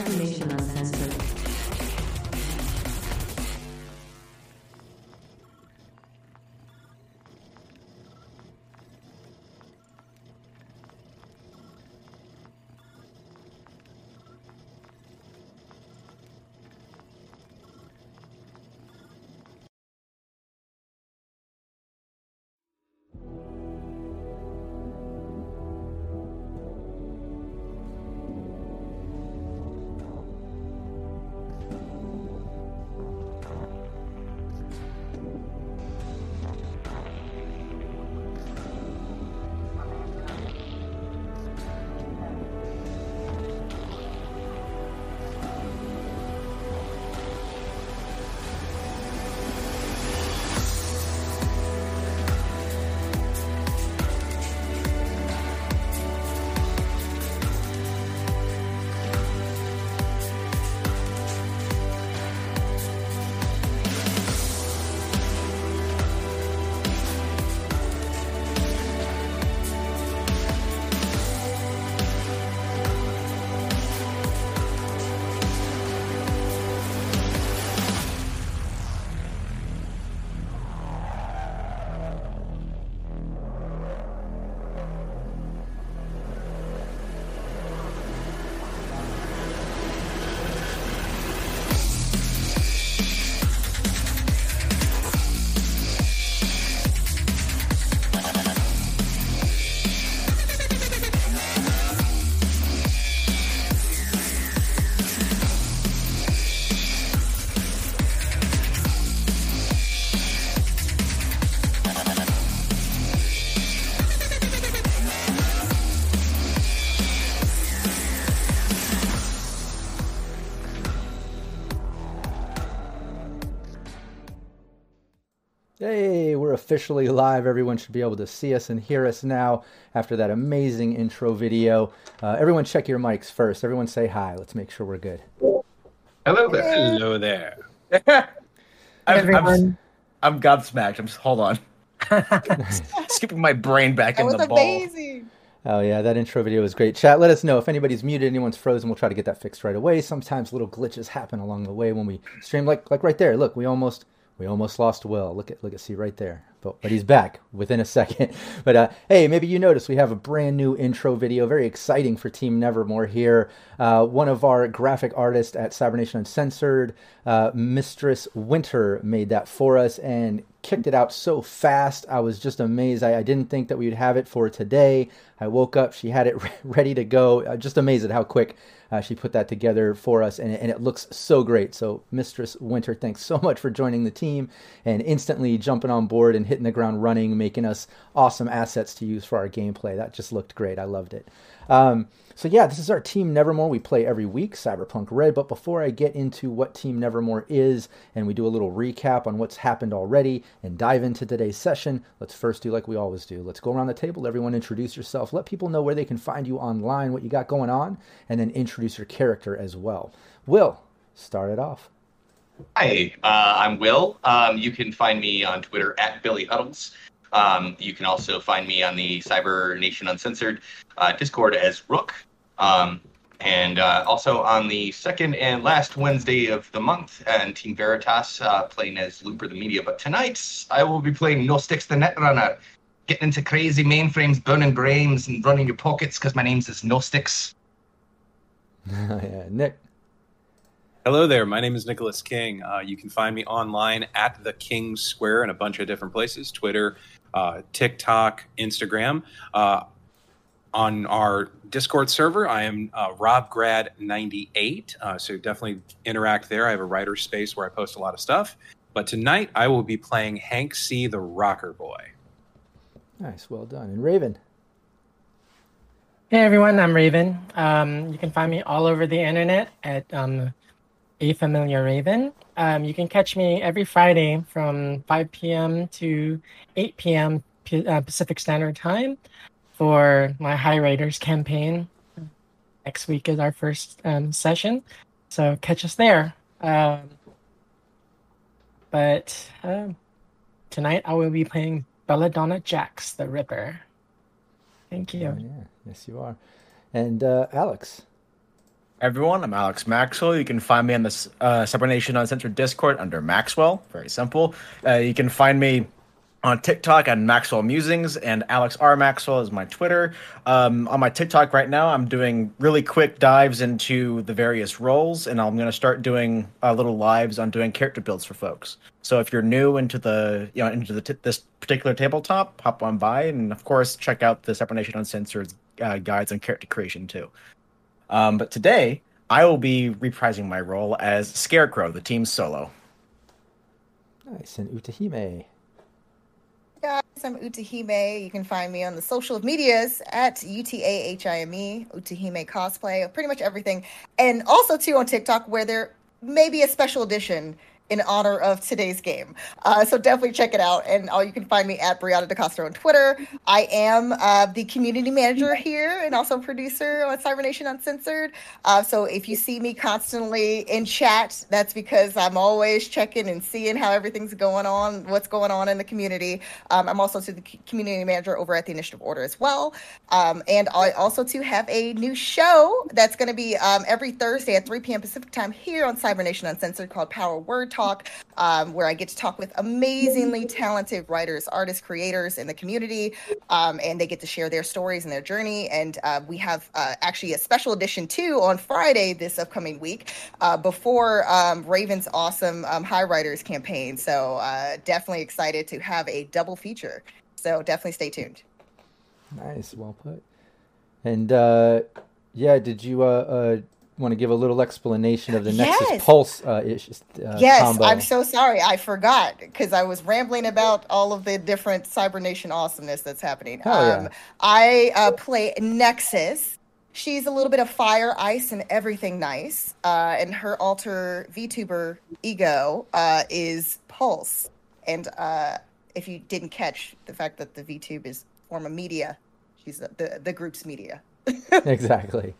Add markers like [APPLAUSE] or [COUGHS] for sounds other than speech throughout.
Cybernation officially live. Everyone should be able to see us and hear us now after that amazing intro video. Uh, everyone, check your mics first. Everyone, say hi. Let's make sure we're good. Hello there. Hello there. [LAUGHS] I'm, I'm, everyone. I'm gobsmacked. I'm just, hold on. [LAUGHS] Skipping my brain back That in was the ball. amazing. Oh yeah, that intro video was great. Chat, let us know if anybody's muted, anyone's frozen. We'll try to get that fixed right away. Sometimes little glitches happen along the way when we stream. Like like right there. Look, we almost we almost lost Will. Look at look at see right there. But but he's back within a second. [LAUGHS] But uh, hey, maybe you noticed we have a brand new intro video. Very exciting for Team Nevermore here. Uh, one of our graphic artists at Cybernation Uncensored, uh, Mistress Winter, made that for us and kicked it out so fast. I was just amazed. I, I didn't think that we would have it for today. I woke up, she had it [LAUGHS] re- ready to go. Uh, just amazed at how quick uh, she put that together for us, and, and it looks so great. So, Mistress Winter, thanks so much for joining the team and instantly jumping on board and hitting the ground running, making us awesome assets to use for our gameplay. That just looked great. I loved it. Um, so yeah, this is our Team Nevermore. We play every week, Cyberpunk Red. But before I get into what Team Nevermore is, and we do a little recap on what's happened already, and dive into today's session, let's first do like we always do. Let's go around the table. Everyone introduce yourself. Let people know where they can find you online, what you got going on, and then introduce your character as well. Will, start it off. Hi, uh, I'm Will. Um, you can find me on Twitter at Billy Huddles. Um, you can also find me on the Cyber Nation Uncensored uh, Discord as Rook. Um, and uh, also on the second and last Wednesday of the month, and Team Veritas uh, playing as Looper the Media. But tonight, I will be playing Gnostics the Netrunner, getting into crazy mainframes, burning brains, and running your pockets because my name's is Gnostics. [LAUGHS] yeah, Nick. Hello there. My name is Nicholas King. Uh, you can find me online at the King Square in a bunch of different places Twitter, uh, TikTok, Instagram. On our Discord server, I am uh, RobGrad98. Uh, so definitely interact there. I have a writer space where I post a lot of stuff. But tonight I will be playing Hank C. the Rocker Boy. Nice, well done. And Raven. Hey everyone, I'm Raven. Um, you can find me all over the internet at um, a familiar Raven. Um, you can catch me every Friday from 5 p.m. to 8 p.m. P- uh, Pacific Standard Time for my High Raiders campaign. Next week is our first um, session, so catch us there. Um, but um, tonight I will be playing Belladonna Jax, the Ripper. Thank you. Oh, yeah, yes, you are. And uh, Alex. Everyone, I'm Alex Maxwell. You can find me on the uh, Cyber Nation Uncensored Discord under Maxwell. Very simple. Uh, you can find me on TikTok and Maxwell Musings, and Alex R. Maxwell is my Twitter. Um, on my TikTok right now, I'm doing really quick dives into the various roles, and I'm going to start doing uh, little lives on doing character builds for folks. So if you're new into the you know into the t- this particular tabletop, hop on by, and of course check out the Cyber Nation Uncensored uh, guides on character creation too. Um, but today, I will be reprising my role as Scarecrow, the team's solo. Nice. And Utahime guys, I'm Utahime. You can find me on the social medias at U-T-A-H-I-M-E, Utahime Cosplay, pretty much everything. And also, too, on TikTok, where there may be a special edition in honor of today's game. Uh, so definitely check it out. And uh, you can find me at Brianna DeCastro on Twitter. I am uh, the community manager here and also producer on Cyber Nation Uncensored. Uh, so if you see me constantly in chat, that's because I'm always checking and seeing how everything's going on, what's going on in the community. Um, I'm also to the community manager over at the Initiative Order as well. Um, and I also to have a new show that's going to be um, every Thursday at 3 p.m. Pacific time here on Cyber Nation Uncensored called Power Word Talk Talk, um, where I get to talk with amazingly talented writers, artists, creators in the community, um, and they get to share their stories and their journey. And uh, we have uh, actually a special edition too on Friday this upcoming week uh, before um, Raven's awesome um, High Writers campaign. So uh, definitely excited to have a double feature. So definitely stay tuned. Nice, well put. And uh, yeah, did you uh, want to give a little explanation of the Nexus Yes. Pulse uh, ish, uh, yes, combo? I'm so sorry. I forgot because I was rambling about all of the different Cyber Nation awesomeness that's happening. Yeah. Um, I uh, play Nexus. She's a little bit of fire, ice, and everything nice. Uh, and her alter VTuber ego uh, is Pulse. And uh, if you didn't catch the fact that the VTube is form of media, she's the, the, the group's media. [LAUGHS] exactly.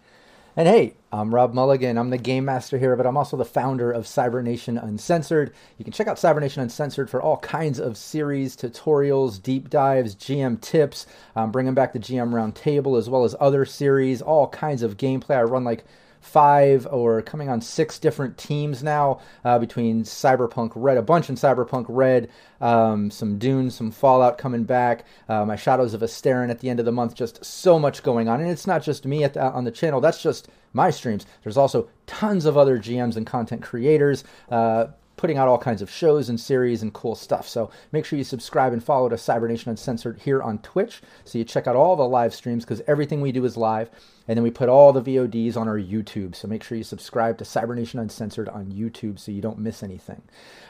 And hey, I'm Rob Mulligan. I'm the game master here, but I'm also the founder of Cyber Nation Uncensored. You can check out Cyber Nation Uncensored for all kinds of series, tutorials, deep dives, GM tips. Um, I'm bringing back the GM Roundtable as well as other series, all kinds of gameplay. I run like five or coming on six different teams now uh, between Cyberpunk Red, a bunch in Cyberpunk Red, um, some Dune, some Fallout coming back, uh, my Shadows of Esteren at the end of the month. Just so much going on, and it's not just me the, on the channel. That's just my streams. There's also tons of other GMs and content creators. Uh, putting out all kinds of shows and series and cool stuff. So make sure you subscribe and follow to Cyber Nation Uncensored here on Twitch so you check out all the live streams because everything we do is live. And then we put all the VODs on our YouTube. So make sure you subscribe to Cyber Nation Uncensored on YouTube so you don't miss anything.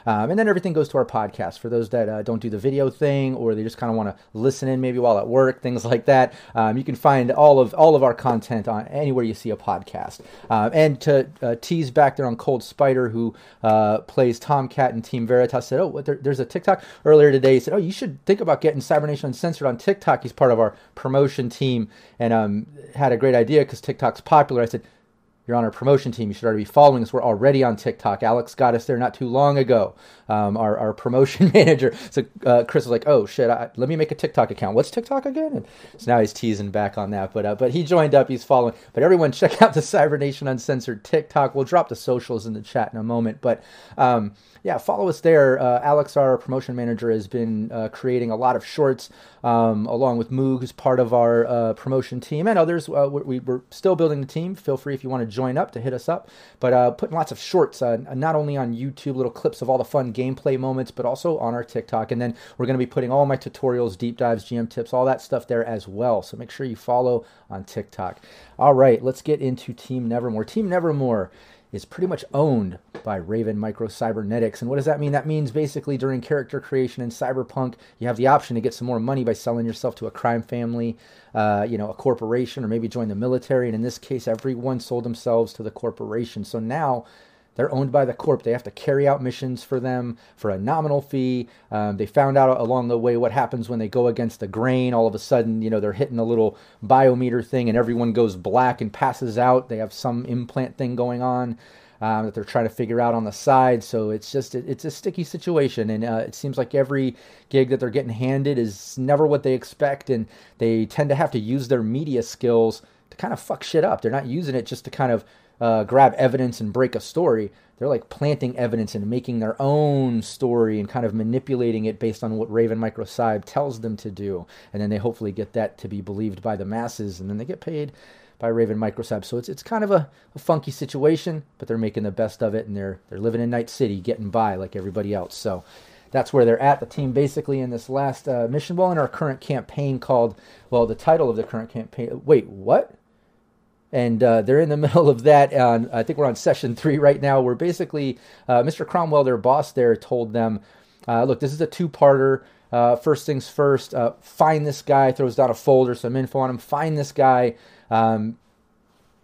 Um, and then everything goes to our podcast for those that uh, don't do the video thing or they just kind of want to listen in maybe while at work, things like that. Um, you can find all of all of our content on anywhere you see a podcast. Um, and to uh, tease back there on Cold Spider, who uh, plays Tomcat and Team Veritas, said, "Oh, there, there's a TikTok earlier today." He said, "Oh, you should think about getting Cyber Nation Uncensored on TikTok." He's part of our promotion team and um, had a great idea because TikTok's popular. I said. You're on our promotion team. You should already be following us. We're already on TikTok. Alex got us there not too long ago. Um, our, our promotion [LAUGHS] manager. So uh, Chris was like, "Oh shit, I, let me make a TikTok account. What's TikTok again?" And so now he's teasing back on that. But uh, but he joined up. He's following. But everyone, [LAUGHS] check out the Cyber Nation Uncensored TikTok. We'll drop the socials in the chat in a moment. But um, yeah, follow us there. Uh, Alex, our promotion manager, has been uh, creating a lot of shorts um, along with Moog, who's part of our uh, promotion team, and others. Uh, we, are still building the team. Feel free if you want to join up to hit us up. But uh, putting lots of shorts, uh, not only on YouTube, little clips of all the fun gameplay moments, but also on our TikTok. And then we're going to be putting all my tutorials, deep dives, GM tips, all that stuff there as well. So make sure you follow on TikTok. All right, let's get into Team Nevermore. Team Nevermore is pretty much owned by Raven Micro Cybernetics. And what does that mean? That means basically during character creation in Cyberpunk, you have the option to get some more money by selling yourself to a crime family, uh, you know, a corporation, or maybe join the military. And in this case, everyone sold themselves to the corporation. So now they're owned by the corp. They have to carry out missions for them for a nominal fee. Um, they found out along the way what happens when they go against the grain. All of a sudden, you know, they're hitting a little biometer thing and everyone goes black and passes out. They have some implant thing going on. Um, that they're trying to figure out on the side. So it's just it's a sticky situation, and uh, it seems like every gig that they're getting handed is never what they expect, and they tend to have to use their media skills to kind of fuck shit up. They're not using it just to kind of uh, grab evidence and break a story. They're like planting evidence and making their own story and kind of manipulating it based on what Raven Microcyb tells them to do. And then they hopefully get that to be believed by the masses and then they get paid by Raven Microcyb. So it's it's kind of a, a, funky situation, but they're making the best of it and they're they're living in Night City, getting by like everybody else. So that's where they're at. The team basically in this last uh, mission, well, in our current campaign called, well, the title of the current campaign. Wait, what? And uh, they're in the [LAUGHS] middle of that. On I think we're on session three right now. Where basically uh, Mr. Cromwell, their boss there, told them, uh, "Look, this is a two-parter. Uh, first things first, uh, find this guy. Throws down a folder, some info on him. Find this guy." Um,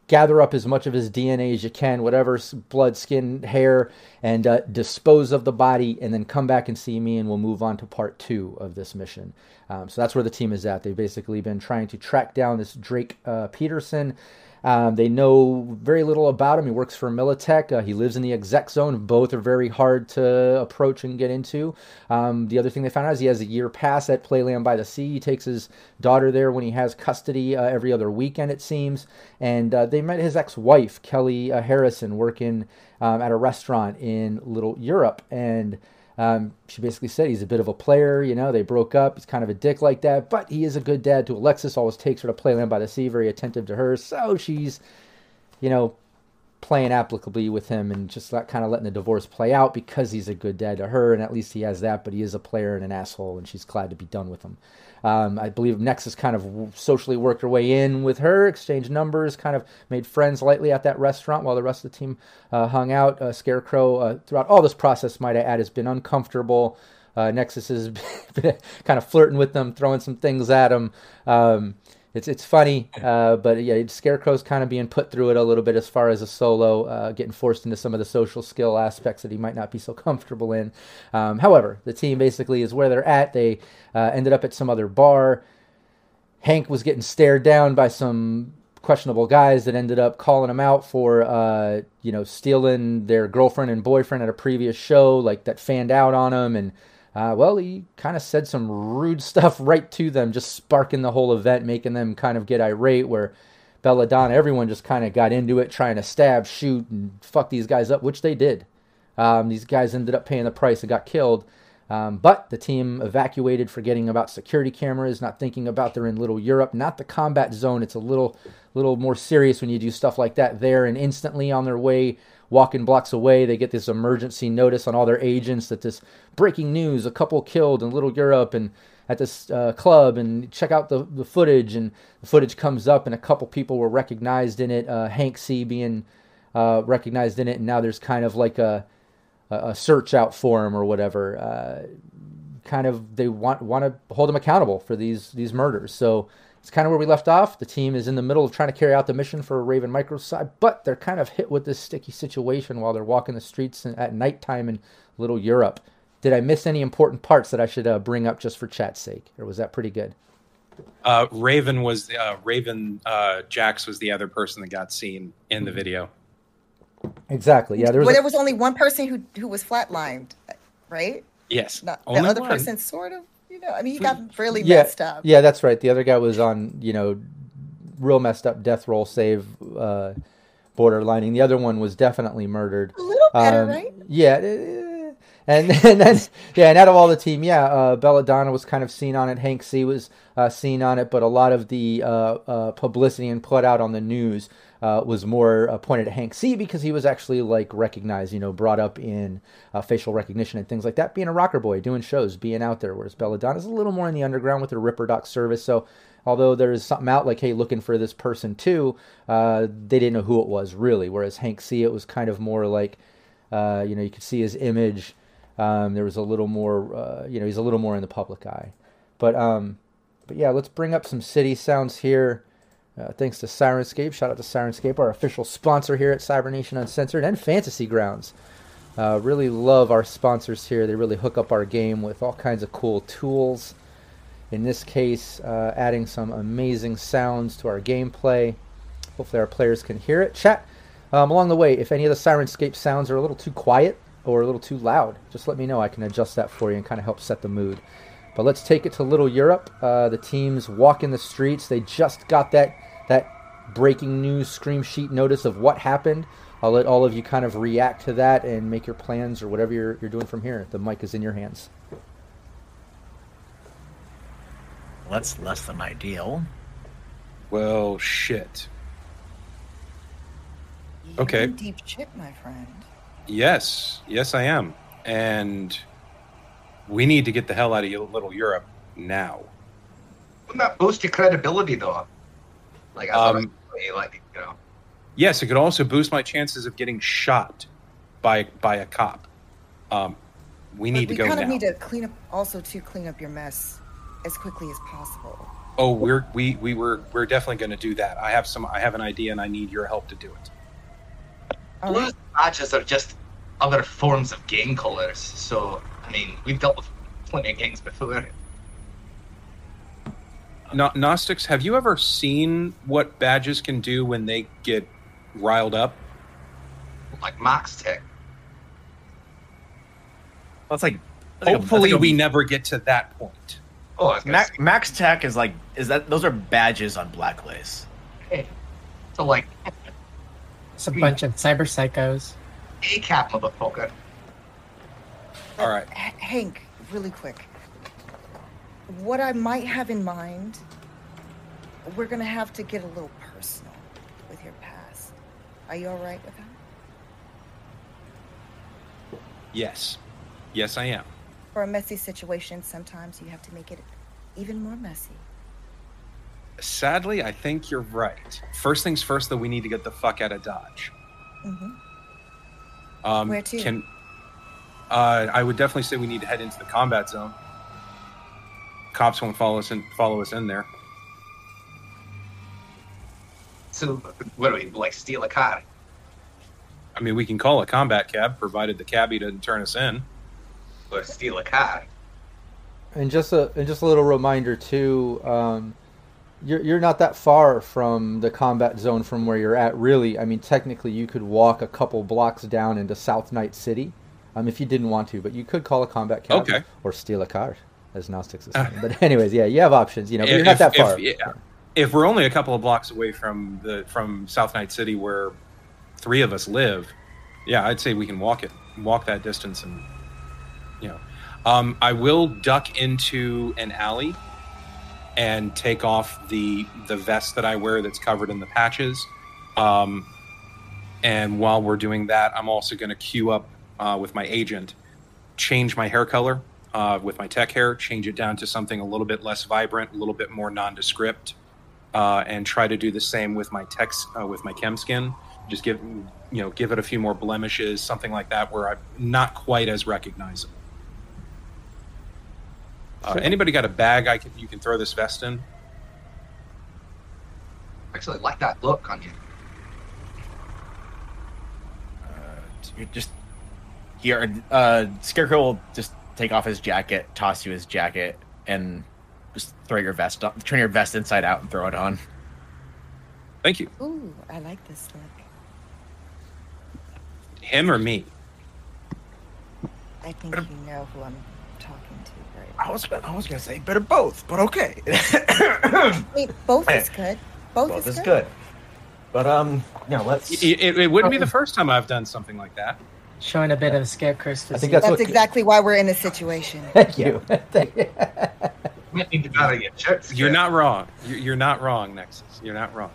gather up as much of his DNA as you can, whatever blood, skin, hair, and uh, dispose of the body, and then come back and see me, and we'll move on to part two of this mission. Um, so that's where the team is at. They've basically been trying to track down this Drake uh, Peterson. Um, they know very little about him. He works for Militech. Uh, he lives in the exec zone. Both are very hard to approach and get into. Um, the other thing they found out is he has a year pass at Playland by the Sea. He takes his daughter there when he has custody uh, every other weekend, it seems. And uh, they met his ex wife, Kelly uh, Harrison, working um, at a restaurant in Little Europe. And um, she basically said he's a bit of a player. You know, they broke up. He's kind of a dick like that, but he is a good dad to Alexis. Always takes her to Playland by the Sea, very attentive to her. So she's, you know, playing applicably with him and just not kind of letting the divorce play out because he's a good dad to her, and at least he has that. But he is a player and an asshole, and she's glad to be done with him. Um, I believe Nexus kind of socially worked her way in with her, exchanged numbers, kind of made friends lightly at that restaurant while the rest of the team uh, hung out. Uh, Scarecrow, uh, throughout all this process, might I add, has been uncomfortable. Uh, Nexus has [LAUGHS] been kind of flirting with them, throwing some things at them. Um, it's it's funny, uh, but yeah, Scarecrow's kind of being put through it a little bit as far as a solo, uh, getting forced into some of the social skill aspects that he might not be so comfortable in. Um, however, the team basically is where they're at. They uh, ended up at some other bar. Hank was getting stared down by some questionable guys that ended up calling him out for uh, you know stealing their girlfriend and boyfriend at a previous show, like that fanned out on him and uh, well, he kind of said some rude stuff [LAUGHS] right to them, just sparking the whole event, making them kind of get irate. Where Belladonna, everyone just kind of got into it, trying to stab, shoot, and fuck these guys up, which they did. Um, these guys ended up paying the price and got killed. Um, but the team evacuated, forgetting about security cameras, not thinking about they're in Little Europe, not the combat zone. It's a little, little more serious when you do stuff like that there. And instantly on their way walking blocks away, they get this emergency notice on all their agents that this breaking news: a couple killed in Little Europe and at this uh, club, and check out the the footage. And the footage comes up, and a couple people were recognized in it. Uh, Hank C being uh, recognized in it, and now there's kind of like a a search out for him or whatever. Uh, kind of they want want to hold him accountable for these these murders. So it's kind of where we left off. The team is in the middle of trying to carry out the mission for Raven Microcyb, but they're kind of hit with this sticky situation while they're walking the streets at nighttime in Little Europe. Did I miss any important parts that I should uh, bring up just for chat's sake, or was that pretty good? Uh, Raven was uh, Raven uh, Jax was the other person that got seen in the video. Exactly. Yeah, there was. well, a- there was only one person who who was flatlined, right? Yes, Not, the only other one. person sort of, you know, I mean, he got really yeah, messed up. yeah, that's right. The other guy was on, you know, real messed up death roll save, uh, borderlining. The other one was definitely murdered. A little better, Um, right? Yeah, and [LAUGHS] and then yeah, and out of all the team, yeah, uh, Belladonna was kind of seen on it. Hank C was uh, seen on it, but a lot of the uh, uh, publicity and put out on the news uh, was more uh, pointed at Hank C because he was actually like recognized, you know, brought up in uh, facial recognition and things like that. Being a rocker boy, doing shows, being out there, whereas Belladonna's a little more in the underground with her Ripper Doc service. So although there's something out like, hey, looking for this person too, uh, they didn't know who it was really. Whereas Hank C, it was kind of more like, uh, you know, you could see his image. Um, there was a little more, uh, you know, he's a little more in the public eye. But, um, but yeah, let's bring up some city sounds here. Uh, thanks to Syrinscape. Shout out to Syrinscape, our official sponsor here at Cyber Nation Uncensored and Fantasy Grounds. Uh, really love our sponsors here. They really hook up our game with all kinds of cool tools. In this case, uh, adding some amazing sounds to our gameplay. Hopefully, our players can hear it. Chat um, along the way. If any of the Syrinscape sounds are a little too quiet or a little too loud, just let me know. I can adjust that for you and kind of help set the mood. But let's take it to Little Europe. Uh, the teams walk in the streets. They just got that breaking news scream sheet notice of what happened. I'll let all of you kind of react to that and make your plans or whatever you're, you're doing from here. The mic is in your hands. That's less than ideal. Well, shit. You're Okay. in deep shit, my friend. Yes, yes, I am, and we need to get the hell out of Little Europe now. Wouldn't that boost your credibility though? Like, as a Um, referee, like you know, Yes, it could also boost my chances of getting shot by by a cop. Um, we need But to we go kind now. of need to clean up, also to clean up your mess as quickly as possible. Oh, we're we we were we're definitely going to do that. I have some. I have an idea, and I need your help to do it. All blues right. badges are just other forms of gang colors. So I mean, we've dealt with plenty of gangs before. No, Gnostics, have you ever seen what badges can do when they get riled up? Like MaxTac. That's like. that's like a- Hopefully, like a- we never get to that point. Oh, I Max, say, MaxTac is like is that those are badges on Blacklace. hey, so like It's a bunch of cyber psychos. a cap motherfucker. All right. H- Hank, really quick. What I might have in mind, we're gonna have to get a little personal with your past. Are you all right with that? Yes. Yes, I am. For a messy situation, sometimes you have to make it even more messy. Sadly, I think you're right. First things first, though, we need to get the fuck out of Dodge. hmm Um, Where to? Can uh, I would definitely say we need to head into the combat zone. Cops won't follow us in. Follow us in there. So what do we like? Steal a car? I mean, we can call a combat cab, provided the cabbie doesn't turn us in. Or steal a car? And just a and just a little reminder too. Um, you're you're not that far from the combat zone from where you're at. Really, I mean, technically, you could walk a couple blocks down into South Night City, um, if you didn't want to. But you could call a combat cab Okay. or steal a car, as Gnostics is saying. but anyways, yeah, you have options. You know, but you're not If- that if- far. yeah. If we're only a couple of blocks away from the from South Night City, where three of us live, yeah, I'd say we can walk it, walk that distance, and you know, um, I will duck into an alley and take off the the vest that I wear that's covered in the patches. Um, and while we're doing that, I'm also going to queue up uh, with my agent, change my hair color uh, with my tech hair, change it down to something a little bit less vibrant, a little bit more nondescript, uh, and try to do the same with my text uh, with my chem skin. Just give you know give it a few more blemishes, something like that, where I'm not quite as recognizable. Uh, Sure. Anybody got a bag I can you can throw this vest in? Actually, like that look on you. You're just here. Uh, Scarecrow will just take off his jacket, toss you his jacket, and just throw your vest on, turn your vest inside out and throw it on. Thank you. Ooh, I like this look. Him or me? I think you know who I'm talking to, right? I was gonna, I was gonna say better both, but okay. [COUGHS] Wait, both is [COUGHS] good. Both, both is, is good. But um, yeah, let's. It, it, it wouldn't be the first time I've done something like that. Showing a bit of scarecrow's physique. I think that's, That's what. exactly why we're in this situation. [LAUGHS] Thank you. [LAUGHS] Thank you. Might need to gotta get checked. You're not wrong. You're, you're not wrong, Nexus. You're not wrong.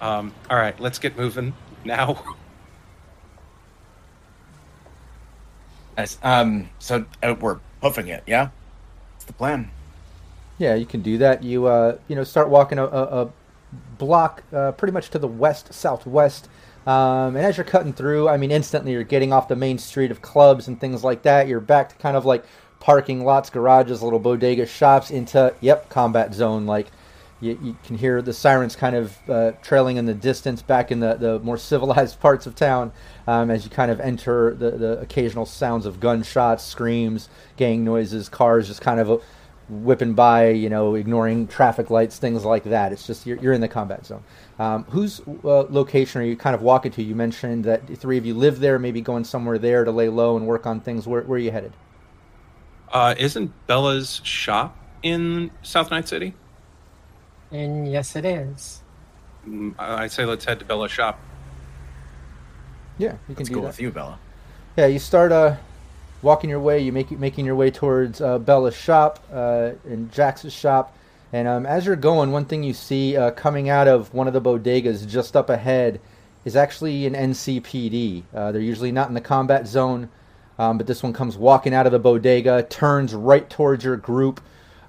Um, all right, let's get moving now. [LAUGHS] As, um, so uh, we're hoofing it, yeah. That's the plan. Yeah, you can do that. You uh, you know, start walking a, a, a block uh, pretty much to the west southwest, um, and as you're cutting through, I mean, instantly you're getting off the main street of clubs and things like that. You're back to kind of like parking lots, garages, little bodega shops into yep, combat zone. Like you, you can hear the sirens kind of uh, trailing in the distance back in the, the more [LAUGHS] civilized parts of town um, as you kind of enter the, the occasional sounds of gunshots, screams, gang noises, cars just kind of uh, whipping by, you know, ignoring traffic lights, things like that. It's just you're, you're in the combat zone. Um, whose uh, location are you kind of walking to? You mentioned that the three of you live there, maybe going somewhere there to lay low and work on things. Where, where are you headed? Uh, isn't Bella's shop in South Night City? And yes, it is. Mm, I I say let's head to Bella's shop. Yeah, you can Let's do go that. with you, Bella. Yeah, you start uh, walking your way. You make making your way towards uh, Bella's shop uh, and Jax's shop, and um, as you're going, one thing you see uh, coming out of one of the bodegas just up ahead is actually an NCPD. Uh, they're usually not in the combat zone, um, but this one comes walking out of the bodega, turns right towards your group,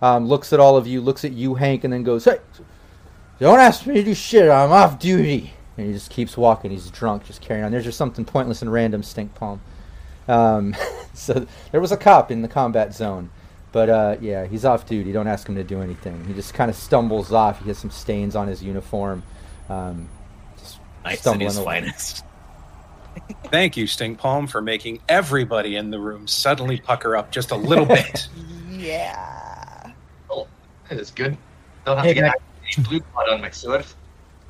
um, looks at all of you, looks at you, Hank, and then goes, "Hey, don't ask me to do shit. I'm off duty." And he just keeps walking. He's drunk, just carrying on. There's just something pointless and random, stink palm. Um, [LAUGHS] so there was a cop in the combat zone, but uh, yeah, he's off duty. You don't ask him to do anything. He just kind of stumbles off. He has some stains on his uniform. Um, just Night stumbling City's away. finest. [LAUGHS] Thank you, Stink Palm, for making everybody in the room suddenly pucker up just a little bit. [LAUGHS] Yeah. Oh, that is good. Don't have Hey, to Mac. get blue blood on my sword.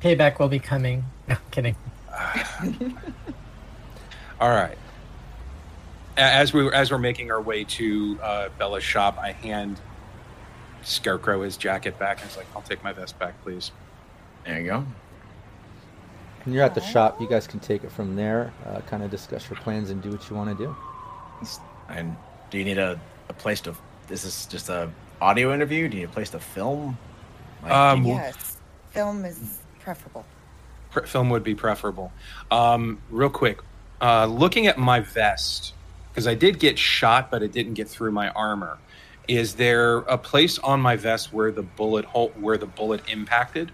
Payback will be coming. [LAUGHS] No, kidding. [SIGHS] All right. A- As we as we're making our way to uh, Bella's shop, I hand Scarecrow his jacket back. and He's like, "I'll take my vest back, please." There you go. When you're at the shop, you guys can take it from there. Uh, kind of discuss your plans and do what you want to do. And do you need a, a place to? Is this just a audio interview? Do you need a place to film? Like, Um, you- Yes. Film is preferable. Pre- film would be preferable. Um, real quick, uh, looking at my vest because I did get shot, but it didn't get through my armor. Is there a place on my vest where the bullet hole where the bullet impacted?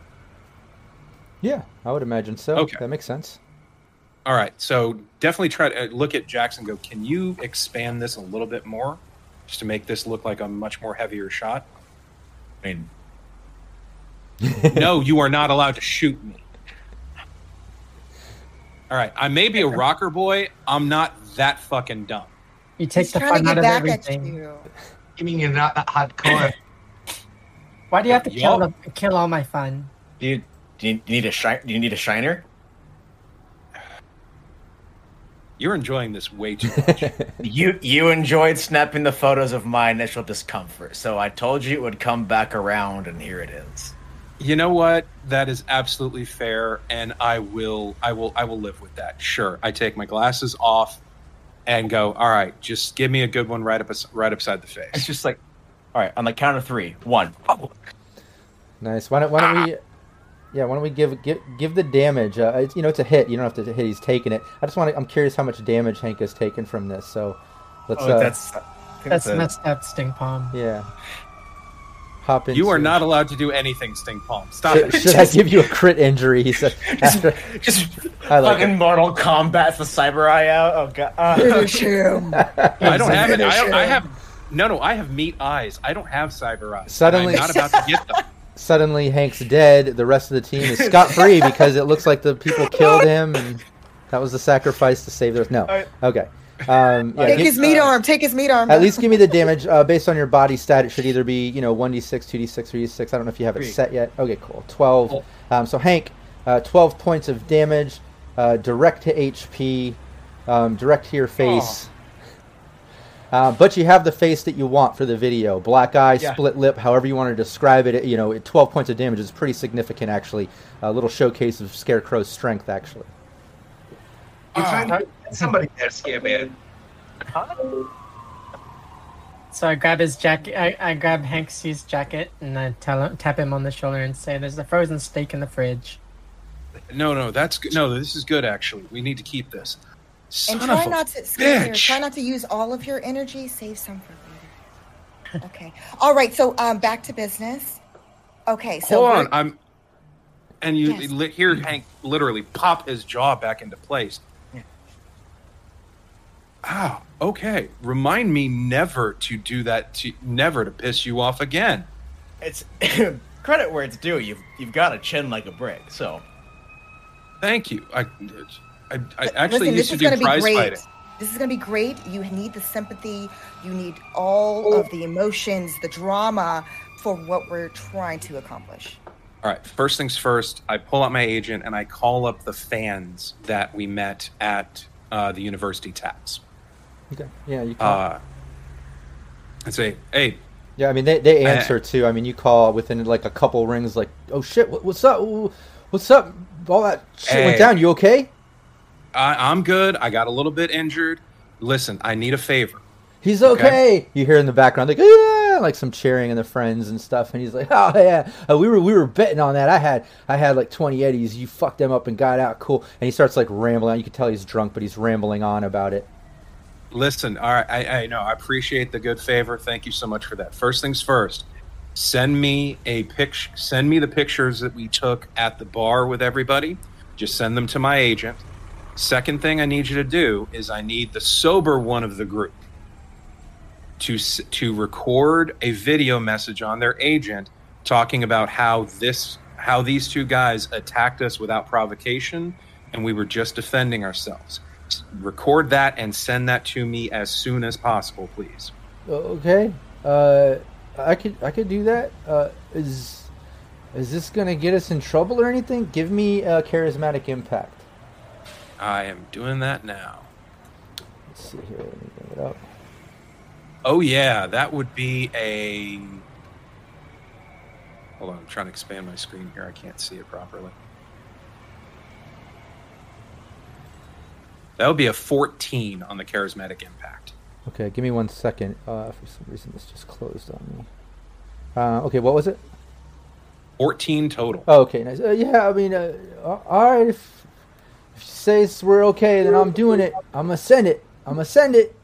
Yeah, I would imagine so. Okay. That makes sense. All right, so definitely try to uh, look at Jackson. Go, can you expand this a little bit more, just to make this look like a much more heavier shot? I mean, [LAUGHS] no, you are not allowed to shoot me. All right, I may be a rocker boy. I'm not that fucking dumb. You take He's the trying to fun out of back at everything. you. You mean you're not that hardcore? Why do you have to kill Yup. the, kill all my fun? do you do you, do you need a shine? Do you need a shiner? You're enjoying this way too much. [LAUGHS] You you enjoyed snapping the photos of my initial discomfort, so I told you it would come back around, and here it is. You know what? That is absolutely fair, and I will, I will, I will live with that. Sure, I take my glasses off and go. All right, just give me a good one right up, right upside the face. It's just like, all right, on the count of three, one. Oh, Nice. Why don't Why don't we? Yeah, why don't we give give give the damage? Uh, it's, you know, it's a hit. You don't have to hit. He's taking it. I just want to. I'm curious how much damage Hank has taken from this. So, let's. oh, uh, that's That's a- messed up, Stink Palm. yeah. Hop in. You are not allowed to do anything, Stink Palm. Stop Should, it. should I give you a crit injury? He said. [LAUGHS] just, After, just I like fucking it. Mortal Kombat's the cyber eye out. Oh god. Uh, Finish him. I don't have it. I, don't, I have no, no. I have meat eyes. I don't have cyber eyes. Suddenly- I'm not about to get them. [LAUGHS] Suddenly, Hank's dead. The rest of the team is scot free [LAUGHS] because it looks like the people killed him, and that was the sacrifice to save their. No. Okay. Um, yeah, Take his meat arm. Take his meat arm. at least give me the damage uh, based on your body stat. It should either be you know one d six, two d six, three d six. I don't know if you have it Three. set yet. Okay, cool. Twelve. Um, so Hank, uh, twelve points of damage, uh, direct to HP, um, direct to your face. Uh, but you have the face that you want for the video. Black eye, Yeah. split lip, however you want to describe it. You know, 12 points of damage is pretty significant, actually. A little showcase of Scarecrow's strength, actually. You trying to get somebody there, Scareman. So I grab his jacket. I, I grab Hank's jacket and I tell him, tap him on the shoulder and say, "There's a frozen steak in the fridge." No, no, that's good. No, this is good. Actually, we need to keep this. Son and try of not to Scarecrow, try not to use all of your energy. Save some for later. Okay. All right. So um, back to business. Okay. So Hold on, I'm. And you Yes. li- hear Hank literally pop his jaw back into place. Ah, okay. Remind me never to do that. To never to piss you off again. It's [COUGHS] credit where it's due. You've you've got a chin like a brick. So Thank you. I, I, I But actually listen, used this to is do going to be prize great. fighting. This is going to be great. You need the sympathy. You need all of the emotions, the drama for what we're trying to accomplish. All right. First things first. I pull out my agent and I call up the fans that we met at uh, the university taps. Okay. Yeah, you call. Uh, and say, "Hey, yeah, I mean, they, they I- answer too. I mean, you call within like a couple rings, like, oh shit, what, what's up? What's up? All that shit Hey. went down. You okay? I, I'm good. I got a little bit injured. Listen, I need a favor. He's Okay. okay. You hear in the background like yeah, like some cheering and the friends and stuff, and he's like, oh yeah, uh, we were we were betting on that. I had I had like twenty eddies. You fucked them up and got out. Cool. And he starts like rambling. You can tell he's drunk, but he's rambling on about it. Listen, all right, I, I know. I appreciate the good favor. Thank you so much for that. First things first, send me a picture. Send me the pictures that we took at the bar with everybody. Just send them to my agent. Second thing I need you to do is I need the sober one of the group to to record a video message on their agent talking about how this how these two guys attacked us without provocation and we were just defending ourselves. Record that and send that to me as soon as possible, please. Okay. Uh, I could I could do that. Uh, is is this gonna get us in trouble or anything? Give me a charismatic impact. I am doing that now. Let's see here. Let me bring it up. Oh yeah, that would be a. Hold on, I'm trying to expand my screen here. I can't see it properly. That would be a 14 on the charismatic impact. Okay, give me one second. Uh, for some reason, this just closed on me. Uh, okay, what was it? 14 total. Oh, okay, nice. Uh, yeah, I mean, uh, all right. If, if you say we're okay, then I'm doing it. I'm gonna send it. I'm gonna send it.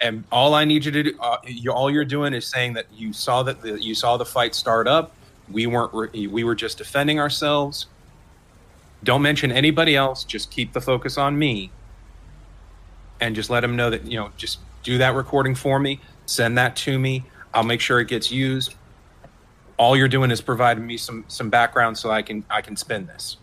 and all I need you to do, uh, you, all you're doing is saying that you saw that the, you saw the fight start up. We weren't. re- We were just defending ourselves. Don't mention anybody else. Just keep the focus on me, and just let them know that you know. Just do that recording for me. Send that to me. I'll make sure it gets used. All you're doing is providing me some some background so I can I can spin this.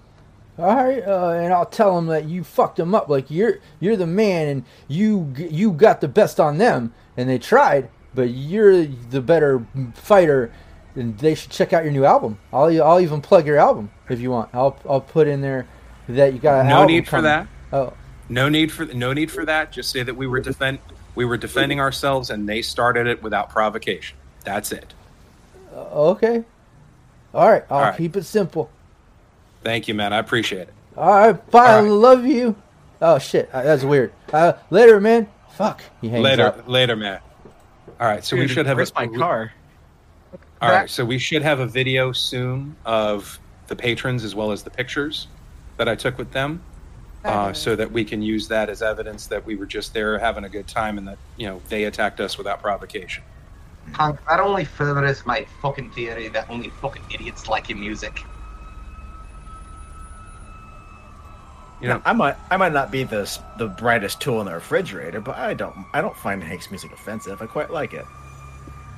All right, uh, and I'll tell them that you fucked them up. Like you're you're the man, and you you got the best on them, and they tried, but you're the better fighter, and they should check out your new album. I'll I'll even plug your album if you want. I'll I'll put in there that you got an No album need for that. Oh, No need for no need for that. Just say that we were defend we were defending ourselves and they started it without provocation. That's it. okay. All right, I'll All right. keep it simple. Thank you, man. I appreciate it. All right, bye. I All right. love you. Oh shit, uh, that's weird. Uh, later, man. Fuck. He hangs later, up. later, man. All right, so we should have where's a, my car? All right, so we should have a video soon of the patrons as well as the pictures that I took with them, uh, so that we can use that as evidence that we were just there having a good time and that you know they attacked us without provocation. Hank, that only furthers my fucking theory that only fucking idiots like your music. You know, I might I might not be the the brightest tool in the refrigerator, but I don't I don't find Hank's music offensive. I quite like it.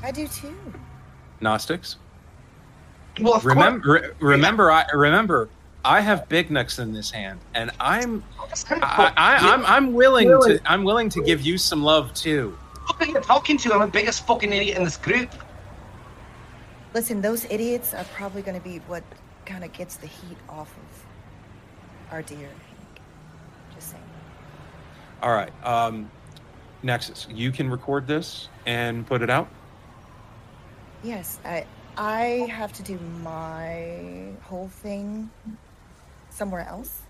I do too. Gnostics. Well, of course. Remember, re- remember, I remember. I have big nuts in this hand, and I'm I, I, I'm I'm willing to I'm willing to give you some love too. Look who you're talking to. I'm the biggest fucking idiot in this group. Listen, those idiots are probably going to be what kind of gets the heat off of our dear Just saying. All right, um, Nexus, you can record this and put it out. Yes, I I have to do my whole thing somewhere else,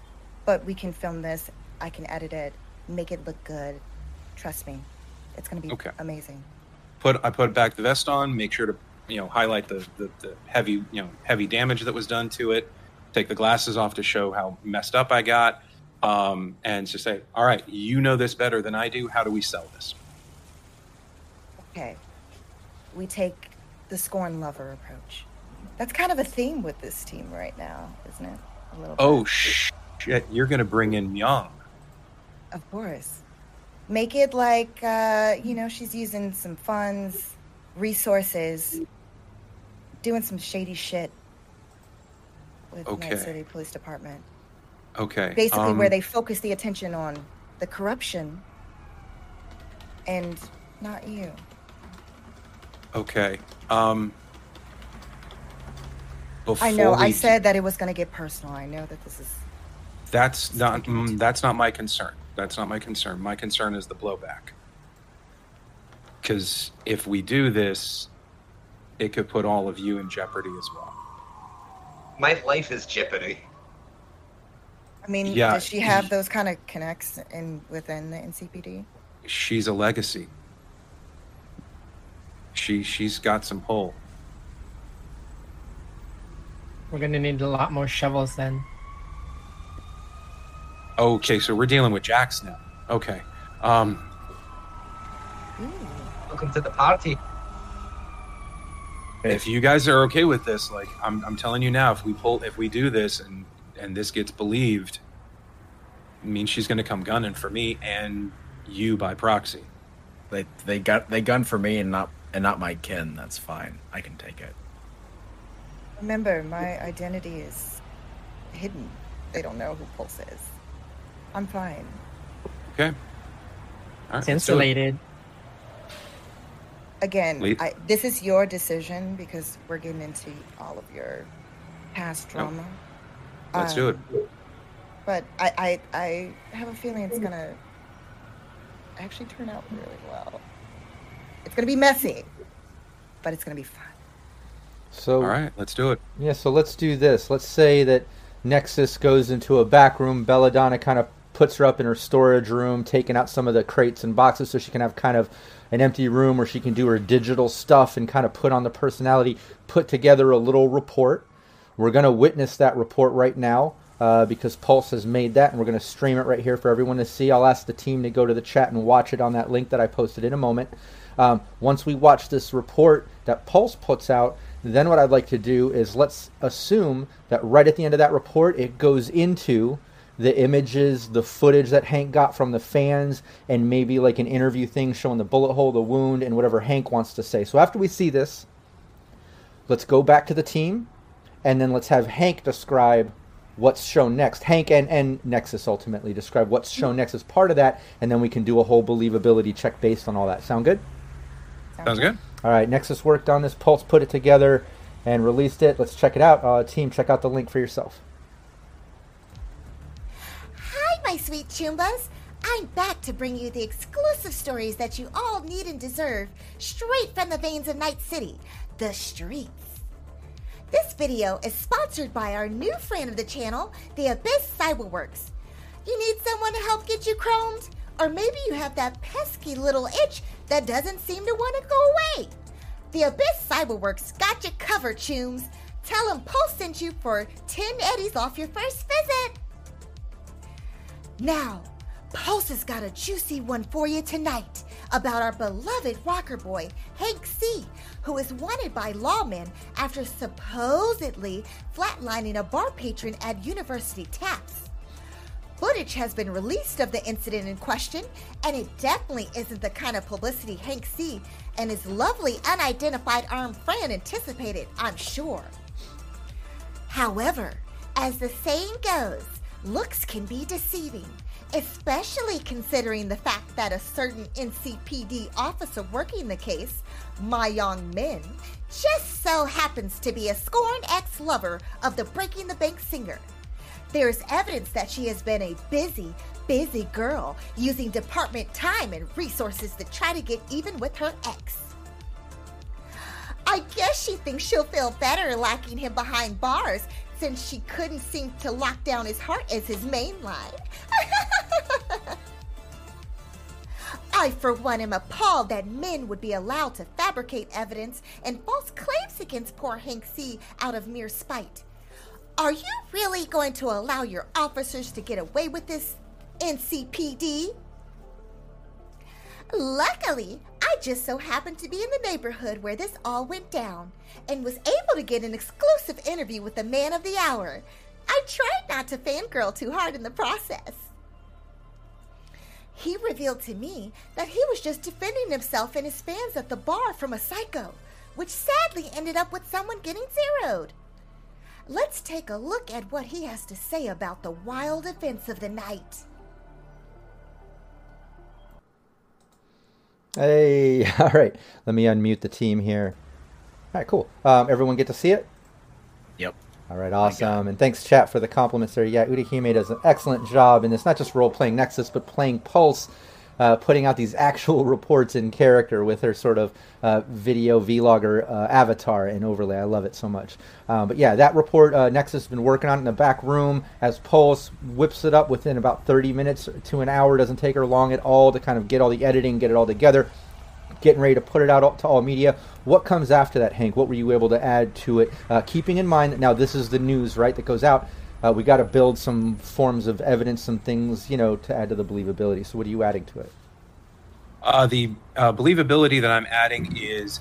but we can film this. I can edit it, make it look good. Trust me, it's gonna be Okay. amazing. Put I put back the vest on. Make sure to you know highlight the, the the heavy you know heavy damage that was done to it. Take the glasses off to show how messed up I got. Um, and to say, all right, you know this better than I do. How do we sell this? Okay, we take the scorn lover approach. That's kind of a theme with this team right now, isn't it? A little. bit. Oh shit! You're gonna bring in Myung. Of course. Make it like, uh, you know, she's using some funds, resources, doing some shady shit with Okay. Night City Police Department. Okay. Basically, um, where they focus the attention on the corruption and not you. Okay. Um. I know, before I said that it was going to get personal. I know that this is. That's not. Mm, that's not my concern. That's not my concern. My concern is the blowback. Because if we do this, it could put all of you in jeopardy as well. My life is jeopardy. I mean, Yeah. does she have those kind of connects in within the NCPD? She's a legacy. She she's got some pull. We're gonna need a lot more shovels then. Okay, so we're dealing with jacks now. Okay. Um. Welcome to the party. If you guys are okay with this, like I'm, I'm telling you now, if we pull, if we do this, and and this gets believed, it means she's going to come gunning for me and you by proxy. They they got they gun for me and not and not my kin. That's fine. I can take it. Remember, my identity is hidden. They don't know who Pulse is. I'm fine. Okay. All right, It's let's do it. insulated. Again, I, this is your decision because we're getting into all of your past No. drama. Let's do it. Um, But I, I, I have a feeling it's gonna actually turn out really well. It's gonna be messy, but it's gonna be fun. So All right, let's do it. Yeah, so let's do this. Let's say that Nexus goes into a back room. Belladonna kind of puts her up in her storage room, taking out some of the crates and boxes so she can have kind of an empty room where she can do her digital stuff and kind of put on the personality, put together a little report. We're going to witness that report right now uh, because Pulse has made that, and we're going to stream it right here for everyone to see. I'll ask the team to go to the chat and watch it on that link that I posted in a moment. Um, once we watch this report that Pulse puts out, then what I'd like to do is let's assume that right at the end of that report, it goes into the images, the footage that Hank got from the fans, and maybe like an interview thing showing the bullet hole, the wound, and whatever Hank wants to say. So after we see this, let's go back to the team, and then let's have Hank describe what's shown next. Hank and, and Nexus ultimately describe what's shown next as part of that, and then we can do a whole believability check based on all that. Sound good? Sounds good. All right, Nexus worked on this. Pulse put it together and released it. Let's check it out. Uh, team, check out the link for yourself. Hi, my sweet Choombas. I'm back to bring you the exclusive stories that you all need and deserve straight from the veins of Night City, the streets. This video is sponsored by our new friend of the channel, the Abyss Cyberworks. You need someone to help get you chromed? Or maybe you have that pesky little itch that doesn't seem to want to go away. The Abyss Cyberworks got you covered, Chooms. Tell them Pulse sent you for 10 eddies off your first visit. Now, Pulse has got a juicy one for you tonight about our beloved rocker boy, Hank C., who is wanted by lawmen after supposedly flatlining a bar patron at University Taps. Footage has been released of the incident in question, and it definitely isn't the kind of publicity Hank C. and his lovely unidentified armed friend anticipated, I'm sure. However, As the saying goes, looks can be deceiving, especially considering the fact that a certain NCPD officer working the case, Myung Min, just so happens to be a scorned ex lover of the Breaking the Bank singer. There is evidence that she has been a busy, busy girl using department time and resources to try to get even with her ex. I guess she thinks she'll feel better locking him behind bars since she couldn't seem to lock down his heart as his main line. [LAUGHS] I, for one, am appalled that men would be allowed to fabricate evidence and false claims against poor Hank C out of mere spite. Are you really going to allow your officers to get away with this, NCPD? Luckily, I just so happened to be in the neighborhood where this all went down and was able to get an exclusive interview with the man of the hour. I tried not to fangirl too hard in the process. He revealed to me that he was just defending himself and his fans at the bar from a psycho, which sadly ended up with someone getting zeroed. Let's take a look at what he has to say about the wild events of the night. Hey, [LAUGHS] all right. Let me unmute the team here. All right, cool. Um, everyone get to see it? Yep. All right, awesome. And thanks, chat, for the compliments there. Yeah, Udahime does an excellent job, and it's not just role playing Nexus, but playing Pulse, uh, putting out these [LAUGHS] actual reports in character with her sort of uh, video vlogger uh, avatar and overlay. I love it so much. Um, but yeah, that report uh, Nexus has been working on in the back room as Pulse whips it up within about 30 minutes to an hour. Doesn't take her long at all to kind of get all the editing, get it all together getting ready to put it out to all media. What comes after that, Hank? What were you able to add to it? Uh, keeping in mind that now this is the news, right, that goes out. Uh, we got to build some forms of evidence, some things, you know, to add to the believability. So, what are you adding to it? Uh, the uh, believability that I'm adding is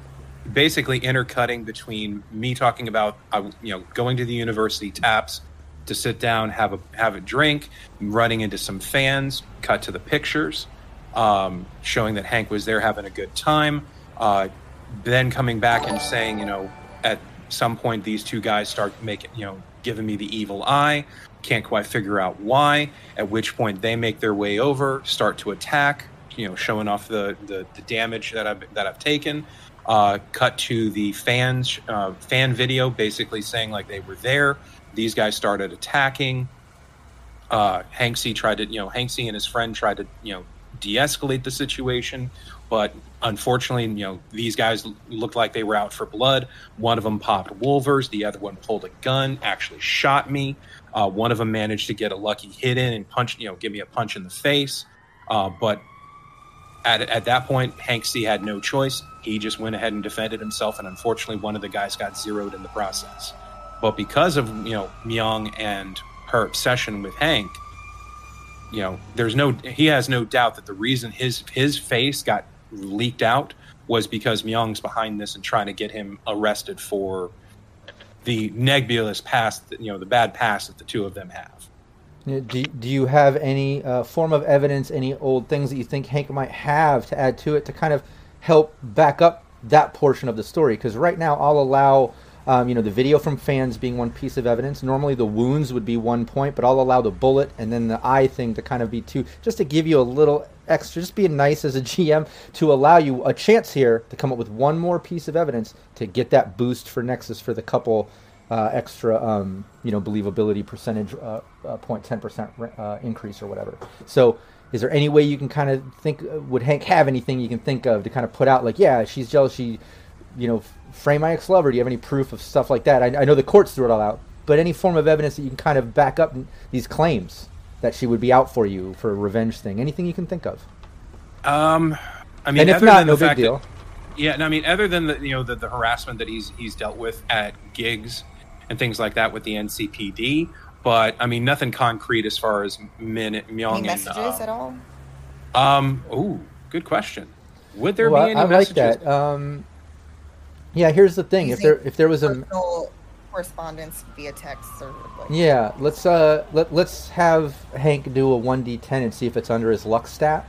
basically intercutting between me talking about, uh, you know, going to the university taps to sit down, have a have a drink, running into some fans, cut to the pictures, um, showing that Hank was there having a good time. Uh, then coming back and saying, you know, at some point these two guys start making, you know, giving me the evil eye. Can't quite figure out why. At which point they make their way over, start to attack. You know, showing off the the, the damage that I've that I've taken. Uh, cut to the fans uh, fan video, basically saying like they were there. These guys started attacking. Uh, Hanksy tried to, you know, Hanksy and his friend tried to, you know, de-escalate the situation but unfortunately you know these guys looked like they were out for blood. One of them popped wolvers the other one pulled a gun actually shot me. Uh, one of them managed to get a lucky hit in and punch you know give me a punch in the face. Uh, but at, at that point hank c had no choice. He just went ahead and defended himself and unfortunately one of the guys got zeroed in the process. But because of you know myung and her obsession with hank you know, there's no he has no doubt that the reason his his face got leaked out was because Myung's behind this and trying to get him arrested for the nebulous past, you know, the bad past that the two of them have. Do, do you have any uh, form of evidence, any old things that you think Hank might have to add to it to kind of help back up that portion of the story? Because right now I'll allow um, you know, the video from fans being one piece of evidence. Normally the wounds would be one point, but I'll allow the bullet and then the eye thing to kind of be two, just to give you a little extra, just being nice as a [LAUGHS] GM to allow you a chance here to come up with one more piece of evidence to get that boost for Nexus for the couple uh, extra, um, you know, believability percentage uh, uh, point, 10% uh, increase or whatever. So is there any way you can kind of think, uh, would Hank have anything you can think of to kind of put out like, yeah, she's jealous, she, you know, frame my ex-lover? Do you have any proof of stuff like that? I, I, know the courts threw it all out, but any form of evidence that you can kind of back up these claims that she would be out for you for a revenge thing? Anything you can think of? Um, I mean, and if not, no big deal. That, yeah, no, I mean, other than the you know the, the harassment that he's he's dealt with at gigs and things like that with the NCPD, but I mean, nothing concrete as far as Min Myung any messages and, uh, at all. Um. Oh, good question. Would there well, be any I, I messages? like that. Um, yeah, here's the thing. If there if there was a personal correspondence via text or like, yeah, let's uh let let's have Hank do a one d ten and see if it's under his luck stat.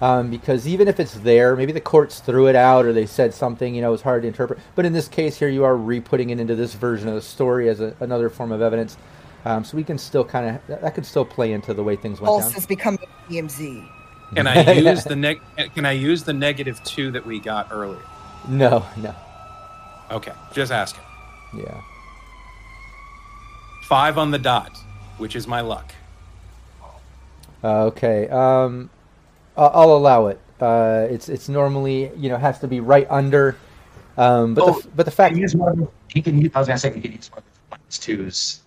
Um, because even if it's there, maybe the courts threw it out or they said something, you know, it was hard to interpret. But in this case here, you are re-putting it into this version of the story as a, another form of evidence. Um, so we can still kind of that, that could still play into the way things went Pulse down. is becoming DMZ. Can I [LAUGHS] use the neg? Can I use the negative two that we got earlier? No, no, Okay, just asking. yeah. Five on the dot, which is my luck. Uh, okay, um, I'll, I'll allow it. Uh, it's it's normally you know has to be right under, um, but Oh, the, but the You fact can use more. than- You can use. I was gonna say you can use more than minus twos.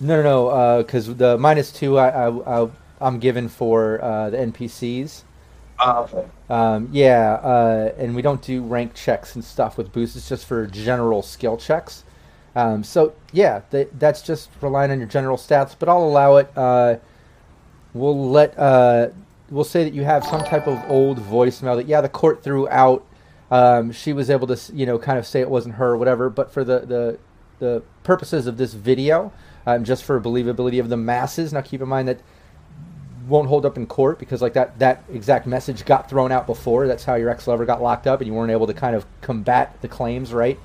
no no no because the minus two I, I, I I'm given for uh, the NPCs. Uh, Um, yeah, uh, and we don't do rank checks and stuff with boosts. It's just for general skill checks. Um, so yeah, th- that's just relying on your general stats. But I'll allow it. Uh, we'll let uh, we'll say that you have some type of old voicemail that yeah the court threw out. Um, she was able to you know kind of say it wasn't her or whatever. But for the the the purposes of this video, um, just for believability of the masses. Now keep in mind that won't hold up in court because like that that exact message got thrown out before. That's how your ex lover got locked up, and you weren't able to kind of combat the claims, right?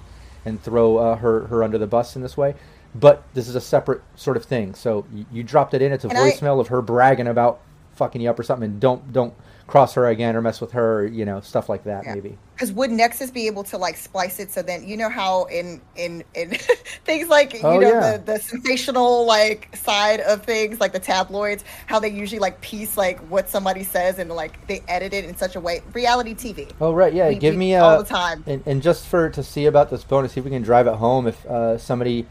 And throw uh, her her under the bus in this way. But this is a separate sort of thing. So you, you dropped it in. It's a And I- voicemail of her bragging about fucking you up or something. And don't don't cross her again or mess with her. You know stuff like that Yeah. maybe. Because would Nexus be able to like splice it so then you know how in in in [LAUGHS] things like you Oh, know yeah. the the sensational like side of things like the tabloids how they usually like piece like what somebody says and like they edit it in such a way reality TV. Oh right, yeah. We- Give me a all the time. And, and just for to see about this bonus, see if we can drive it home. If uh, somebody,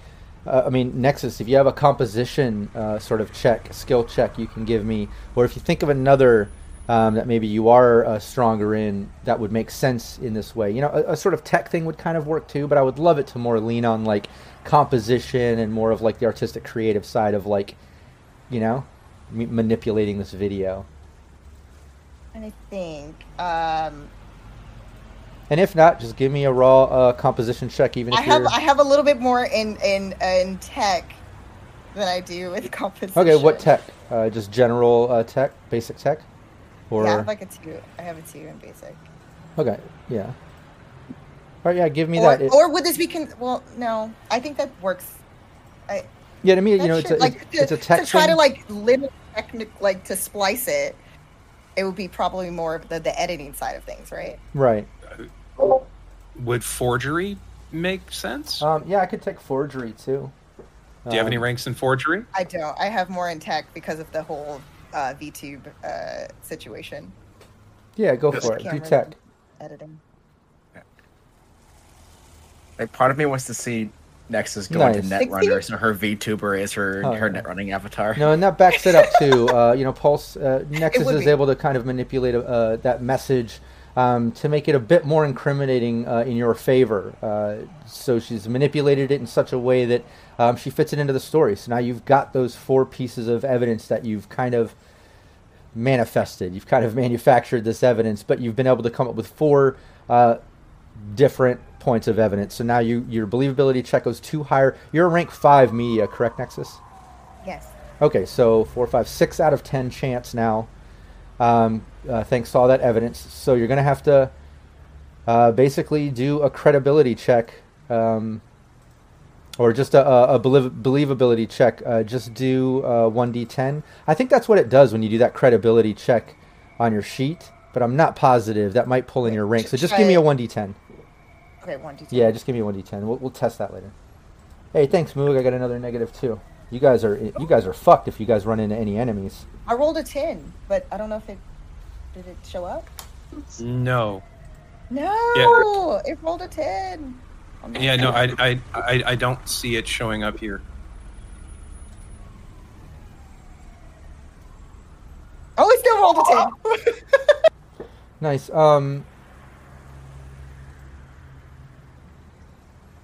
uh, I mean Nexus, if you have a composition uh, sort of check, skill check, you can give me, or if you think of another um, that maybe you are uh, stronger in, that would make sense in this way. You know, a, a sort of tech thing would kind of work too, but I would love it to more lean on like composition and more of like the artistic, creative side of like, you know, m- manipulating this video. And I think um And if not, just give me a raw uh, composition check, even if I have you're. I have a little bit more in in in tech than I do with composition. Okay, what tech? Uh, just general uh, tech, basic tech, or Yeah, I have like a two. I have a two in basic. okay, yeah. All right, yeah, give me Or, that. It- or would this be con- well? No, I think that works. I, yeah, to me, you Not know, it's a, like it's, it's a to, tech to try thing. to like limit technic like to splice it. It would be probably more of the, the editing side of things, right? right. Would forgery make sense? Um, yeah, I could take forgery too. Do you have any Um, ranks in forgery? I don't. I have more in tech because of the whole uh, VTube uh, situation. Yeah, go Just for it. Do camera tech. editing. Like part of me wants to see Nexus go Nice. into Netrunner, so her VTuber is her Oh, her yeah. Netrunning avatar. No, and that backs it up too. Uh, you know, Pulse uh, Nexus is be. able to kind of manipulate uh, that message um, to make it a bit more incriminating uh, in your favor. Uh, so she's manipulated it in such a way that um, she fits it into the story. So now you've got those four pieces of evidence that you've kind of manifested. You've kind of [LAUGHS] manufactured this evidence, but you've been able to come up with four uh, different points of evidence. So now you your believability check goes two higher. You're a rank five media, correct, Nexus? Yes. Okay, so four, five, six out of ten chance now. Um, uh, thanks to all that evidence. So you're going to have to uh, basically do a credibility check, um, or just a, a, a believ- believability check. Uh, just do uh, one d10. I think that's what it does when you do that credibility check on your sheet, but I'm not positive. That might pull in your rank. So just give me a one d10. Okay, one, two, three. Yeah, just give me a one d10. We'll, we'll test that later. Hey, thanks, Moog. I got another negative two. You guys are you guys are fucked if you guys run into any enemies. I rolled a ten, but I don't know if it did it show up. No. No, it rolled a ten. Oh, Yeah, no, I, I, I, I don't see it showing up here. Oh, it still rolled a ten. [LAUGHS] Nice. Um,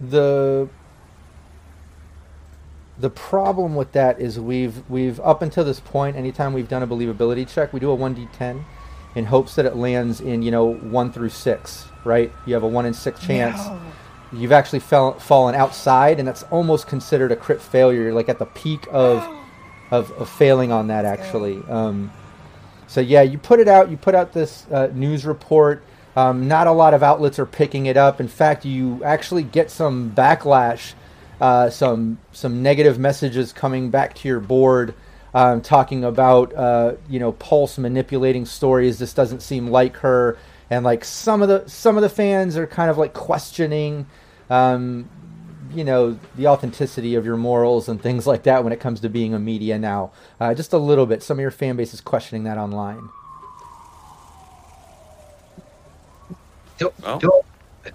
the the problem with that is we've we've up until this point, anytime we've done a believability check, we do a one d10 in hopes that it lands in you know one through six. Right? You have a one in six chance. No. You've actually fell, fallen outside, and that's almost considered a crit failure. You're like at the peak of [GASPS] of, of failing on that actually. Um, so yeah, you put it out. You put out this uh, news report. Um, not a lot of outlets are picking it up. In fact, you actually get some backlash uh, some some negative messages coming back to your board, um, talking about uh, you know Pulse manipulating stories. This doesn't seem like her, and like some of the some of the fans are kind of like questioning. Um, you know the authenticity of your morals and things like that when it comes to being a media now uh, just a little bit some of your fan base is questioning that online Don't, Oh. don't,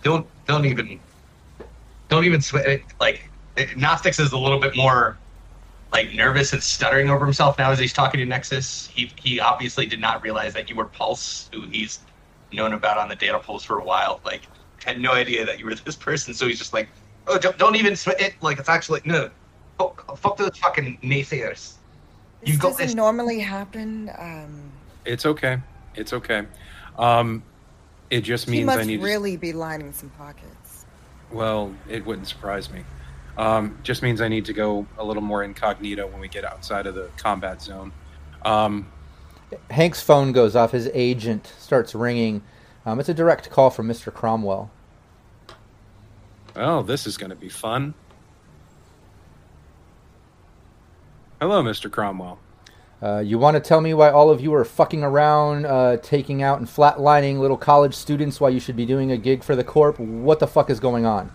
don't, don't even, don't even sweat it. Like Gnostics is a little bit more like nervous and stuttering over himself now as he's talking to Nexus. He he obviously did not realize that you were Pulse, who he's known about on the data pulse for a while. Like had no idea that you were this person. So he's just like, oh, don't, don't even sweat it. Like it's actually no. Fuck, fuck those fucking naysayers. This You got doesn't this. normally happen. Um, It's okay. It's okay. Um, it just he means must I need. To really be lining some pockets. Well, it wouldn't surprise me. Um, just means I need to go a little more incognito when we get outside of the combat zone. Um, hank's phone goes off his agent starts ringing um, it's a direct call from mr cromwell well, this is going to be fun. Hello, Mr. Cromwell. Uh, you want to tell me why all of you are fucking around, uh, taking out and flatlining little college students while you should be doing a gig for the Corp? What the fuck is going on?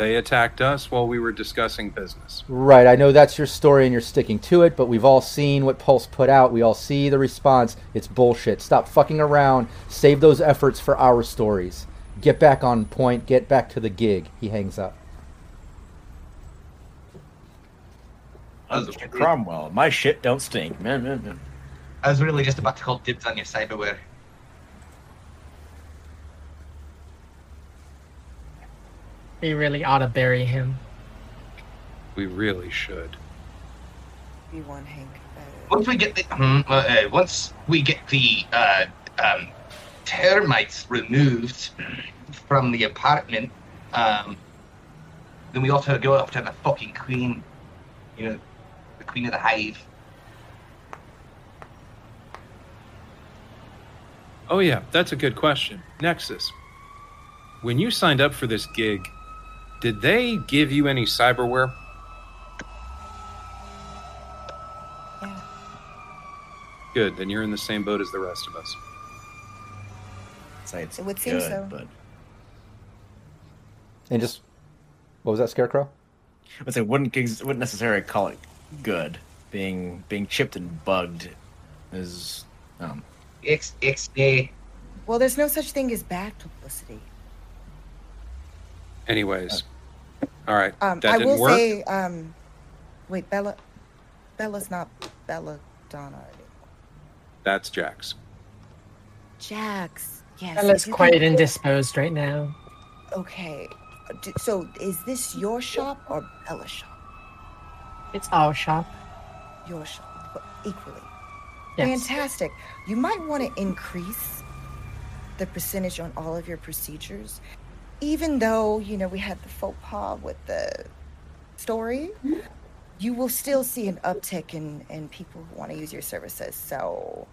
They attacked us while we were discussing business. Right, I know that's your story and you're sticking to it, but we've all seen what Pulse put out. We all see the response. It's bullshit. Stop fucking around. Save those efforts for our stories. Get back on point. Get back to the gig. He hangs up. I was, Mr. Cromwell, my shit don't stink. Man, man, man. I was really just about to call dibs on your cyberware. We really ought to bury him. We really should. You want Hank? Uh, Once we get the hmm, uh, uh, once we get the uh, um, termites removed from the apartment, um, then we ought to go after the fucking queen. You know, the queen of the hive. Oh, yeah, that's a good question. Nexus, when you signed up for this gig, did they give you any cyberware? yeah. Good, then you're in the same boat as the rest of us. It's It would seem good, so. but And just. What was that, Scarecrow? I would say wouldn't wouldn't necessarily call it good. Being being chipped and bugged is um X X A. Well, there's no such thing as bad publicity. Anyways, all right, Um, that I didn't will work. say, um, wait, Bella, Bella's not Bella Donna. That's Jax. Jax, yes. Bella's if quite can- indisposed right now. Okay, Uh, so is this your shop or Bella's shop? It's our shop. Your shop, but equally. Yes. Fantastic. You might want to increase the percentage on all of your procedures, even though you know we had the faux pas with the story. You will still see an uptick in in people who want to use your services. So,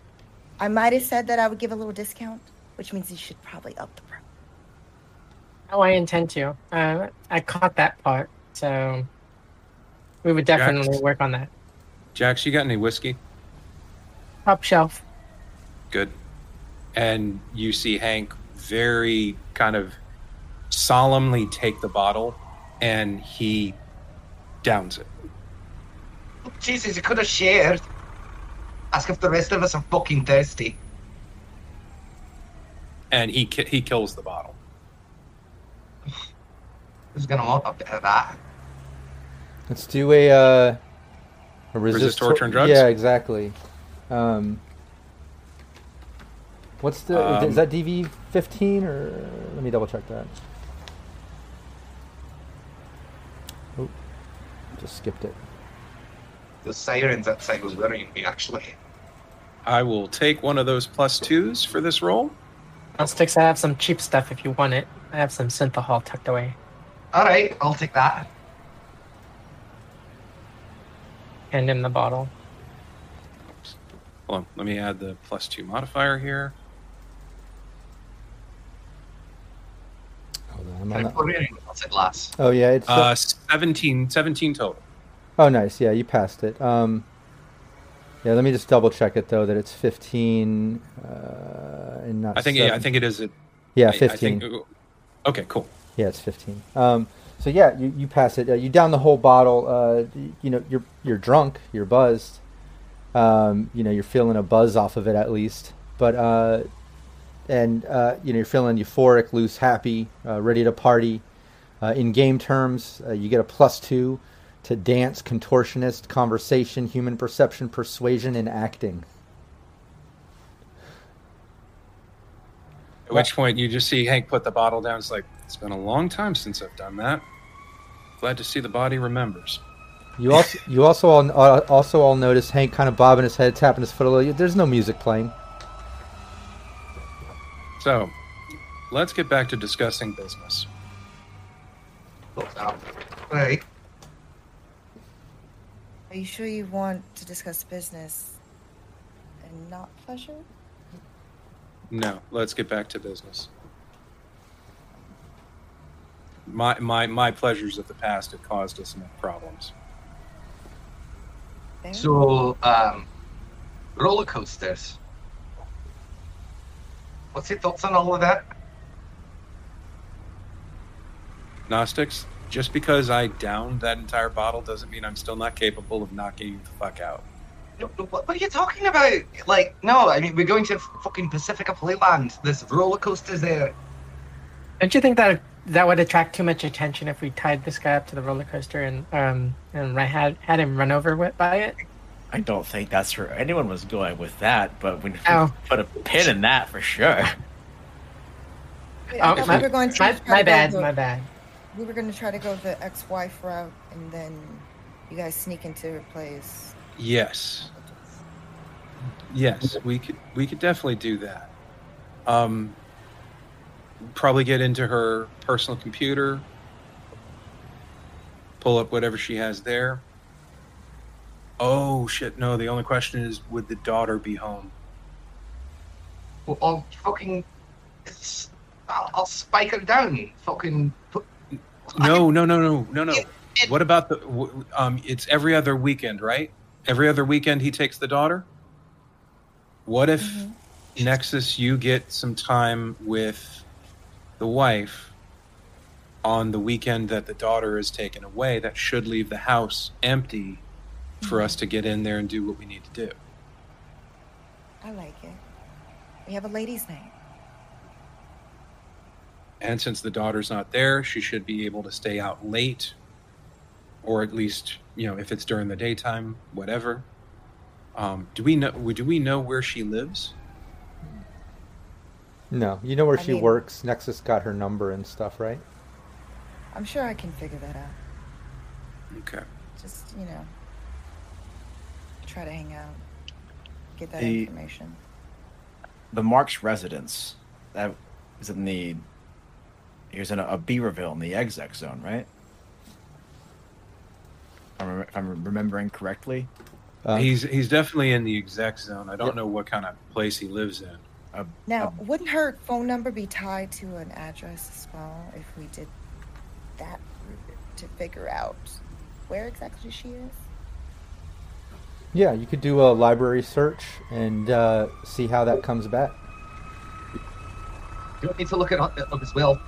I might have said that I would give a little discount, which means you should probably up the price. Oh, I intend to. Uh, I caught that part, so we would definitely Jax. work on that. Jax, you got any whiskey? Top shelf. Good. And you see Hank very kind of solemnly take the bottle and he downs it. Jesus, you could have shared. Ask if the rest of us are fucking thirsty. And he ki- he kills the bottle. Who's gonna want a bit of that? Let's do a. Uh, a resist, Resist torture and drugs? Yeah, exactly. Um, what's the. Um, is that DV 15 or. Let me double check that. Just skipped it. The sirens outside was worrying me, actually. I will take one of those plus twos for this roll. On sticks, I have some cheap stuff if you want it. I have some synthahol tucked away. All right, I'll take that. Hand him the bottle. Hold on, let me add the plus two modifier here. Hold on. I'm on the, pour it in? I'll Lots of glass. Oh yeah, it's Uh, 17, 17 total. Oh, nice. Yeah, you passed it. Um, yeah, let me just double check it though that it's 15 uh, and not. I think yeah, I think it is. A, Yeah, I- I 15. think- okay, cool. Yeah, it's 15. Um, so yeah, you, you pass it. Uh, you down the whole bottle. Uh, you know, you're you're drunk. You're buzzed. Um, you know, you're feeling a buzz off of it at least. But uh, and uh, you know, you're feeling euphoric, loose, happy, uh, ready to party. Uh, in game terms, uh, you get a plus two to dance, contortionist, conversation, human perception, persuasion, and acting. At which point you just see Hank put the bottle down. It's like it's been a long time since I've done that. Glad to see the body remembers. You also [LAUGHS] you also all, uh, also all notice Hank kind of bobbing his head, tapping his foot a little. There's no music playing. So, let's get back to discussing business. Hey. Are you sure you want to discuss business and not pleasure? No, let's get back to business. My my my pleasures of the past have caused us enough problems. Fair. So, um, roller coasters. What's your thoughts on all of that? Gnostics, just because I downed that entire bottle doesn't mean I'm still not capable of knocking you the fuck out. No, no, What, what are you talking about? Like, no, I mean, we're going to fucking Pacifica Playland. There's roller coasters there. Don't you think that that would attract too much attention if we tied this guy up to the roller coaster and um and right had had him run over with by it? I don't think that's where anyone was going with that, but we Oh. put a pin in that for sure. Wait, Oh, my, we were going to my, my bad, my bad. We were going to try to go the ex-wife route, and then you guys sneak into her place. Yes. Yes, we could we could definitely do that. Um probably get into her personal computer, pull up whatever she has there. Oh shit, no, the only question is would the daughter be home? Well, I'll fucking. I'll, I'll spike her down. Fucking. Put, No, no, no, no, no, no. It- What about the um it's every other weekend, right? Every other weekend he takes the daughter? What if Nexus you get some time with the wife on the weekend that the daughter is taken away that should leave the house empty for us to get in there and do what we need to do. I like it. We have a ladies' night. And since the daughter's not there, she should be able to stay out late or at least, you know, if it's during the daytime, whatever. Um, do we know do we know where she lives? No, you know where I she mean- works. Nexus got her number and stuff, right? I'm sure I can figure that out. Okay. Just, you know, try to hang out, get that The- information. The Mark's residence that is in the he was in a, a Beaverville in the exec zone, right? If I'm, if I'm remembering correctly. Um, he's he's definitely in the exec zone. I don't Yep. know what kind of place he lives in. A, Now, a- wouldn't her phone number be tied to an address as well if we did that to figure out where exactly she is? yeah, you could do a library search and uh, see how that comes back. you don't need to look at it up, up as well.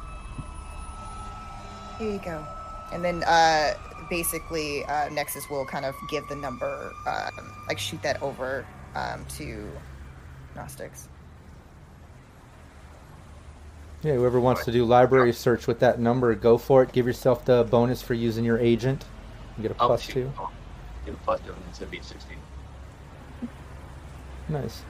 Here you go. And then uh, basically, uh, Nexus will kind of give the number, um, like shoot that over um, to Gnostics. Yeah, whoever wants to do library search with that number, go for it. Give yourself the bonus for using your agent. You get a Up plus to- two. Get a plus two, and it's gonna be 16. Nice.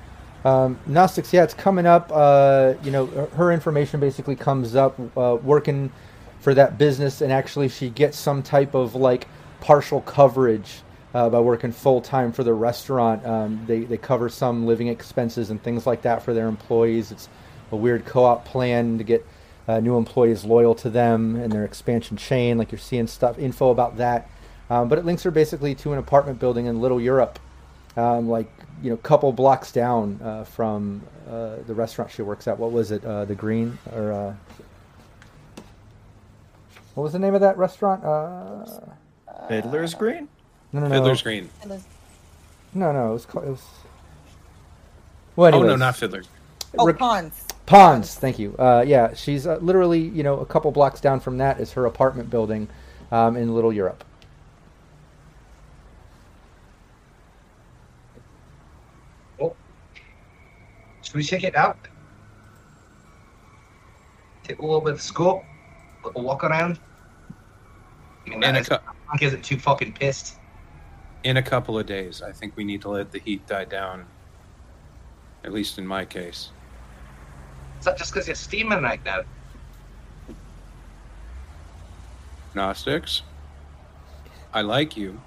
Um, Gnostics, yeah, it's coming up. Uh, you know, her- her information basically comes up uh, working for that business, and actually, she gets some type of like partial coverage uh, by working full time for the restaurant. Um, they they cover some living expenses and things like that for their employees. It's a weird co-op plan to get uh, new employees loyal to them and their expansion chain. Like you're seeing stuff info about that. Um, but it links her basically to an apartment building in Little Europe um, like you know, a couple blocks down uh, from uh, the restaurant she works at. What was it? Uh, the Green or uh, What was the name of that restaurant? Uh, Fiddler's Green. no, no, no. Fiddler's Green. No, no. It was called. It was. Well, Oh anyways, no, not Fiddler's. Oh, Rick- Pawns. Ponds. Thank you. Uh, yeah, she's uh, literally, you know, a couple blocks down from that is her apartment building um, in Little Europe. Oh. Should we check it out? Take a little bit of scope, little walk around. I mean, In a, that cou- isn't too fucking pissed. in a couple of days, I think we need to let the heat die down. At least in my case. Is that just because you're steaming right now? Gnostics, I like you.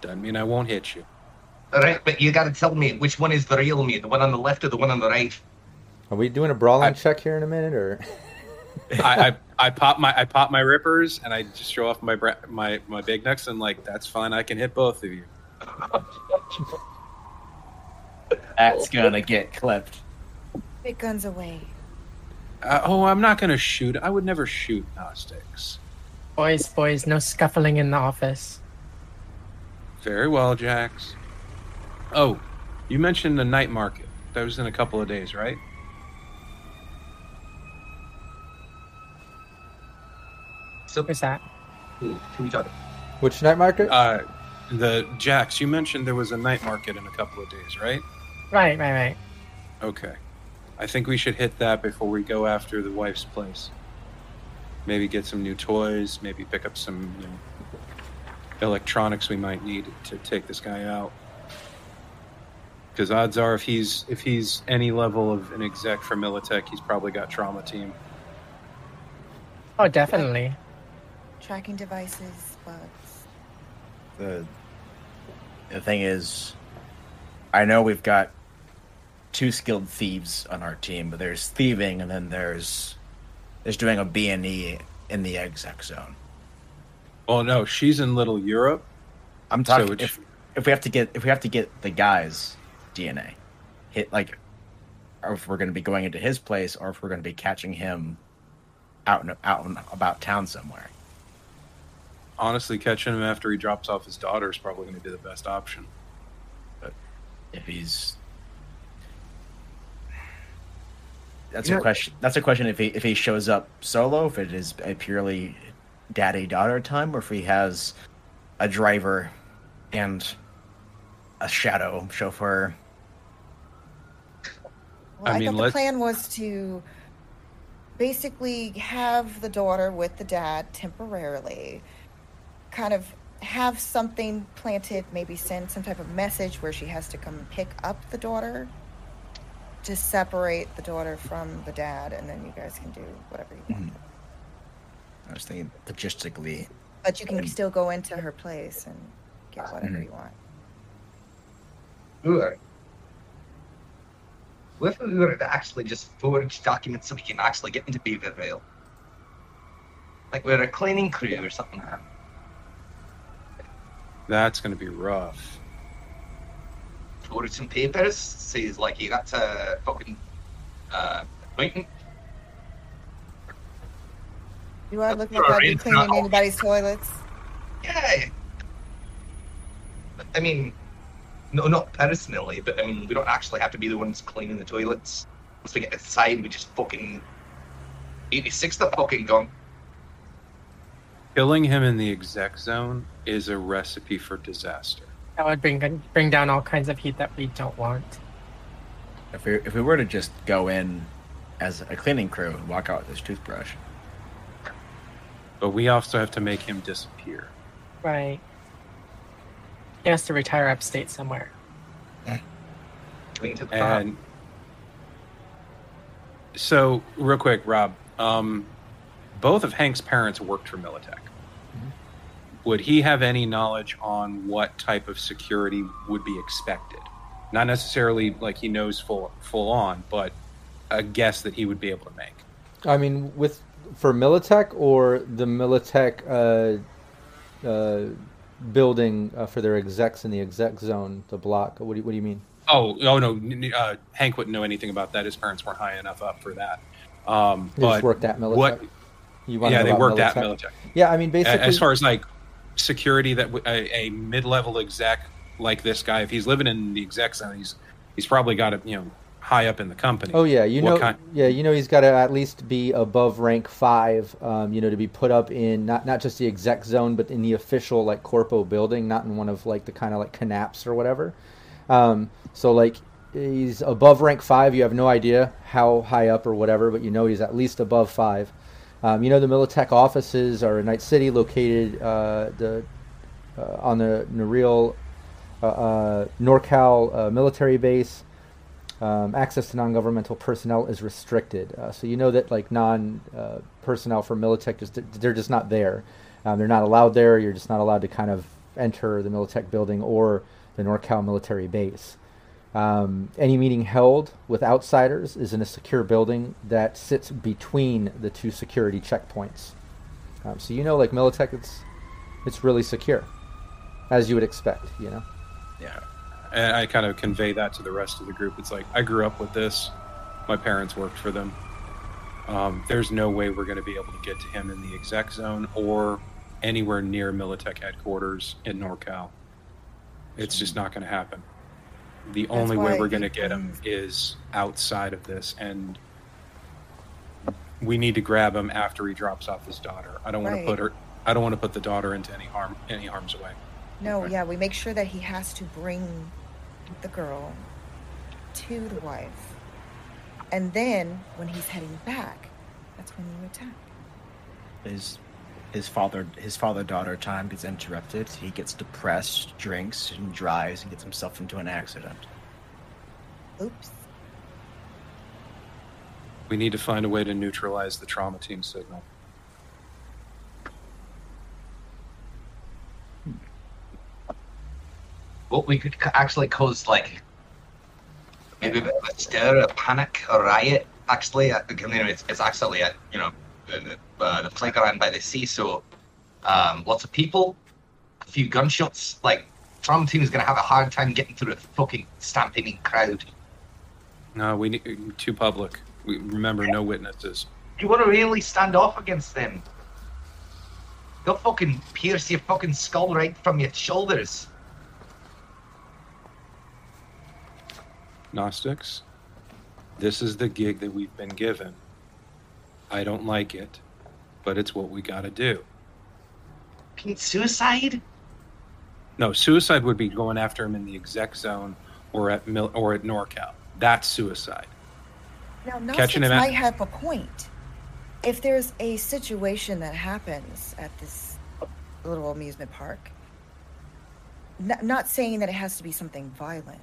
Doesn't mean I won't hit you. All right, but you got to tell me which one is the real me, the one on the left or the one on the right. Are we doing a brawling I- check here in a minute, or? [LAUGHS] I, I I pop my I pop my rippers and I just show off my bra- my my big necks and like that's fine. I can hit both of you. [LAUGHS] That's gonna get clipped. Big guns away. Uh, oh, I'm not gonna shoot. I would never shoot Gnostics. Boys, boys, no scuffling in the office. Very well, Jax. Oh, you mentioned the night market. That was in a couple of days, right? Where's that? who, who we talking? Which night market? Uh, the Jax. You mentioned there was a night market in a couple of days, right? Right, right, right. Okay. I think we should hit that before we go after the wife's place. Maybe get some new toys. Maybe pick up some you know, electronics we might need to take this guy out. Because odds are, if he's if he's any level of an exec for Militech, he's probably got trauma team. Oh, definitely. Tracking devices, bugs. The the thing is, I know we've got two skilled thieves on our team, but there's thieving, and then there's there's doing a B and E in the exec zone. Oh no, she's in Little Europe. I'm talking So it's- if if we have to get if we have to get the guy's DNA, hit like, or if we're going to be going into his place, or if we're going to be catching him out and out and about town somewhere. Honestly, catching him after he drops off his daughter is probably going to be the best option. But if he's that's Yeah. a question. That's a question. If he if he shows up solo, if it is a purely daddy daughter time, or if he has a driver and a shadow chauffeur. Well, I I, mean, thought the let- plan was to basically have the daughter with the dad temporarily, kind of have something planted, maybe send some type of message where she has to come pick up the daughter to separate the daughter from the dad, and then you guys can do whatever you want. I was thinking logistically. But you can And- still go into her place and get whatever Mhm. you want. Ooh, all right. What if we were to actually just forge documents so we can actually get into Beaverville? Like we're a cleaning crew or something. That's going to be rough. Ordered some papers, says like you got a fucking uh waiting. Do I look like Alright, I'd be cleaning anybody's toilets? Yeah. I mean, no, not personally, but I mean, we don't actually have to be the ones cleaning the toilets. Once we get inside, we just fucking 86 the fucking gone. Killing him in the exec zone is a recipe for disaster. That would bring bring down all kinds of heat that we don't want. If we if we were to just go in as a cleaning crew and walk out with this toothbrush, But we also have to make him disappear. Right. He has to retire upstate somewhere. Clean to the farm. And so, real quick, Rob, um, both of Hank's parents worked for Militech. Would he have any knowledge on what type of security would be expected? Not necessarily like he knows full full on, but a guess that he would be able to make. I mean, with for Militech or the Militech uh, uh, building uh, for their execs in the exec zone, the block. What do you, what do you mean? Oh, oh no, uh, Hank wouldn't know anything about that. His parents weren't high enough up for that. Um, They but just worked at Militech. what? You yeah, they worked at Militech? Militech. Yeah, I mean, basically, as far as like security, that w- a, a mid-level exec like this guy, if he's living in the exec zone, he's he's probably got it, you know, high up in the company. Oh yeah, you What know, kind- yeah, you know, he's got to at least be above rank five, um, you know, to be put up in not not just the exec zone, but in the official like corpo building, not in one of like the kind of like conapts or whatever. Um, so like he's above rank five. You have no idea how high up or whatever, but you know he's at least above five. Um, you know, the Militech offices are in Night City, located uh, the uh, on the Noreal uh, uh, NorCal uh, military base. Um, access to non-governmental personnel is restricted, so you know that like non-personnel from Militech just they're just not there. Um, they're not allowed there. You're just not allowed to kind of enter the Militech building or the NorCal military base. Um, any meeting held with outsiders is in a secure building that sits between the two security checkpoints. Um, so you know, like Militech, it's it's really secure, as you would expect. You know. Yeah. And I kind of convey that to the rest of the group. It's like I grew up with this. My parents worked for them. Um, there's no way we're going to be able to get to him in the exec zone or anywhere near Militech headquarters in NorCal. It's just not going to happen. The That's only way we're going to get him is outside of this, and we need to grab him after he drops off his daughter. I don't want Right. to put her. I don't want to put the daughter into any harm, any harm's way. No, yeah, we make sure that he has to bring the girl to the wife. And then when he's heading back, that's when you attack. His his father his father daughter time gets interrupted. He gets depressed, drinks, and drives, and gets himself into an accident. Oops. We need to find a way to neutralize the trauma team signal. Hmm. What we could actually cause like maybe a bit of a stir, a panic, a riot. Actually, you know, it's, it's actually a, you know the, the, uh, the playground by the sea, so um, lots of people, a few gunshots. Like trauma team is gonna have a hard time getting through a fucking stampeding crowd. No, we need too public. We, remember, no witnesses. You want to really stand off against them? They'll fucking pierce your fucking skull right from your shoulders. Gnostics, this is the gig that we've been given. I don't like it, but it's what we got to do. Pete, suicide? No, suicide would be going after him in the exec zone or at Mil- or at NorCal. That's suicide. Now, Catching Gnostics him at- have a point. If there's a situation that happens at this little amusement park, n- not saying that it has to be something violent,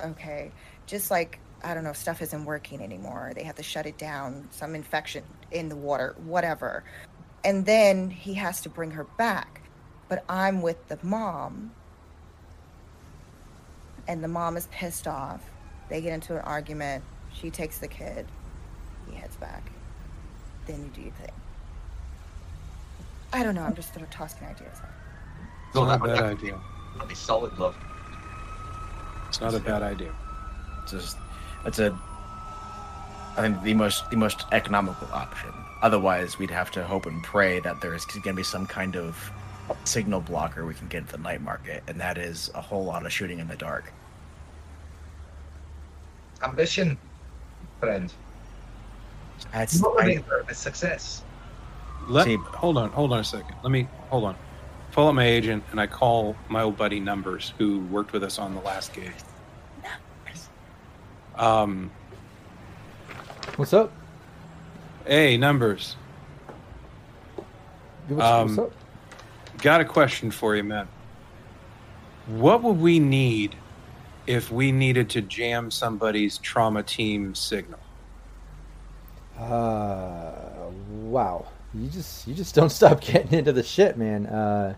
okay? Just like, I don't know, stuff isn't working anymore, they have to shut it down, some infection in the water, whatever. And then he has to bring her back. But I'm with the mom, and the mom is pissed off. They get into an argument. She takes the kid. He heads back. Then you do your thing. I don't know. I'm just sort of tossing ideas. out. It's not a that- bad idea. That'd solid, love. It's not a bad idea. Just it's a I think the most the most economical option. Otherwise, we'd have to hope and pray that there is going to be some kind of signal blocker we can get at the night market, and that is a whole lot of shooting in the dark. Ambition, friend. That's Motivate I, for the success. Let See- hold on, hold on a second. Let me hold on. Pull up my agent and I call my old buddy Numbers, who worked with us on the last gig. Um, What's up? hey, Numbers, What's, Um, what's up? got a question for you, man. What would we need if we needed to jam somebody's trauma team signal? Uh, wow. You just you just don't [LAUGHS] stop getting into the shit, man. Uh,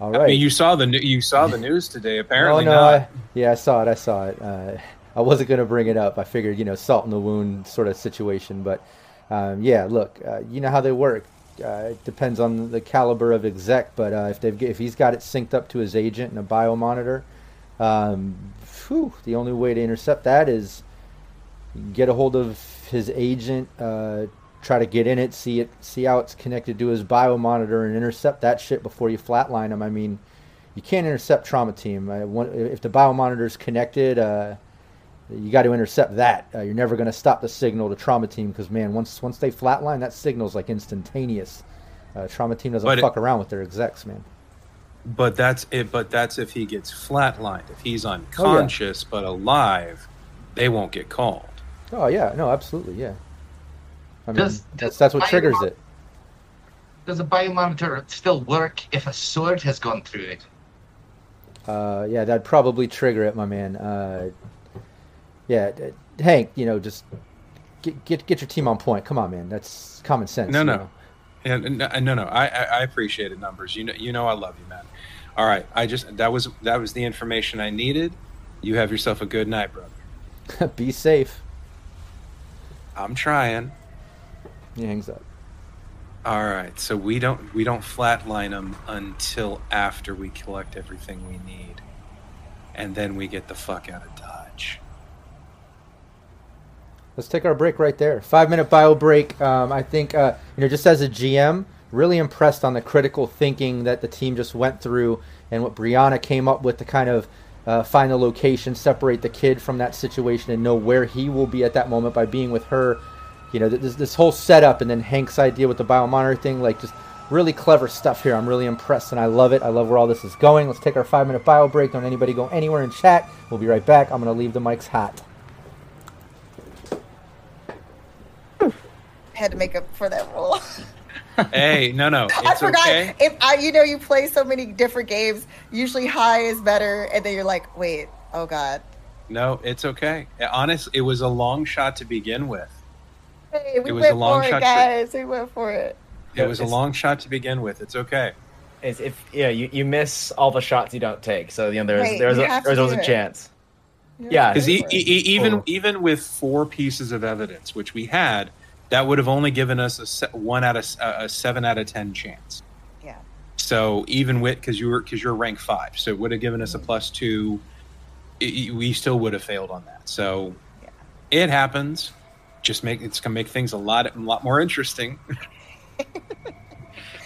all right. I mean, you saw the you saw the news today. [LAUGHS] Apparently oh, no, not. I, yeah, I saw it. I saw it. Uh, I wasn't going to bring it up. I figured, you know, salt in the wound sort of situation. But um, yeah, look, uh, you know how they work. Uh, it depends on the caliber of exec, but uh, if they've if he's got it synced up to his agent and a biomonitor, um, phew, the only way to intercept that is get a hold of his agent, uh, try to get in it, see it, see how it's connected to his bio monitor, and intercept that shit before you flatline him. I mean, you can't intercept trauma team. I, if the bio monitor is connected, uh, you got to intercept that. Uh, you're never going to stop the signal to trauma team because man, once once they flatline, that signal's like instantaneous. Uh, trauma team doesn't But it- fuck around with their execs, man. But that's it. But that's if he gets flatlined. If he's Oh, unconscious but alive, they won't get called. Oh yeah, no, absolutely, yeah. I mean, Does- that's does that's what triggers it. Does a biomonitor still work if a sword has gone through it? Uh, yeah, that'd probably trigger it, my man. Uh, yeah, Hank, you know, just get get get your team on point. Come on, man. That's common sense. No, no. know? Yeah, no, no, no. I, I, I appreciate it. Numbers. You know, you know, I love you, man. All right. I just that was that was the information I needed. You have yourself a good night, brother. [LAUGHS] Be safe. I'm trying. He hangs up. All right. So we don't we don't flatline them until after we collect everything we need, and then we get the fuck out of Dodge. Let's take our break right there. Five minute bio break. Um, I think, uh, you know, just as a GM, really impressed on the critical thinking that the team just went through and what Brianna came up with to kind of uh, find the location, separate the kid from that situation, and know where he will be at that moment by being with her. You know, this, this whole setup and then Hank's idea with the biomonitor thing, like just really clever stuff here. I'm really impressed and I love it. I love where all this is going. Let's take our five minute bio break. Don't anybody go anywhere in chat. We'll be right back. I'm going to leave the mics hot. Had to make up for that rule. [LAUGHS] hey, no, no, [LAUGHS] I forgot. okay. If I, you know, you play so many different games. Usually, high is better, and then you're like, wait, oh god. No, it's okay. Honest, it was a long shot to begin with. Hey, we It was went a long for shot it, to- guys. We went for it. It was a long shot to begin with. It's okay. It's if yeah, you, you miss all the shots you don't take. So you know there's Right, there's a, there's always a chance. You're Yeah, Because for it. e- e- even Oh. even with four pieces of evidence, which we had, that would have only given us a se- one out of s- a seven out of ten chance. Yeah. So even with because you were because you're rank five, so it would have given us a mm-hmm. plus two. i- i- we still would have failed on that. So Yeah. it happens. Just make it's gonna make things a lot a lot more interesting. [LAUGHS]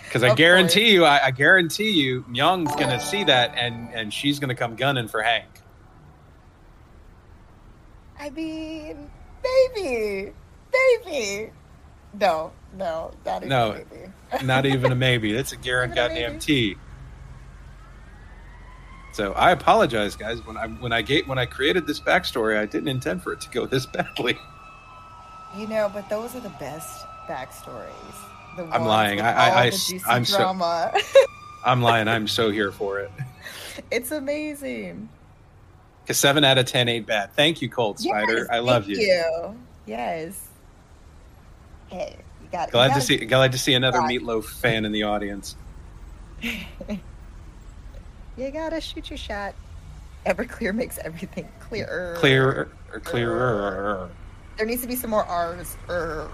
Because I guarantee you, I, I guarantee you, Myung's gonna see that and and she's gonna come gunning for Hank. I mean, baby, maybe. No, no, not even No. maybe. [LAUGHS] Not even a [LAUGHS] maybe. That's a Even goddamn. T. So I apologize, guys. When I when I gave when I created this backstory, I didn't intend for it to go this [LAUGHS] badly. You know, but those are the best backstories. The I'm lying. I- I- I juicy I'm so- I'm lying. I'm so here for it. it's amazing. Because seven out of ten ain't bad. Thank you, Cold Spider. I love thank you. you. Yes. Hey, you got. Glad you to gotta- see glad to see another Right. Meatloaf fan in the audience. [LAUGHS] You gotta shoot your shot. Everclear makes everything clearer. Clear or clearer. There needs to be some more R's. Er.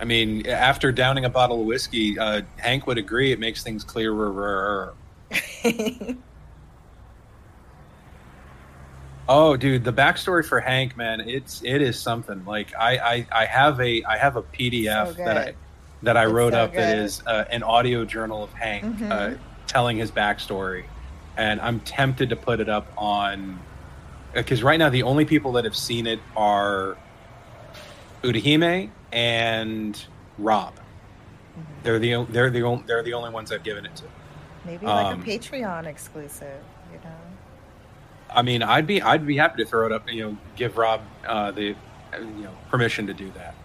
I mean, after downing a bottle of whiskey, uh, Hank would agree it makes things clearer. [LAUGHS] Oh, dude, the backstory for Hank, man, it's it is something. Like I I, I have a I have a PDF So that I that I It's wrote so up that good. is uh, an audio journal of Hank uh, Mhm. telling his backstory, and I'm tempted to put it up on because right now the only people that have seen it are Udahime and Rob. Mm-hmm. They're the they're the only they're the only ones I've given it to. Maybe like Um, a Patreon exclusive? I mean, I'd be I'd be happy to throw it up. You know, give Rob uh, the you know permission to do that.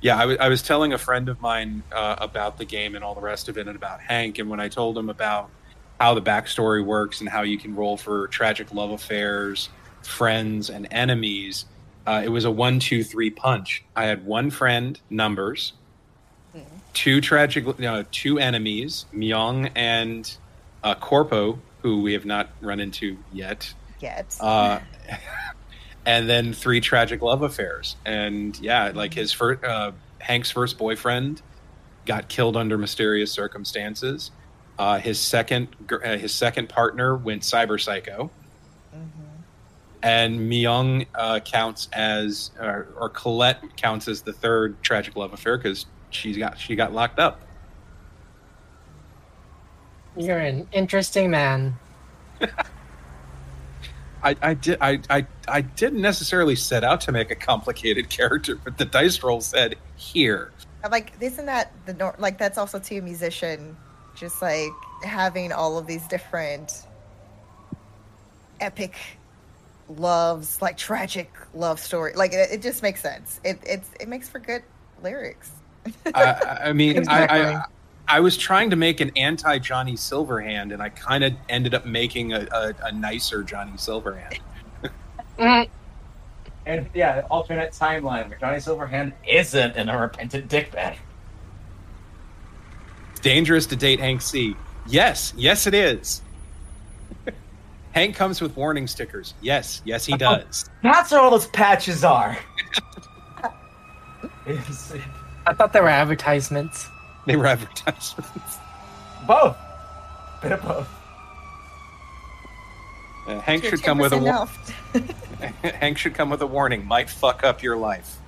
Yeah, I wa- I was telling a friend of mine uh, about the game and all the rest of it, and about Hank. And when I told him about how the backstory works and how you can roll for tragic love affairs, friends, and enemies, uh, it was a one, two, three punch. I had one friend, numbers, two tragic, uh, two enemies, Myung and uh, Corpo, who we have not run into yet, Yet. uh, [LAUGHS] and then three tragic love affairs. And yeah, like his first, uh, Hank's first boyfriend got killed under mysterious circumstances. Uh, his second, uh, his second partner went cyber psycho, Mm-hmm. and Myung uh, counts as, or, or Colette counts as the third tragic love affair because she got she got locked up. You're an interesting man. [LAUGHS] I, I did I, I I didn't necessarily set out to make a complicated [LAUGHS] character, but the dice roll said here. I'm like, isn't that the nor- like that's also to a musician, just like having all of these different epic loves, like tragic love story. Like it, it just makes sense. It it's it makes for good lyrics. [LAUGHS] I, I mean, Exactly. I, I I was trying to make an anti Johnny Silverhand, and I kind of ended up making a, a, a nicer Johnny Silverhand. [LAUGHS] And yeah, alternate timeline where Johnny Silverhand isn't in a repentant dickbag. It's dangerous to date Hank C. Yes, yes, it is. [LAUGHS] Hank comes with warning stickers. Yes, yes, he oh, does. That's where all those patches are. It's I thought they were advertisements. They were advertisements. [LAUGHS] both. Bit of both. Uh, Hank should come with a timber's enough. [LAUGHS] Hank should come with a warning. Might fuck up your life.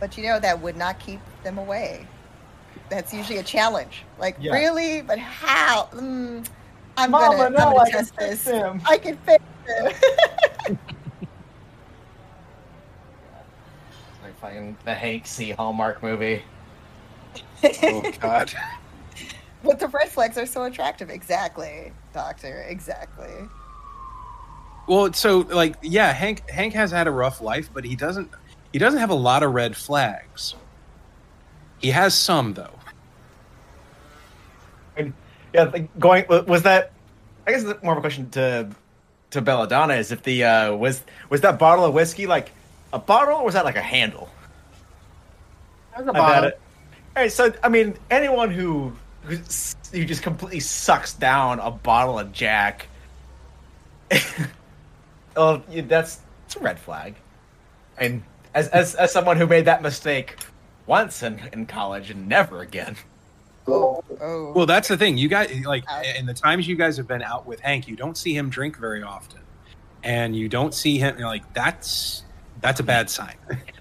But you know that would not keep them away. That's usually a challenge. Like Yeah. really, but how? Mm, I'm Mama, gonna, no, I'm gonna I can test fix this. him. I can fix him. [LAUGHS] Like fucking the Hank C. Hallmark movie. [LAUGHS] Oh God. but the red flags are so attractive. Exactly, Doctor. Exactly. Well, so like, yeah, Hank Hank has had a rough life, but he doesn't he doesn't have a lot of red flags. He has some though. And yeah, like going was that? I guess it's more of a question to to Belladonna is if the uh, was was that bottle of whiskey like a bottle or was that like a handle? That was a I bet bottle. All right, so I mean, anyone who who, who just completely sucks down a bottle of Jack, [LAUGHS] well, yeah, that's it's a red flag. And as as as someone who made that mistake once in in college and never again. Oh, oh. Well, that's the thing. You guys like in the times you guys have been out with Hank, you don't see him drink very often, and you don't see him you're like that's that's a bad sign.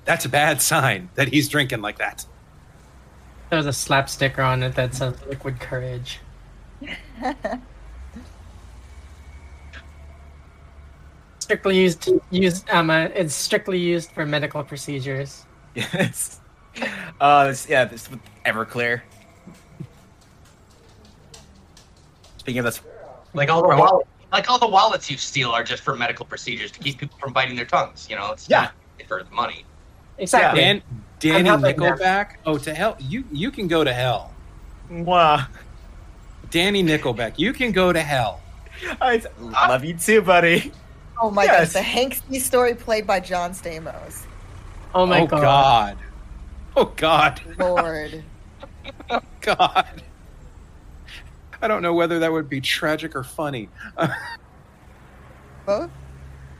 that's a bad sign that he's drinking like that. There's a slap sticker on it that says "Liquid Courage." [LAUGHS] strictly used used um uh, it's strictly used for medical procedures. Yes. Uh, this, yeah, this with Everclear. Speaking of this, Like all the wallets, like all the wallets you steal are just for medical procedures to keep people from biting their tongues. You know, it's Yeah. not for the money. Exactly. Dan, Danny I'm. Nickelback. Oh, to hell! You you can go to hell. wow, Danny Nickelback, you can go to hell. I love you too, buddy. Oh my Yes. gosh, the Hank story played by John Stamos. Oh, oh my oh god. God. Oh God. Lord. Oh [LAUGHS] god. I don't know whether that would be tragic or funny. Both?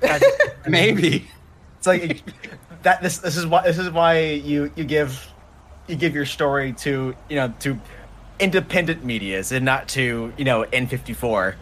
[LAUGHS] Maybe. It's like that. This this is why this is why you you give you give your story to you know to independent medias and not to you know N54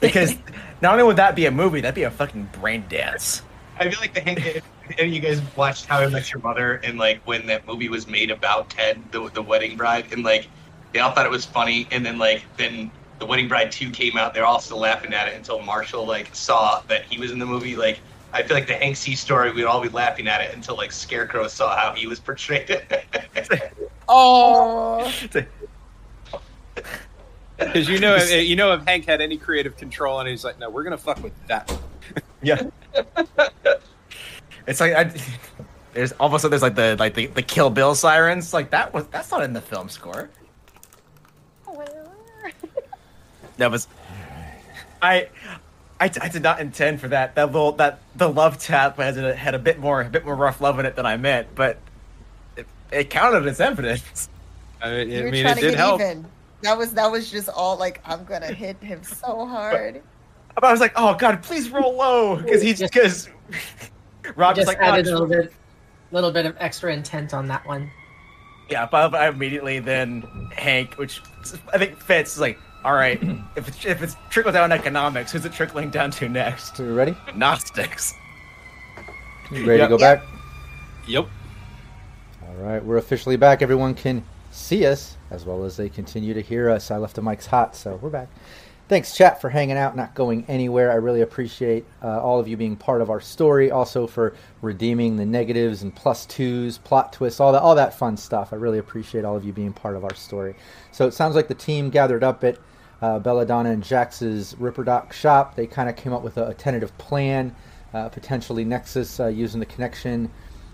because [LAUGHS] not only would that be a movie, that'd be a fucking brain dance. I feel like the Hank. If you guys watched How I Met Your Mother, and like when that movie was made about Ted, the the wedding bride, and like they all thought it was funny, and then like then the Wedding Bride two came out, they're all still laughing at it until Marshall like saw that he was in the movie. Like I feel like the Hank C story, we'd all be laughing at it until like Scarecrow saw how he was portrayed. [LAUGHS] Oh. [LAUGHS] Because you know, if, you know, if Hank had any creative control, and he's like, "No, we're gonna fuck with that." [LAUGHS] Yeah. it's like I, there's almost there's like the like the, the Kill Bill sirens like that was that's not in the film score. That was I. I, I did not intend for that. That little that the love tap had a, had a bit more a bit more rough love in it than I meant, but it, it counted as evidence. I mean, You I were mean trying it to did get help. even. That was that was just all like I'm gonna hit him so hard. But I was like, oh god, please roll low [LAUGHS] because he's Just- because Rob Just like, added "Oh, a little bit, little bit of extra intent on that one. Yeah, but I immediately then Hank, which I think fits, is like, All right. if it's if it's trickle down economics, who's it trickling down to next? So you ready? Gnostics. You ready Yep. to go back? Yep. All right, we're officially back. Everyone can see us as well as they continue to hear us. I left the mics hot, so we're back. Thanks, chat, for hanging out, not going anywhere. I really appreciate uh, all of you being part of our story. Also for redeeming the negatives and plus twos, plot twists, all that, all that fun stuff. I really appreciate all of you being part of our story. So it sounds like the team gathered up at uh, Belladonna and Jax's Ripperdoc shop. They kind of came up with a, a tentative plan, uh, potentially Nexus uh, using the connection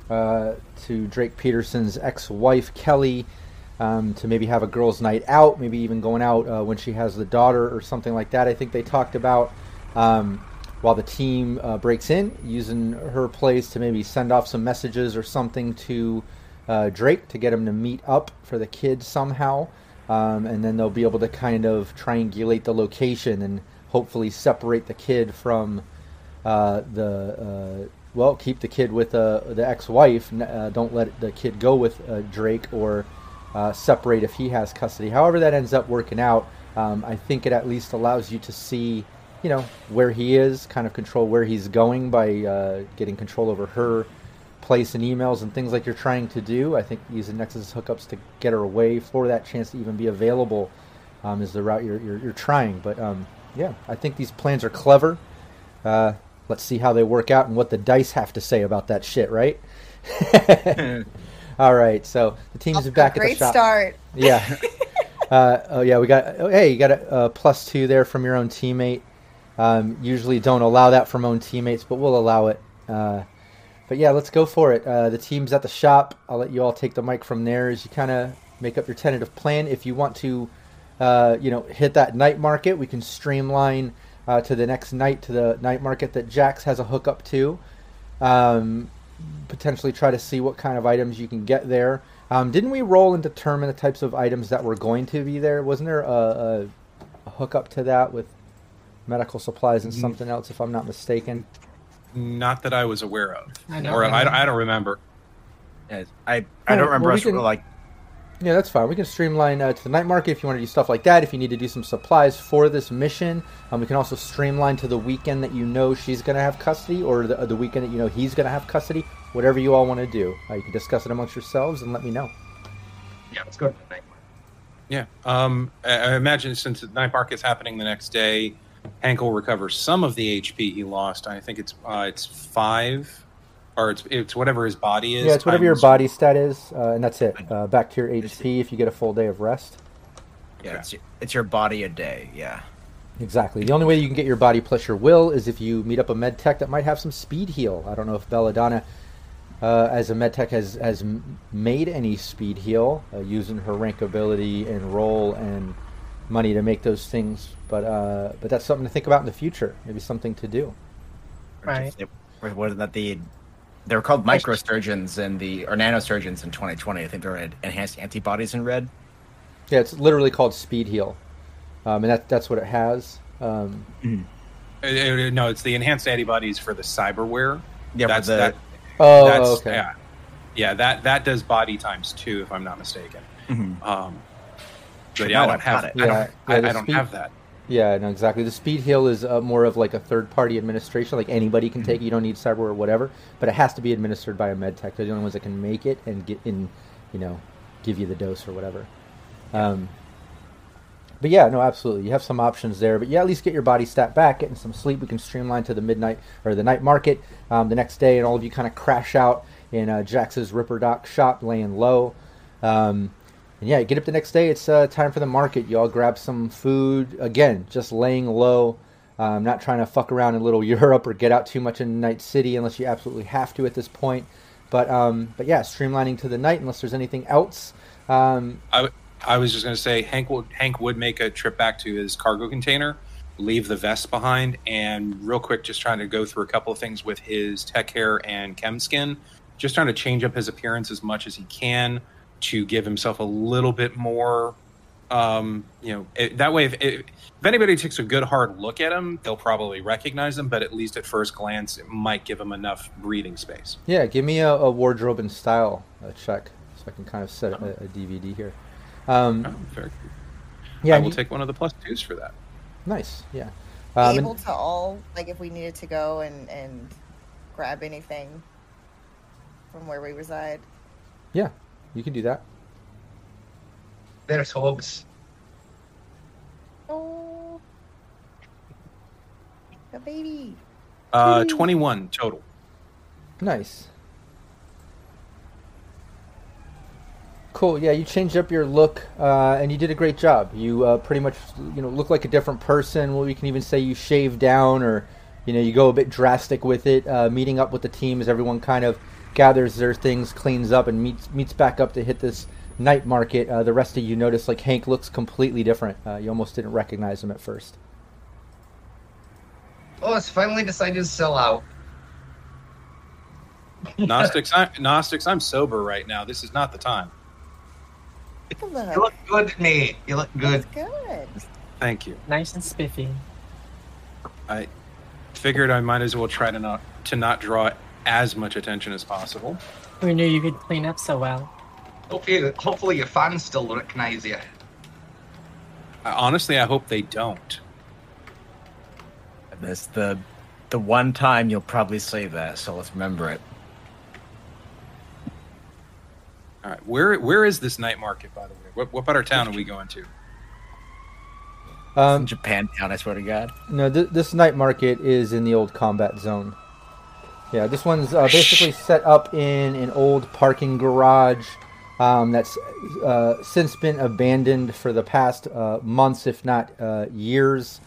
uh, to Drake Peterson's ex-wife Kelly um, to maybe have a girls' night out, maybe even going out uh, when she has the daughter or something like that. I think they talked about um, while the team uh, breaks in, using her place to maybe send off some messages or something to uh, Drake to get him to meet up for the kids somehow, um, and then they'll be able to kind of triangulate the location and hopefully separate the kid from uh, the uh, well, keep the kid with uh, the ex-wife. Don't let the kid go with Drake or uh, separate if he has custody. However, that ends up working out. Um, I think it at least allows you to see, you know, where he is, kind of control where he's going by uh, getting control over her place and emails and things like you're trying to do. I think using Nexus hookups to get her away for that chance to even be available um, is the route you're, you're, you're trying. But um, yeah, I think these plans are clever. Uh, let's see how they work out and what the dice have to say about that shit, right? [LAUGHS] [LAUGHS] All right, so the team's back at the shop. Great start. Yeah. uh, oh yeah, we got. Oh, hey, you got a, a plus two there from your own teammate. Um, usually don't allow that from own teammates, but we'll allow it. Uh, but yeah, let's go for it. Uh, the team's at the shop. I'll let you all take the mic from there as you kind of make up your tentative plan. If you want to, uh, you know, hit that night market, we can streamline uh, to the next night to the night market that Jax has a hookup to. Um, potentially try to see what kind of items you can get there. Um, didn't we roll and determine the types of items that were going to be there? Wasn't there a, a, a hookup to that with medical supplies and Mm. something else, if I'm not mistaken? Not that I was aware of, I don't or I, remember. I don't remember. Yeah, I I Oh, don't well, remember we us can- like Yeah, that's fine. We can streamline uh, to the night market if you want to do stuff like that. If you need to do some supplies for this mission, um, we can also streamline to the weekend that you know she's going to have custody, or the, the weekend that you know he's going to have custody. Whatever you all want to do, uh, you can discuss it amongst yourselves and let me know. Yeah, let's go to the night. Market. Yeah. Um, I, I imagine since the night market is happening the next day, Hank will recover some of the HP he lost. I think it's uh, it's five, or it's it's whatever his body is. yeah, it's whatever your body stat is, uh, and that's it. Uh, back to your HP if you get a full day of rest. yeah, it's, it's your body a day. Yeah. Exactly. The only way you can get your body plus your will is if you meet up a med tech that might have some speed heal. I don't know if Belladonna, uh, as a med tech, has has made any speed heal uh, using her rank ability and role and money to make those things. But uh, but that's something to think about in the future. Maybe something to do. Right. just- It, or wasn't that the they were called microsurgeons in the or nanosurgeons in 2020. I think they're enhanced antibodies in red. Yeah, it's literally called speed heal, um, and that that's what it has. Um, uh, no, it's the enhanced antibodies for the cyberware. Yeah, that's the, that. oh, that's, okay. Yeah, yeah. That that does body times two, if I'm not mistaken. Mhm. Um, but yeah, I don't have. got it. I don't, Yeah, I, yeah, I don't speed- have that. Yeah, no, exactly. The speed heal is uh, more of like a third party administration. Like anybody can take it. You don't need cyber or whatever, but it has to be administered by a med tech. They're the only ones that can make it and get in, you know, give you the dose or whatever. Um, but yeah, no, absolutely. You have some options there. But yeah, at least get your body stat back, getting some sleep. We can streamline to the midnight or the night market um, the next day, and all of you kind of crash out in uh, Jax's Ripper Doc shop, laying low. Um, and yeah, get up the next day. It's uh, time for the market. You all grab some food. Again, just laying low. Um, not trying to fuck around in little [LAUGHS] Europe or get out too much in Night City unless you absolutely have to at this point. But um, but yeah, streamlining to the night unless there's anything else. Um, I, w- I was just going to say Hank would Hank would make a trip back to his cargo container, leave the vest behind, and real quick just trying to go through a couple of things with his tech hair and chem skin, just trying to change up his appearance as much as he can to give himself a little bit more. Um, you know, it, that way, if, if if anybody takes a good hard look at him, they'll probably recognize him. But at least at first glance, it might give him enough breathing space. yeah, give me a, a wardrobe and style uh, check so I can kind of set a, a DVD here. Um, Oh, very Yeah, I will you- take one of the plus twos for that. Nice. Yeah. Um, and- able to all like if we needed to go and and grab anything from where we reside. yeah, you can do that. There's Hobbs. Oh, the baby. Uh, 21 total. Nice. Cool. Yeah, you changed up your look, uh, and you did a great job. You uh, pretty much, you know, look like a different person. Well, we can even say you shave down, or you know, you go a bit drastic with it. Uh, meeting up with the team as everyone kind of gathers their things, cleans up, and meets meets back up to hit this night market. Uh, the rest of you notice like Hank looks completely different. Uh, you almost didn't recognize him at first. Oh, it's finally decided to sell out. [LAUGHS] Gnostics, I, Gnostics, I'm sober right now. This is not the time. You Look, look good to me. You look good. good. Thank you. Nice and spiffy. I figured I might as well try to not to not draw as much attention as possible. Who knew you could clean up so well? Hopefully, hopefully your fans still recognize you. I, honestly, I hope they don't. That's the the one time you'll probably say that, so let's remember it. All right, where where is this night market, by the way? What, what part of town are we going to? Um, Japan town, I swear to God. No, th- this night market is in the old combat zone. Yeah, this one's uh, basically set up in an old parking garage um, that's uh, since been abandoned for the past uh, months, if not uh, years.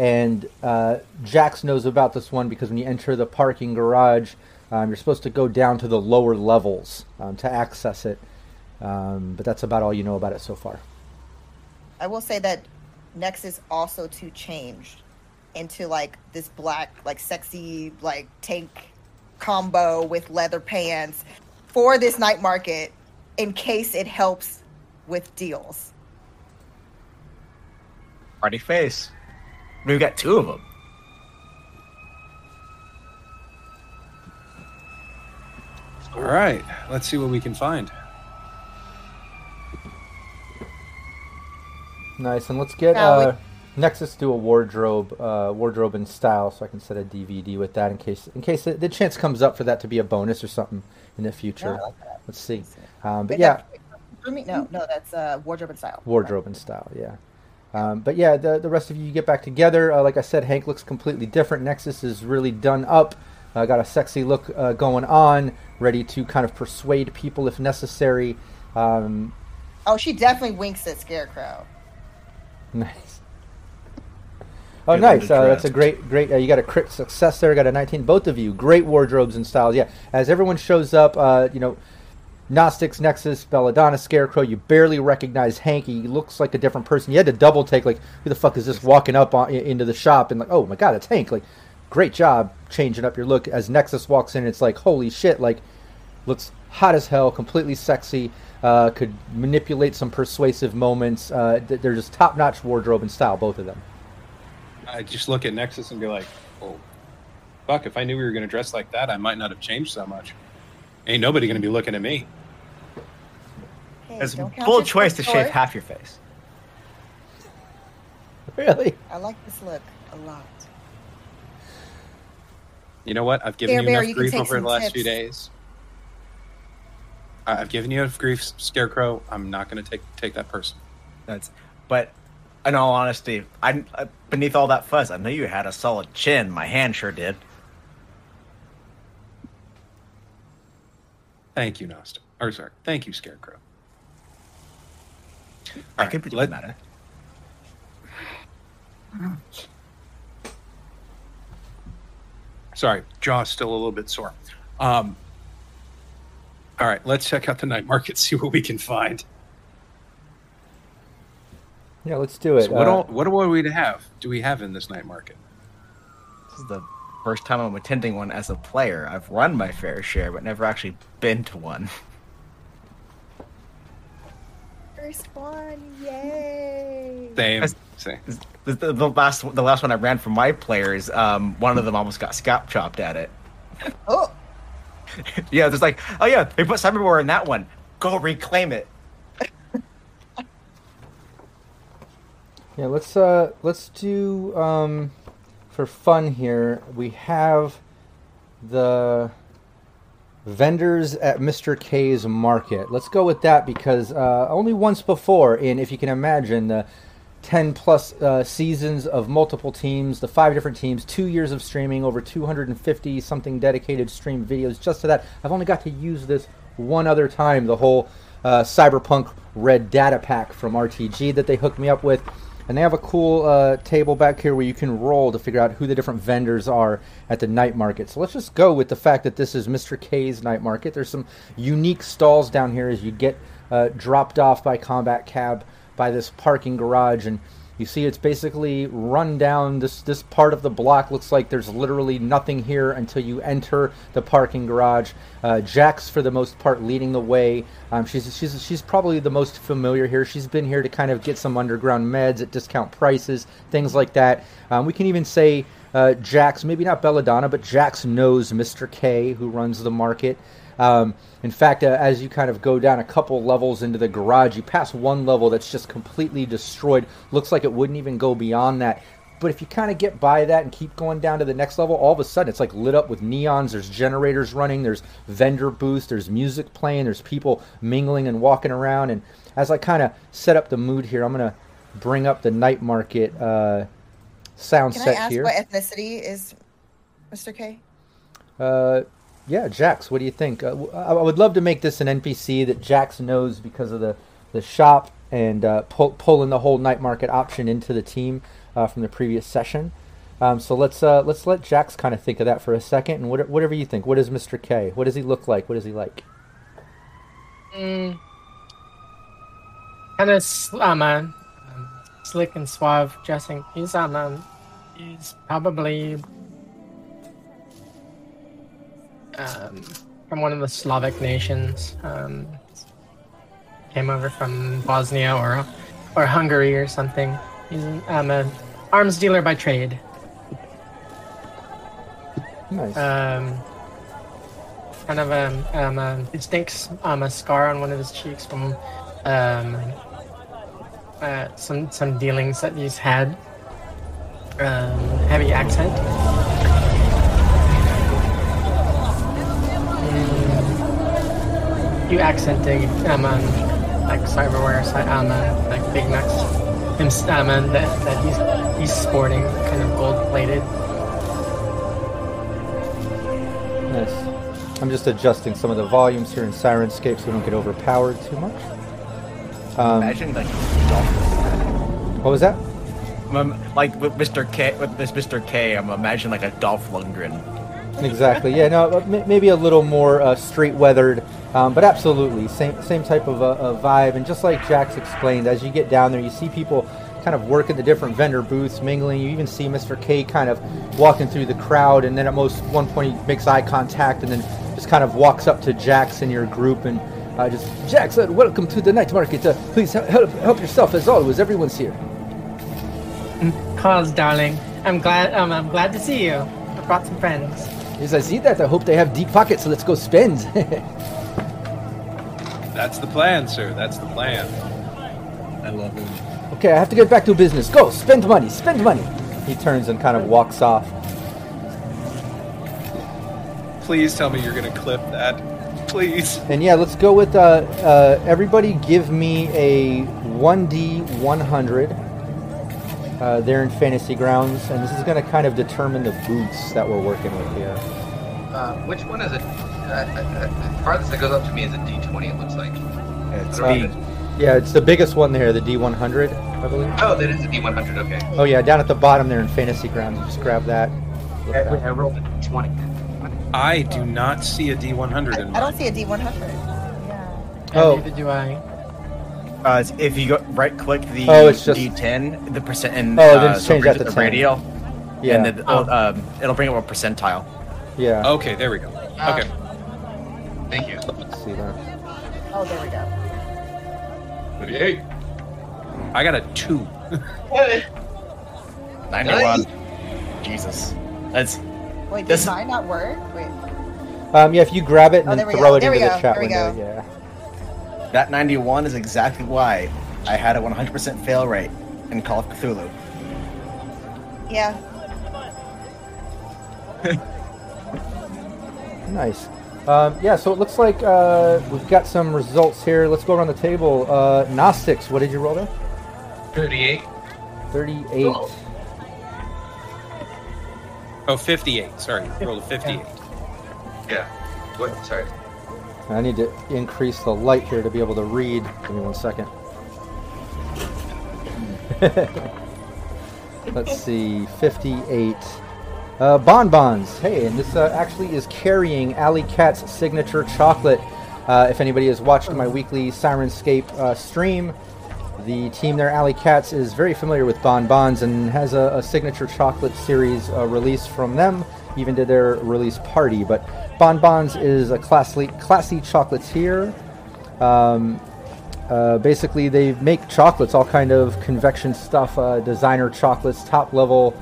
And uh, Jax knows about this one because when you enter the parking garage, um, you're supposed to go down to the lower levels um, to access it. Um, but that's about all you know about it so far. I will say that Nexus also too changed into like this black, like sexy, like tank combo with leather pants for this night market in case it helps with deals. Party face. We've got two of them. All right, let's see what we can find. Nice, and let's get Now we- uh, Nexus do a wardrobe, uh, wardrobe in style, so I can set a DVD with that in case, in case the, the chance comes up for that to be a bonus or something in the future. I like. Let's see. Um, but Wait, yeah, for me, no, no, that's uh, wardrobe and style. wardrobe and style, yeah. Um, but yeah, the the rest of you get back together. Uh, like I said, Hank looks completely different. Nexus is really done up. Uh, got a sexy look uh, going on, ready to kind of persuade people if necessary. Um, Oh, she definitely winks at Scarecrow. [LAUGHS] Oh, nice. Uh, that's a great, great. Uh, you got a crit success there. Got a 19. Both of you, great wardrobes and styles. Yeah. As everyone shows up, uh, you know, Gnostics, Nexus, Belladonna, Scarecrow. You barely recognize Hank. He looks like a different person. You had to double take, like, who the fuck is this walking up on, into the shop? And like, oh my god, it's Hank. Like, great job changing up your look. As Nexus walks in, it's like, holy shit, like, looks hot as hell, completely sexy. Uh, could manipulate some persuasive moments. Uh, they're just top-notch wardrobe and style, both of them. I just look at Nexus and be like, "Oh, fuck! If I knew we were going to dress like that, I might not have changed so much." Ain't nobody going to be looking at me. Hey, It's don't count bold your choice to sword. shave half your face. [LAUGHS] Really? I like this look a lot. You know what? I've given Bear you Bear, enough you can grief take over the some last tips. few days. I- I've given you enough grief, Scarecrow. I'm not going to take take that person. That's, but in all honesty, I beneath all that fuzz, I know you had a solid chin. My hand sure did. Thank you, Nostra. Or sorry, thank you, Scarecrow. I could be let- matter. Sorry, jaw's still a little bit sore. Um, all right, let's check out the night market, [LAUGHS] see what we can find. Yeah, let's do it. So what, Uh, all, what do we have? Do we have in this night market? This is the first time I'm attending one as a player. I've run my fair share, but never actually been to one. First one, yay! Same. Same. The, the, the last, the last one I ran for my players, um, one of them almost got scalp chopped at it. Oh, [LAUGHS] yeah, there's like, oh yeah, they put cyberware in that one. Go reclaim it. Yeah, let's uh let's do um for fun here. We have the vendors at Mr. K's market. Let's go with that because uh, only once before, in if you can imagine the 10 plus uh, seasons of multiple teams, the five different teams, two years of streaming, over 250 something dedicated stream videos just to that. I've only got to use this one other time, the whole uh, Cyberpunk Red data pack from RTG that they hooked me up with. And they have a cool uh, table back here where you can roll to figure out who the different vendors are at the night market. So let's just go with the fact that this is Mr. K's night market. There's some unique stalls down here as you get uh, dropped off by Combat Cab by this parking garage and you see it's basically run down. This this part of the block looks like there's literally nothing here until you enter the parking garage. Uh, jax for the most part leading the way. Um, she's she's she's probably the most familiar here. She's been here to kind of get some underground meds at discount prices things like that. Um, we can even say uh, jax maybe not belladonna but jax knows mr k who runs the market um, in fact, uh, as you kind of go down a couple levels into the garage, you pass one level that's just completely destroyed. Looks like it wouldn't even go beyond that. But if you kind of get by that and keep going down to the next level, all of a sudden it's like lit up with neons. There's generators running. There's vendor booths. There's music playing. There's people mingling and walking around. And as I kind of set up the mood here, I'm gonna bring up the night market uh, sound Can I ask here. what ethnicity is Mr. K? Uh, yeah, Jax, what do you think? Uh, I would love to make this an NPC that Jax knows because of the, the shop and uh, pull, pulling the whole night market option into the team uh, from the previous session. Um, so let's uh, let's let Jax kind of think of that for a second, and what, whatever you think. What is Mr. K? What does he look like? What is he like? Mm, kind of um, uh, um, slick and suave dressing. He's um, um he's probably um, from one of the Slavic nations. Um, came over from Bosnia or or Hungary or something. He's um, an arms dealer by trade. Nice. Um, kind of um, um, a distinct um, a scar on one of his cheeks from um, uh, some some dealings that he's had. Um, heavy accent. You accenting um, um, like cyberware, cy- um, uh, like big nuts. Him, s- um, that, that he's he's sporting, kind of gold plated. Nice. I'm just adjusting some of the volumes here in Syrinscape so we don't get overpowered too much. Um, Imagine like Dolph. what was that? Um, like with Mr. K, with this Mr. K, I'm imagining like a Dolph Lundgren. Exactly. Yeah. No. uh, Maybe a little more uh, straight weathered, um, but absolutely same same type of uh, uh, vibe. And just like Jax explained, as you get down there, you see people kind of working the different vendor booths, mingling. You even see Mr. K kind of walking through the crowd, and then at most one point he makes eye contact, and then just kind of walks up to Jax in your group and. Uh, just Jax, uh, welcome to the night market. Uh, please help help yourself as always. Everyone's here. Cause, darling, I'm glad. Um, I'm glad to see you. I brought some friends. Yes, I see that. I hope they have deep pockets, so let's go spend. [LAUGHS] That's the plan, sir. That's the plan. I love him. Okay, I have to get back to business. Go, spend money, spend money. He turns and kind of walks off. Please tell me you're gonna clip that. Please. And yeah, let's go with uh, uh, everybody. Give me a 1d 100. Uh, they're in Fantasy Grounds, and this is going to kind of determine the boots that we're working with here. Uh, which one is it? Uh, uh, uh, farthest that goes up to me is a D20. It looks like. It's I don't me. know. Yeah, it's the biggest one there, the D100, I believe. Oh, that is a D100. Okay. Oh yeah, down at the bottom there in Fantasy Grounds. You just grab that. Look I, at wait, that. I rolled a D20. I do not see a D100 in I don't see a D100. Yeah. Oh. Neither do I. Uh, if you go right click the Oh, it's just- D10, the percent, and Oh, then uh, so change that it to the 10. radio, Yeah, and then it'll, um, it'll bring up a percentile. yeah. Okay, there we go. Uh, Okay. Thank you. Let's see that. Oh, there we go. 38. I got a two. [LAUGHS] 91. Jesus, that's Wait, did This- mine not work? Wait. Um, yeah, if you grab it and Oh, then there we throw go. it There into we the go. chat There we window, go. yeah. that 91 is exactly why I had a 100% fail rate in Call of Cthulhu. Yeah. [LAUGHS] Nice. Um, yeah, so it looks like uh, we've got some results here. Let's go around the table. Uh, Gnostics, what did you roll there? 38. 38. Oh, 58. Sorry, rolled a 58. Yeah. What? Sorry. I need to increase the light here to be able to read. Give me one second. [LAUGHS] Let's see, 58. Uh, bonbons. Hey, and this uh, actually is carrying Alley Cat's signature chocolate. Uh, if anybody has watched my weekly Syrinscape uh, stream, the team there, Alley Cats, is very familiar with bonbons and has a, a signature chocolate series uh, release from them. Even did their release party. But bonbons is a classy, classy chocolatier. Um, uh, basically, they make chocolates, all kind of convection stuff, uh, designer chocolates, top level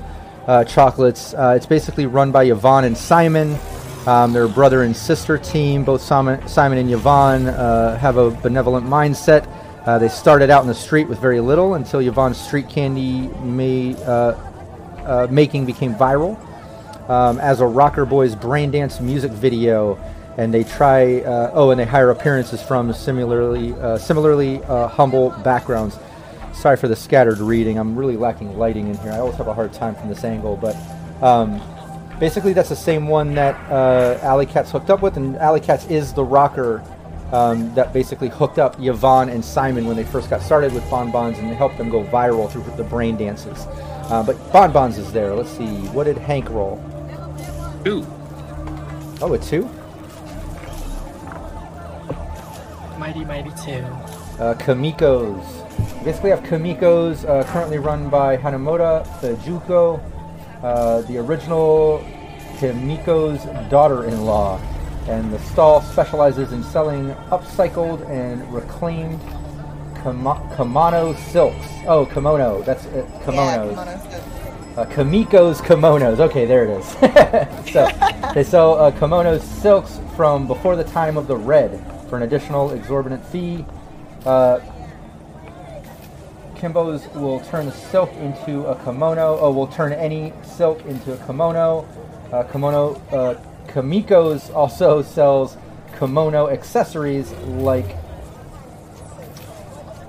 uh, chocolates. Uh, it's basically run by Yvonne and Simon. Um, they're a brother and sister team. Both Simon, Simon and Yvonne uh, have a benevolent mindset. Uh, they started out in the street with very little until Yvonne's street candy may, uh, uh, making became viral um, as a Rocker Boys brain dance music video. And they try, oh, and they hire appearances from similarly, similarly humble backgrounds. Sorry for the scattered reading. I'm really lacking lighting in here. I always have a hard time from this angle, but um, basically that's the same one that uh, Alley Cats hooked up with, and Alley Cats is the rocker um, that basically hooked up Yvonne and Simon when they first got started with Bonbons and helped them go viral through the brain dances. Uh, but Bonbons is there. Let's see. What did Hank roll? Two. Oh, a two? Mighty Mighty 2. Uh, Kamiko's. We basically have Kamiko's uh, currently run by Hanamoto Fujuko, uh, the original Kamiko's daughter-in-law. And the stall specializes in selling upcycled and reclaimed kimo- kimono silks. Oh, kimono. That's uh, Yeah, kimonos. kimono stuff. Uh, Kamiko's kimonos. Okay, there it is. [LAUGHS] so they sell uh, kimonos silks from before the time of the red for an additional exorbitant fee. Uh, Kamiko's will turn the silk into a kimono. Oh, will turn any silk into a kimono. Uh, kimono. Uh, Kamiko's also sells kimono accessories like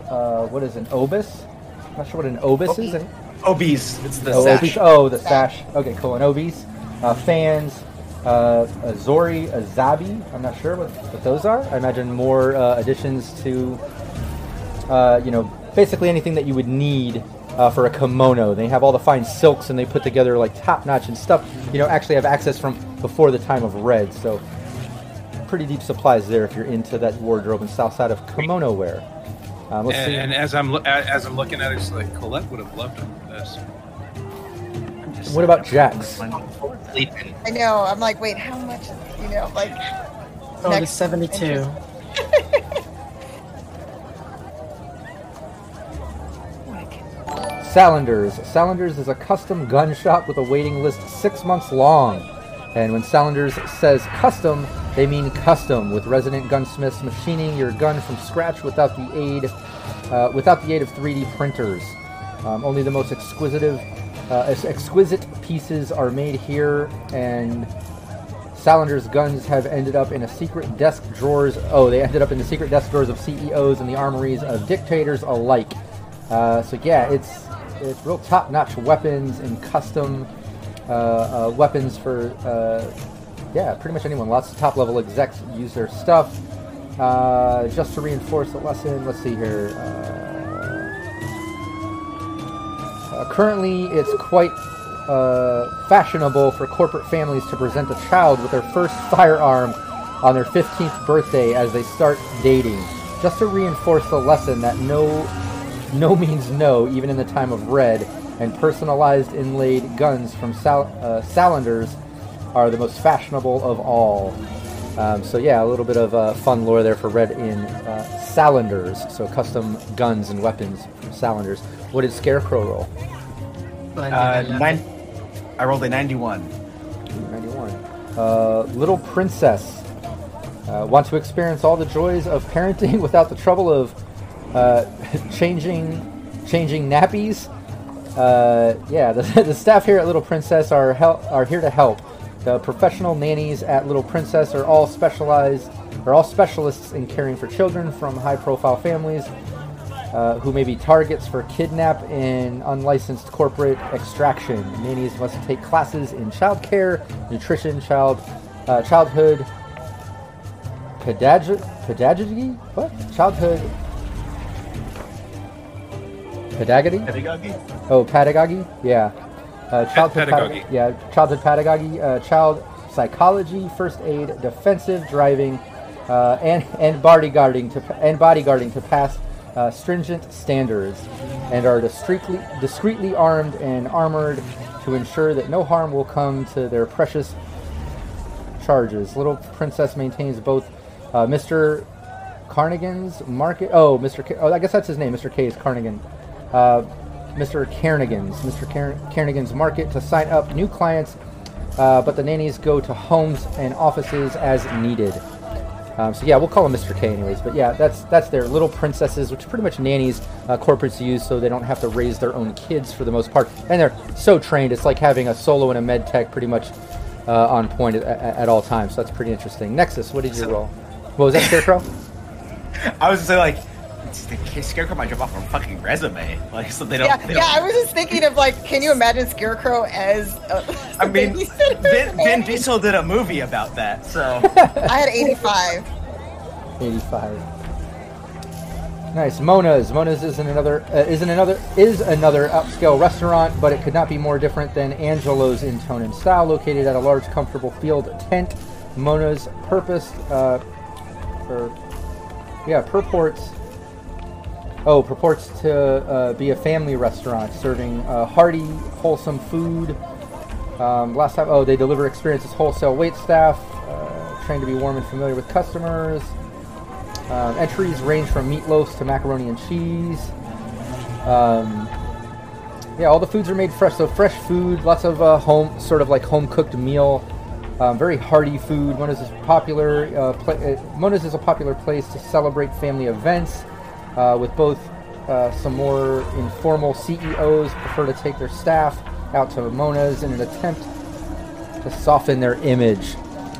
uh, what is an obis? I'm not sure what an obis is. Obese. It's the Oh, sash. obis. oh, the sash. Okay, cool. And obis, uh, fans, uh, a Zori, a Zabi. I'm not sure what, what those are. I imagine more uh, additions to, uh, you know, basically anything that you would need uh, for a kimono. They have all the fine silks and they put together like top notch and stuff. You know, actually have access from before the time of red. So pretty deep supplies there if you're into that wardrobe and south side of kimono wear. Um, let's And, see. and as I'm lo- as I'm looking at it, it's like Colette would have loved this. What about Jax? I know. I'm like, wait, how much? You know, like. Oh, next it's 72. Salanders. Salanders is a custom gun shop with a waiting list six months long. And when Salanders says custom, they mean custom, with resident gunsmiths machining your gun from scratch without the aid, uh, without the aid of 3D printers. Um, only the most exquisite, uh, exquisite pieces are made here, and Salander's guns have ended up in a secret desk drawers. Oh, they ended up in the secret desk drawers of CEOs and the armories of dictators alike. Uh, so yeah, it's it's real top-notch weapons and custom uh, uh, weapons for uh, yeah, pretty much anyone. Lots of top-level execs use their stuff. Uh, just to reinforce the lesson, let's see here. Uh, currently, it's quite fashionable for corporate families to present a child with their first firearm on their 15th birthday as they start dating, just to reinforce the lesson that no, no means no, even in the time of red, and personalized inlaid guns from sal- uh, Salanders are the most fashionable of all. Um, so yeah, a little bit of uh, fun lore there for red in uh, Salanders, so custom guns and weapons from Salanders. What did Scarecrow roll? Uh, nine. I rolled a 91. 91. Uh, Little Princess. Uh, want to experience all the joys of parenting [LAUGHS] without the trouble of uh, [LAUGHS] changing changing nappies. Uh, yeah, the, [LAUGHS] the staff here at Little Princess are hel- are here to help. The professional nannies at Little Princess are all specialized, are all specialists in caring for children from high-profile families uh, who may be targets for kidnap and unlicensed corporate extraction. Nannies must take classes in child care, nutrition, child, uh, childhood, pedag- pedagogy, what? Childhood pedagogy. Pedagogy. Oh, pedagogy. Yeah. Uh, childhood pedagogy. peda- yeah, childhood pedagogy, uh, child psychology, first aid, defensive driving, uh, and and bodyguarding to and bodyguarding to pass uh, stringent standards, and are discreetly discreetly armed and armored to ensure that no harm will come to their precious charges. Little Princess maintains both uh, Mr. Carnigan's market. Oh, Mr. K- oh, I guess that's his name. Mr. K is Carnigan. Uh, Mr. Carnigan's, Mr. Car- Carnigan's market to sign up new clients, uh, but the nannies go to homes and offices as needed. Um, so yeah, we'll call them Mr. K anyways. But yeah, that's that's their little princesses, which pretty much nannies uh, corporates use, so they don't have to raise their own kids for the most part, and they're so trained. It's like having a solo and a med tech pretty much uh, on point at, at, at all times. So that's pretty interesting. Nexus, what did you roll? What was that, Scarecrow? [LAUGHS] I was gonna say like, the Scarecrow might jump off a fucking resume, like so they don't. Yeah, they yeah. don't- I was just thinking of like, can you imagine Scarecrow as? A, [LAUGHS] I mean, babysitter? Vin, Vin Diesel did a movie about that, so [LAUGHS] I had 85. 85. Nice. Mona's. Mona's isn't another uh, isn't another is another upscale restaurant, but it could not be more different than Angelo's in tone and style. Located at a large, comfortable field tent, Mona's purpose, uh, or yeah, purports. Oh, purports to uh, be a family restaurant serving uh, hearty, wholesome food. Um, last time, oh, they deliver experiences wholesale wait staff, uh, trained to be warm and familiar with customers. Um, entries range from meatloafs to macaroni and cheese. Um, yeah, all the foods are made fresh. So fresh food, lots of uh, home, sort of like home cooked meal. Um, very hearty food. Mona's is popular. Uh, pla- uh, Mona's is a popular place to celebrate family events. Uh, with both uh, some more informal CEOs prefer to take their staff out to Mona's in an attempt to soften their image.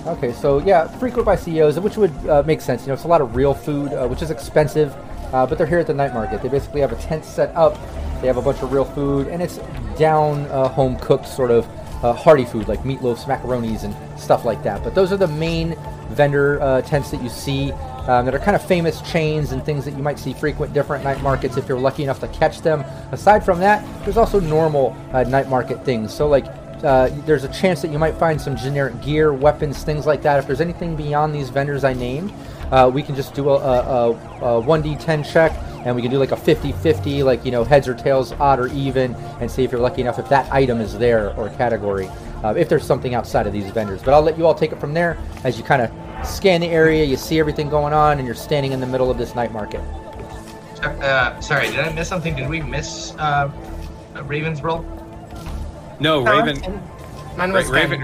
Okay, so yeah, frequent by CEOs, which would uh, make sense. You know, it's a lot of real food, uh, which is expensive, uh, but they're here at the night market. They basically have a tent set up. They have a bunch of real food, and it's down uh, home cooked sort of hearty food like meatloafs, macaronis, and stuff like that. But those are the main vendor tents that you see um, that are kind of famous chains and things that you might see frequent different night markets if you're lucky enough to catch them. Aside from that, there's also normal uh, night market things. So like uh, there's a chance that you might find some generic gear, weapons, things like that. If there's anything beyond these vendors I named, uh, we can just do a, a, a, a 1d10 check and we can do like a 50-50 like you know heads or tails odd or even and see if you're lucky enough if that item is there or category uh, if there's something outside of these vendors but i'll let you all take it from there as you kind of scan the area you see everything going on and you're standing in the middle of this night market Uh, sorry, did I miss something? Did we miss uh, Raven's roll? No, No, Raven. Mine Ra- was Raven.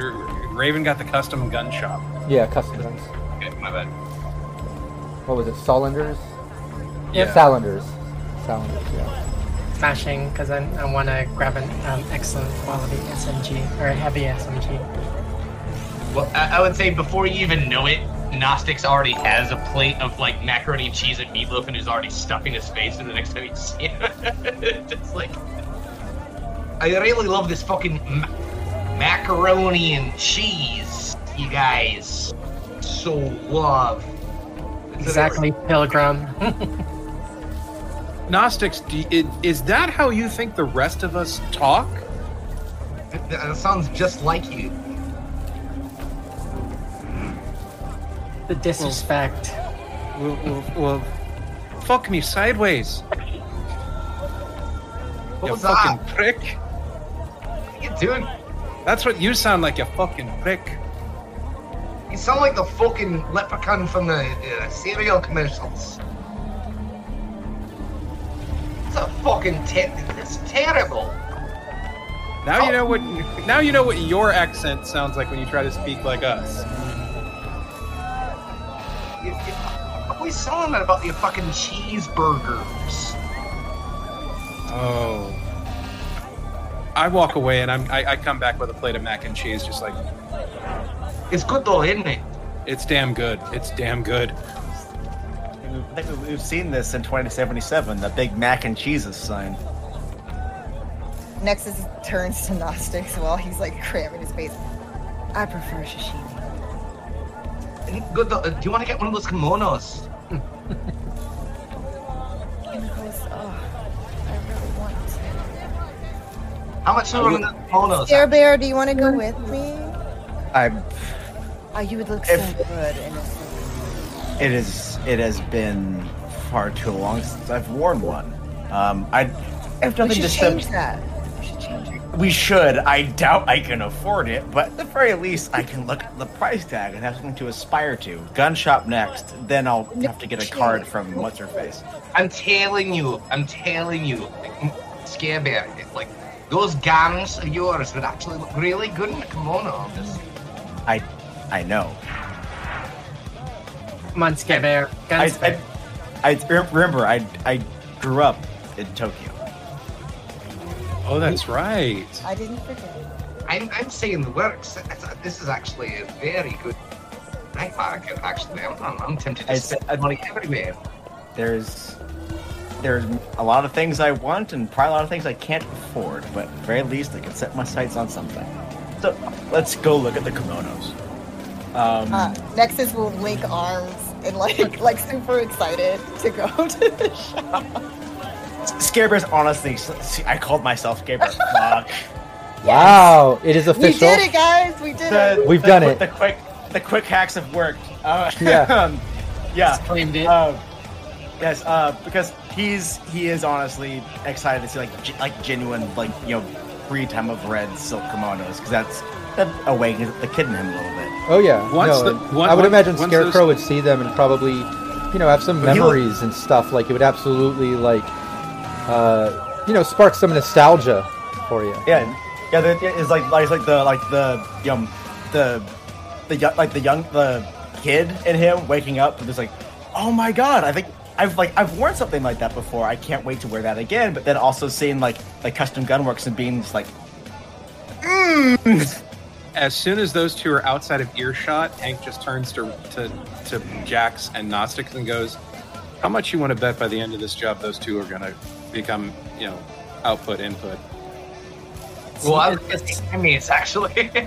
Raven got the custom gun shop. yeah custom guns Okay, my bad. what was it Salanders Yep. Salanders Salanders yeah smashing because I, I want to grab an um, excellent quality SMG or a heavy SMG. Well, I, I would say before you even know it, Gnostics already has a plate of like macaroni and cheese and meatloaf, and is already stuffing his face. And the next time you see it, [LAUGHS] just like I really love this fucking ma- macaroni and cheese, you guys so love. It's Exactly, Pilgrim. [LAUGHS] Gnostics, do you- is that how you think the rest of us talk? That that sounds just like you. The disrespect. Well, well, well fuck me sideways. What you fucking that? prick. What are you doing? That's what you sound like, you fucking prick. You sound like the fucking leprechaun from the uh, cereal commercials. It's a fucking te- it's terrible. Now you know what. Now you know what your accent sounds like when you try to speak like us. You, you, always selling about your fucking cheeseburgers. Oh. I walk away and I'm, I, I come back with a plate of mac and cheese, just like It's good though, isn't it? it's damn good. It's damn good. I think we've seen this in 2077, the big mac and cheeses sign. Nexus turns to Gnostics while he's like cramming his face. I prefer sashimi. Good. Do you want to get one of those kimonos? And oh, I really want to. How much are one of the kimonos? Scare Bear, do you want to go with me? I'm. Oh, you would look so good in this. It is. It has been far too long since I've worn one. Um, I. I have We nothing should to say. change that. We should change it. We should. I doubt I can afford it, but at the very least, I can look at the price tag and have something to aspire to. Gun shop next, then I'll have to get a card from what's her face. I'm telling you, I'm telling you, Scare Bear, like those gams of yours would actually look really good in a kimono. Just- I, I know. Come on, Scare Bear. I, I, I remember. I, I grew up in Tokyo. Oh, that's right. I didn't forget. I'm, I'm saying the works. It's- This is actually a very good night market. Actually, I'm, I'm, I'm tempted to I spend said- money everywhere. There's, there's a lot of things I want and probably a lot of things I can't afford, but at the very least, I can set my sights on something. So let's go look at the kimonos. Um, Uh, Nexus will link arms and like [LAUGHS] like super excited to go [LAUGHS] to the shop. Scarebear's honestly, see, I called myself Scarebear. [LAUGHS] Fuck. Wow, it is official. We official. did it, guys. We did The- it. We've the done quick- it. The quick, the quick hacks have worked. Uh, Yeah. [LAUGHS] um, yeah. claimed it. Uh, yes, uh, because he's he is honestly excited to see like ge- like genuine like you know free time of red silk kimonos because that's that awakens the kid in him a little bit. Oh yeah. Once no, the- one- I would one- imagine Scarecrow those- would see them and probably, you know, have some But he would- memories and stuff. Like it would absolutely like, uh, you know, spark some nostalgia for you. Yeah, yeah. The, it's like like it's like the like the you know, the the like the young the kid in him waking up and just like, oh my god, I think. I've like I've worn something like that before. I can't wait to wear that again. But then also seeing like like custom gunworks and being just like, mm. [LAUGHS] As soon as those two are outside of earshot, Hank just turns to to, to Jax and Gnostics and goes, "How much you want to bet by the end of this job those two are going to become, you know, output input?" Well, I was just the enemies actually. [LAUGHS]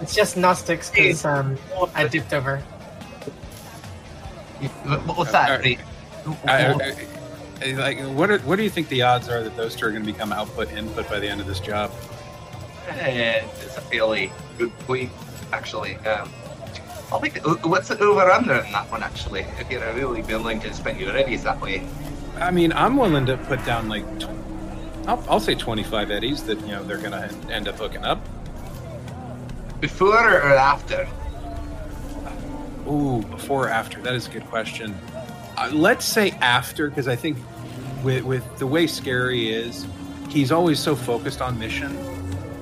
It's just Gnostics because um, I dipped over. What- What's that? Uh, The- I, I- I- like, what are, what do you think the odds are that those two are going to become output input by the end of this job? Eh, it's a fairly good point, actually. Um, I'll think, what's the over under in that one, actually? If you're really willing to spend your eddies that way. I mean, I'm willing to put down like, tw- I'll, I'll say 25 eddies that you know they're going to end up hooking up. Before or after? Ooh, before or after? That is a good question. Uh, let's say after, because I think with with the way Scary is, he's always so focused on mission.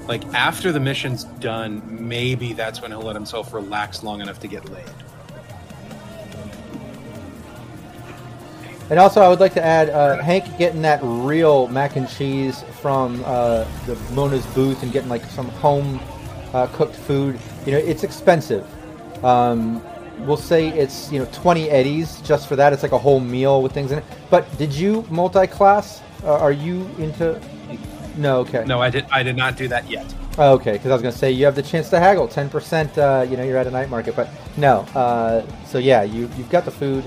Like after the mission's done, maybe that's when he'll let himself relax long enough to get laid. And also, I would like to add uh, Hank getting that real mac and cheese from uh, the Mona's booth and getting like some home uh, cooked food. You know, it's expensive. Um, we'll say it's you know 20 eddies just for that. It's like a whole meal with things in it. But did you multi-class? Uh, are you into? No, okay. No, I did. I did not do that yet. Oh, okay, because I was going to say you have the chance to haggle ten percent. Uh, you know, you're at a night market, but no. Uh, so yeah, you you've got the food.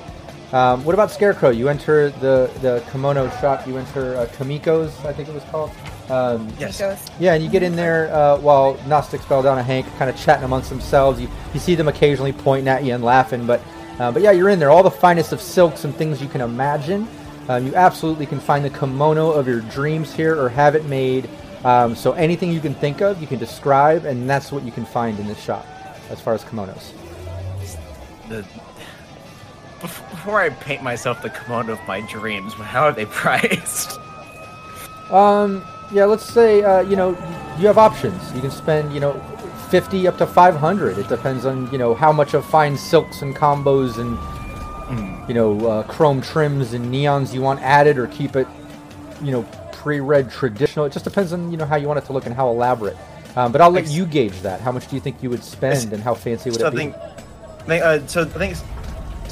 Um, what about Scarecrow? You enter the the kimono shop. You enter uh, Kamiko's, I think it was called. Um, yes. Yeah, and you get in there uh, while Gnostic Spelldowner Hank kind of chatting amongst themselves. You you see them occasionally pointing at you and laughing, but uh, but yeah, you're in there. All the finest of silks and things you can imagine. Um, you absolutely can find the kimono of your dreams here, or have it made. Um, so anything you can think of, you can describe, and that's what you can find in this shop as far as kimonos. the bef- before I paint myself the kimono of my dreams, how are they [LAUGHS] priced? Um, yeah, let's say uh, you know you have options. You can spend you know fifty up to five hundred. It depends on you know how much of fine silks and combos and you know uh, chrome trims and neons you want added, or keep it you know pre-read traditional. It just depends on you know how you want it to look and how elaborate. Um, but I'll let you gauge that. How much do you think you would spend, and how fancy would so it be? I think, uh, so I think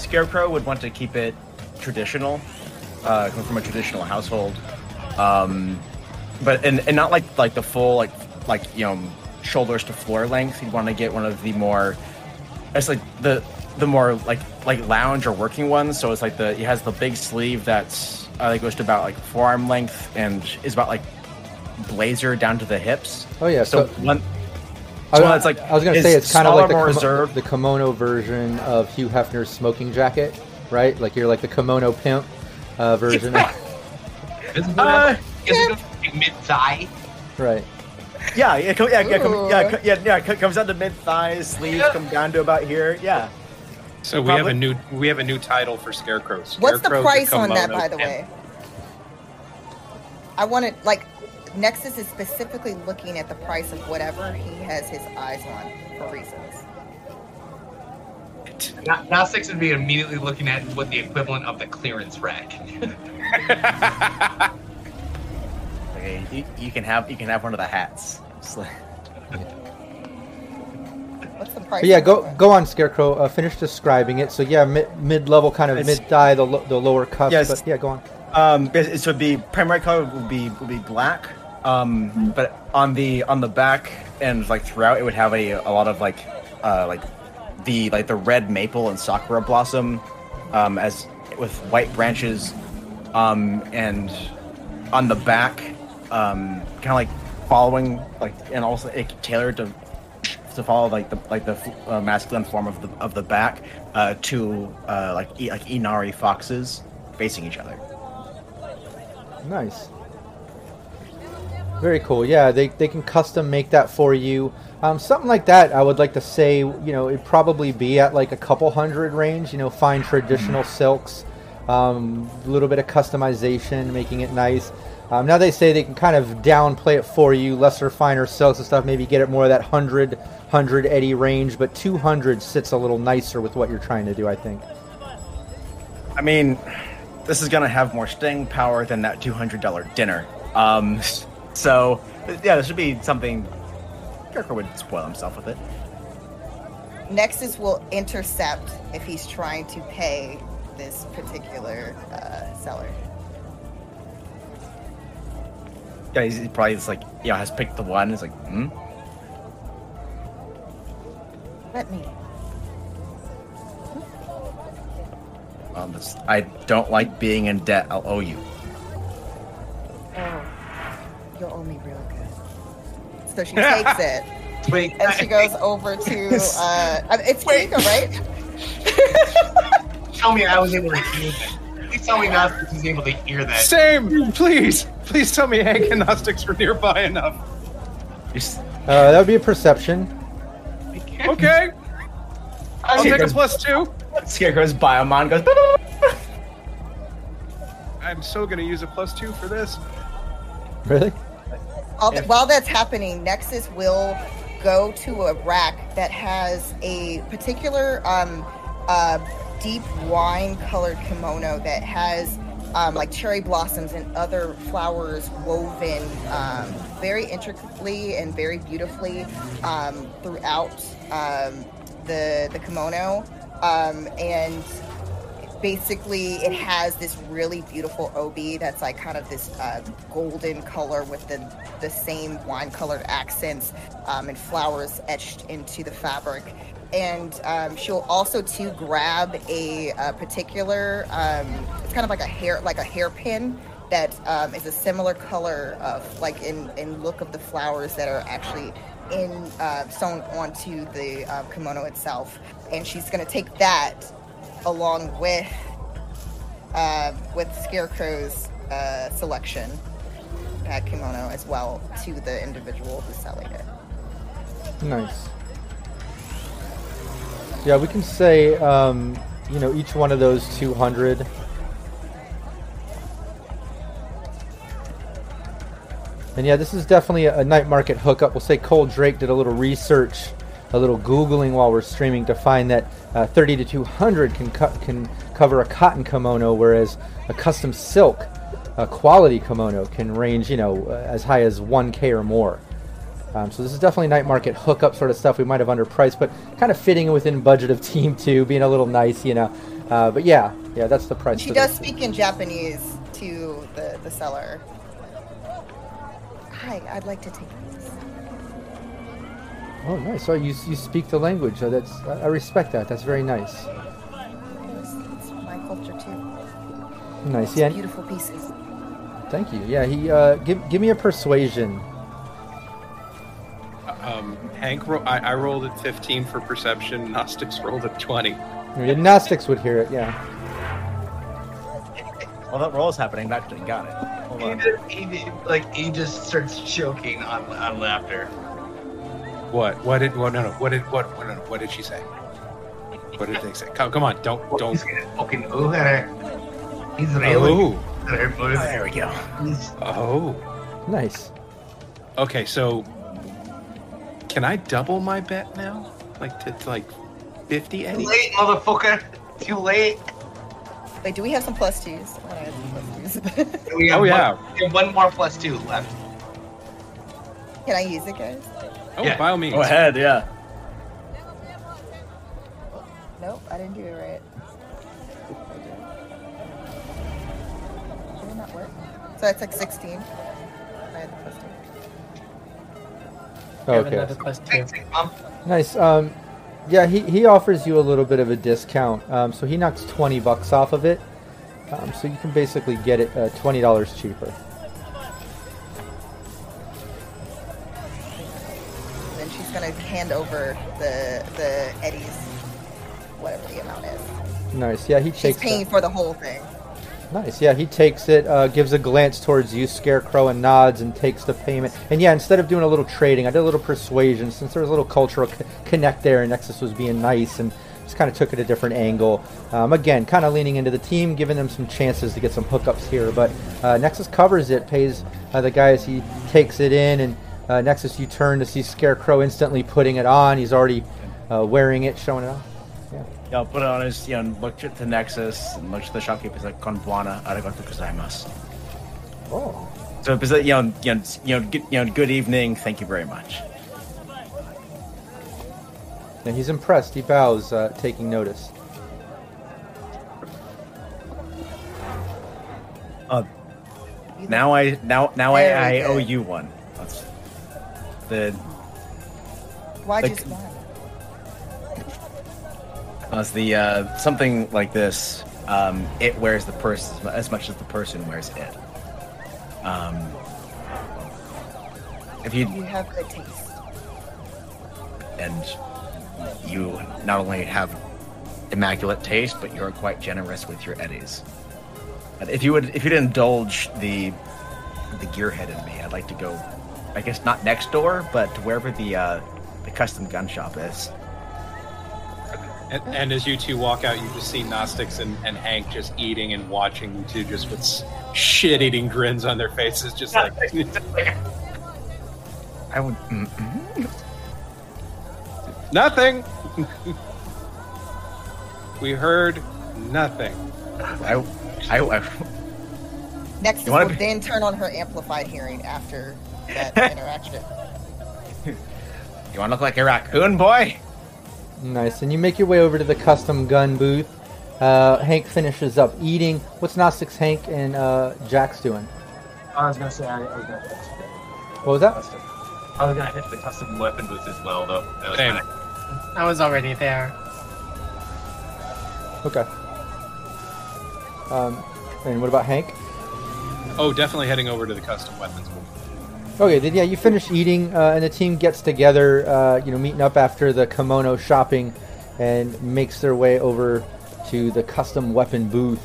Scarecrow would want to keep it traditional, uh, coming from a traditional household, um, but and, and not like like the full like like you know shoulders to floor length. He'd want to get one of the more, it's like the the more like like lounge or working ones. So it's like the it has the big sleeve that's uh, that goes to about like forearm length and is about like blazer down to the hips. Oh yeah, So, so- one. I, So one that's like I was going to say it's kind of like the, more kimo- the kimono version of Hugh Hefner's smoking jacket, right? Like you're like the kimono pimp uh, version, Does it go, Uh, does mid thigh? right? Yeah, yeah, come, yeah, yeah, come, yeah, co- yeah, yeah. co- Comes down to mid thighs, sleeves come down to about here. Yeah. So we have a new we have a new title for Scarecrow. What's the Scarecrow price on that, by the Pimp. way? I wanted like Nexus is specifically looking at the price of whatever he has his eyes on for reasons. Now, now Six would be immediately looking at what the equivalent of the clearance rack. [LAUGHS] Okay, you, you can have you can have one of the hats. It's like- What's the price? But yeah, go that? go on, Scarecrow. Uh, finish describing it. So yeah, mid mid level kind of mid thigh, the lo- the lower cuff. Yes. But yeah, go on. Um, it- so be primary color would be would be black. Um, but on the on the back and like throughout, it would have a, a lot of like uh like the like the red maple and sakura blossom, um, as with white branches, um, and on the back, um, kind of like following like and also it tailored to to follow like the like the uh, masculine form of the of the back uh, to uh, like e- like inari foxes facing each other. Nice. Very cool. Yeah, they, they can custom make that for you. Um, something like that, I would like to say, you know, it'd probably be at like a couple hundred range, you know, fine traditional silks, um, a little bit of customization, making it nice. Um, now they say they can kind of downplay it for you, lesser, finer silks and stuff, maybe get it more of that 100, 100 eddy range, but 200 sits a little nicer with what you're trying to do, I think. I mean, this is gonna have more staying power than that two hundred dollar dinner. Um, so yeah, this should be something. Kirker would spoil himself with it. Nexus will intercept if he's trying to pay this particular uh, seller. Yeah, he's, he probably just like know has picked the one. It's like, hmm. Let me. Um, this, I don't like being in debt. I'll owe you. Oh, you'll owe me real good. So she takes it [LAUGHS] Wait, and she goes over to. [LAUGHS] Uh, it's Kimiko, right? tell me I was able to hear that. Please tell me Gnostic was able to hear that. Same, please, please tell me Hank and Gnostics were nearby enough. Uh, that would be a perception. Okay, I'll take a Scarecrow's- plus two. Scarecrow's biomon goes. I'm so gonna use a plus two for this. Really? All that, while that's happening, Nexus will go to a rack that has a particular um, uh, deep wine colored kimono that has um, like cherry blossoms and other flowers woven um, very intricately and very beautifully um, throughout um, the, the kimono. Um, and basically it has this really beautiful obi that's like kind of this uh, golden color with the the same wine colored accents um, and flowers etched into the fabric. And um, she'll also too grab a, uh particular. Um, it's kind of like a hair like a hairpin that um, is a similar color of like in in look of the flowers that are actually in uh, sewn onto the uh, kimono itself. And she's gonna take that along with uh, with Scarecrow's uh, selection uh, kimono as well to the individual who's selling it. Nice. Yeah, we can say, um, you know, each one of those 200. And yeah, this is definitely a, a night market hookup. We'll say Cole Drake did a little research, a little Googling while we're streaming to find that uh, 30 to 200 can, co- can cover a cotton kimono, whereas a custom silk a quality kimono can range, you know, uh, as high as 1K or more. Um, so this is definitely night market hookup sort of stuff. We might have underpriced, but kind of fitting within budget of Team Two, being a little nice, you know. Uh, but yeah, yeah, that's the price. She does this. speak in Japanese to the, the seller. Hi, I'd like to take this. Oh, nice. So you you speak the language. So that's I I respect that. That's very nice. It's, it's my culture too. Nice. It's Yeah. beautiful pieces. Thank you. Yeah. He uh, give give me a persuasion. Um, Hank, ro- I, I rolled at 15 for perception. Gnostics [LAUGHS] rolled at 20. The Gnostics would hear it. Yeah. Well, that roll is happening. Back to got it. Hold He on. just, he, he- like he just starts choking on on laughter. What? What did? What? No, no. What did? What? What, no, no, what did she say? What did they say? Come, come on! Don't, don't. He's fucking ooh at her. He's really Oh, at her. But There we go. oh. Nice. Okay, so can I double my bet now? Like to, to like 50 too Eddie? late, motherfucker. Too late. Wait, do we have some plus twos? I some plus twos. [LAUGHS] [LAUGHS] We have Oh, yeah. We have one more plus two left. Can I use it, guys? Oh, Yeah. by all means. Go ahead. Yeah. Nope, I didn't do it right. Did. Did it not work? So that's like 16. I had the plus two. Have Okay. another plus two. Thanks, Nice. Um, yeah, he, he offers you a little bit of a discount. Um, so he knocks 20 bucks off of it. Um, so you can basically get it uh, $20 cheaper. Hand over the the eddies, whatever the amount is. Nice. Yeah, he She's takes paying it. for the whole thing. Nice. Yeah, he takes it, uh, gives a glance towards you, Scarecrow, and nods and takes the payment. And yeah, instead of doing a little trading, I did a little persuasion since there was a little cultural co- connect there, and Nexus was being nice and just kind of took it a different angle. Um, again, kind of leaning into the team, giving them some chances to get some hookups here. But uh, Nexus covers it, pays uh, the guy as he takes it in, and uh, Nexus, you turn to see Scarecrow instantly putting it on. He's already uh, wearing it, showing it off. Yeah. Yeah, I'll put it on his, you know, looked at the Nexus and looked at the shopkeeper. He's like, Konbanwa, arigato gozaimasu. Oh. So, it's like, you know, you know, you know, good, you know, good evening. Thank you very much. And he's impressed. He bows, uh, taking notice. Uh, now I now now I, I owe you one. That's the you Like- smile? as the uh, something like this. Um, it wears the purse as much as the person wears it. Um, if you You have good taste. and you not only have immaculate taste, but you're quite generous with your eddies. If you would, if you'd indulge the the gearhead in me, I'd like to go. I guess not next door, but to wherever the uh, the custom gun shop is. And, and as you two walk out, you just see Gnostics and, and Hank just eating and watching you two just with shit eating grins on their faces, just like. [LAUGHS] I would. mm-mm. Nothing. we heard nothing. I, I, I, Nexus You wanna will be- then turn on her amplified hearing after that [LAUGHS] interaction. you want to look like a raccoon boy? Nice. And you make your way over to the custom gun booth. Uh, Hank finishes up eating. What's Gnostics Hank and uh, Jax doing? I was gonna say I, I was gonna hit What was that? I was gonna hit the custom weapon booth as well, though. That was Same. kinda- I was already there. Okay. Um, and what about Hank? Oh, definitely heading over to the custom weapons booth. Okay, then yeah, you finish eating, uh, and the team gets together, uh, you know, meeting up after the kimono shopping, and makes their way over to the custom weapon booth.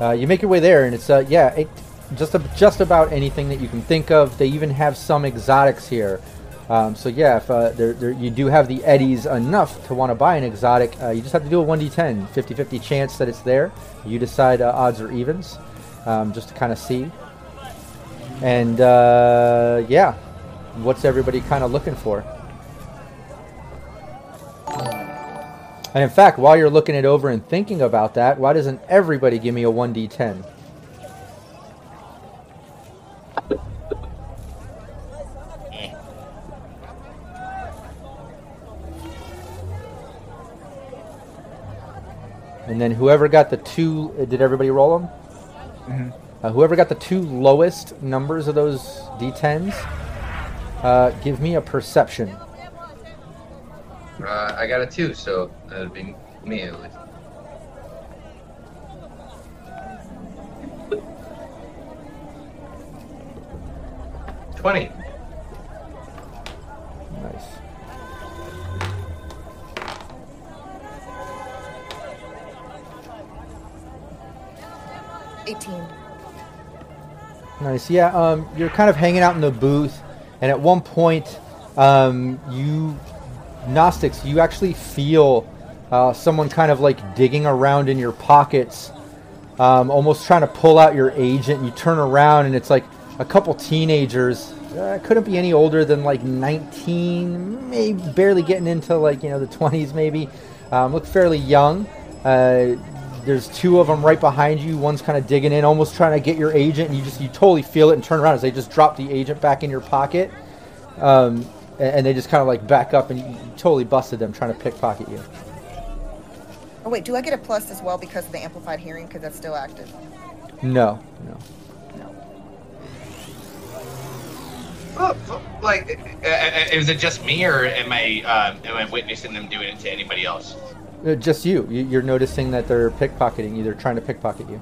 Uh, you make your way there, and it's uh, yeah, it, just a, just about anything that you can think of. They even have some exotics here. Um, so yeah, if uh, there, there, you do have the eddies enough to want to buy an exotic, uh, you just have to do a 1d10, 50-50 chance that it's there. You decide odds or evens, um, just to kind of see. And uh, yeah, what's everybody kind of looking for? And in fact, while you're looking it over and thinking about that, why doesn't everybody give me a 1d10? And then whoever got the two, uh, did everybody roll them? Mm-hmm. Uh, whoever got the two lowest numbers of those d10s, uh, give me a perception. Uh, I got a two, so that'd be me at least. Twenty. Nice. Eighteen. Nice. Yeah. Um, you're kind of hanging out in the booth, and at one point, um, you Gnostics, you actually feel uh, someone kind of like digging around in your pockets, um, almost trying to pull out your agent. You turn around, and it's like a couple teenagers. Uh, couldn't be any older than like 19, maybe barely getting into like you know the 20s, maybe. Um, look fairly young. Uh, there's two of them right behind you. One's kind of digging in, almost trying to get your agent, and you just you totally feel it and turn around as they just drop the agent back in your pocket, um, and, and they just kind of like back up, and you, you totally busted them trying to pickpocket you. Oh wait, do I get a plus as well because of the amplified hearing? Because that's still active. No, no. F- like, uh, uh, is it just me, or am I um, am I witnessing them doing it to anybody else? Uh, just you. you. You're noticing that they're pickpocketing you. They're trying to pickpocket you.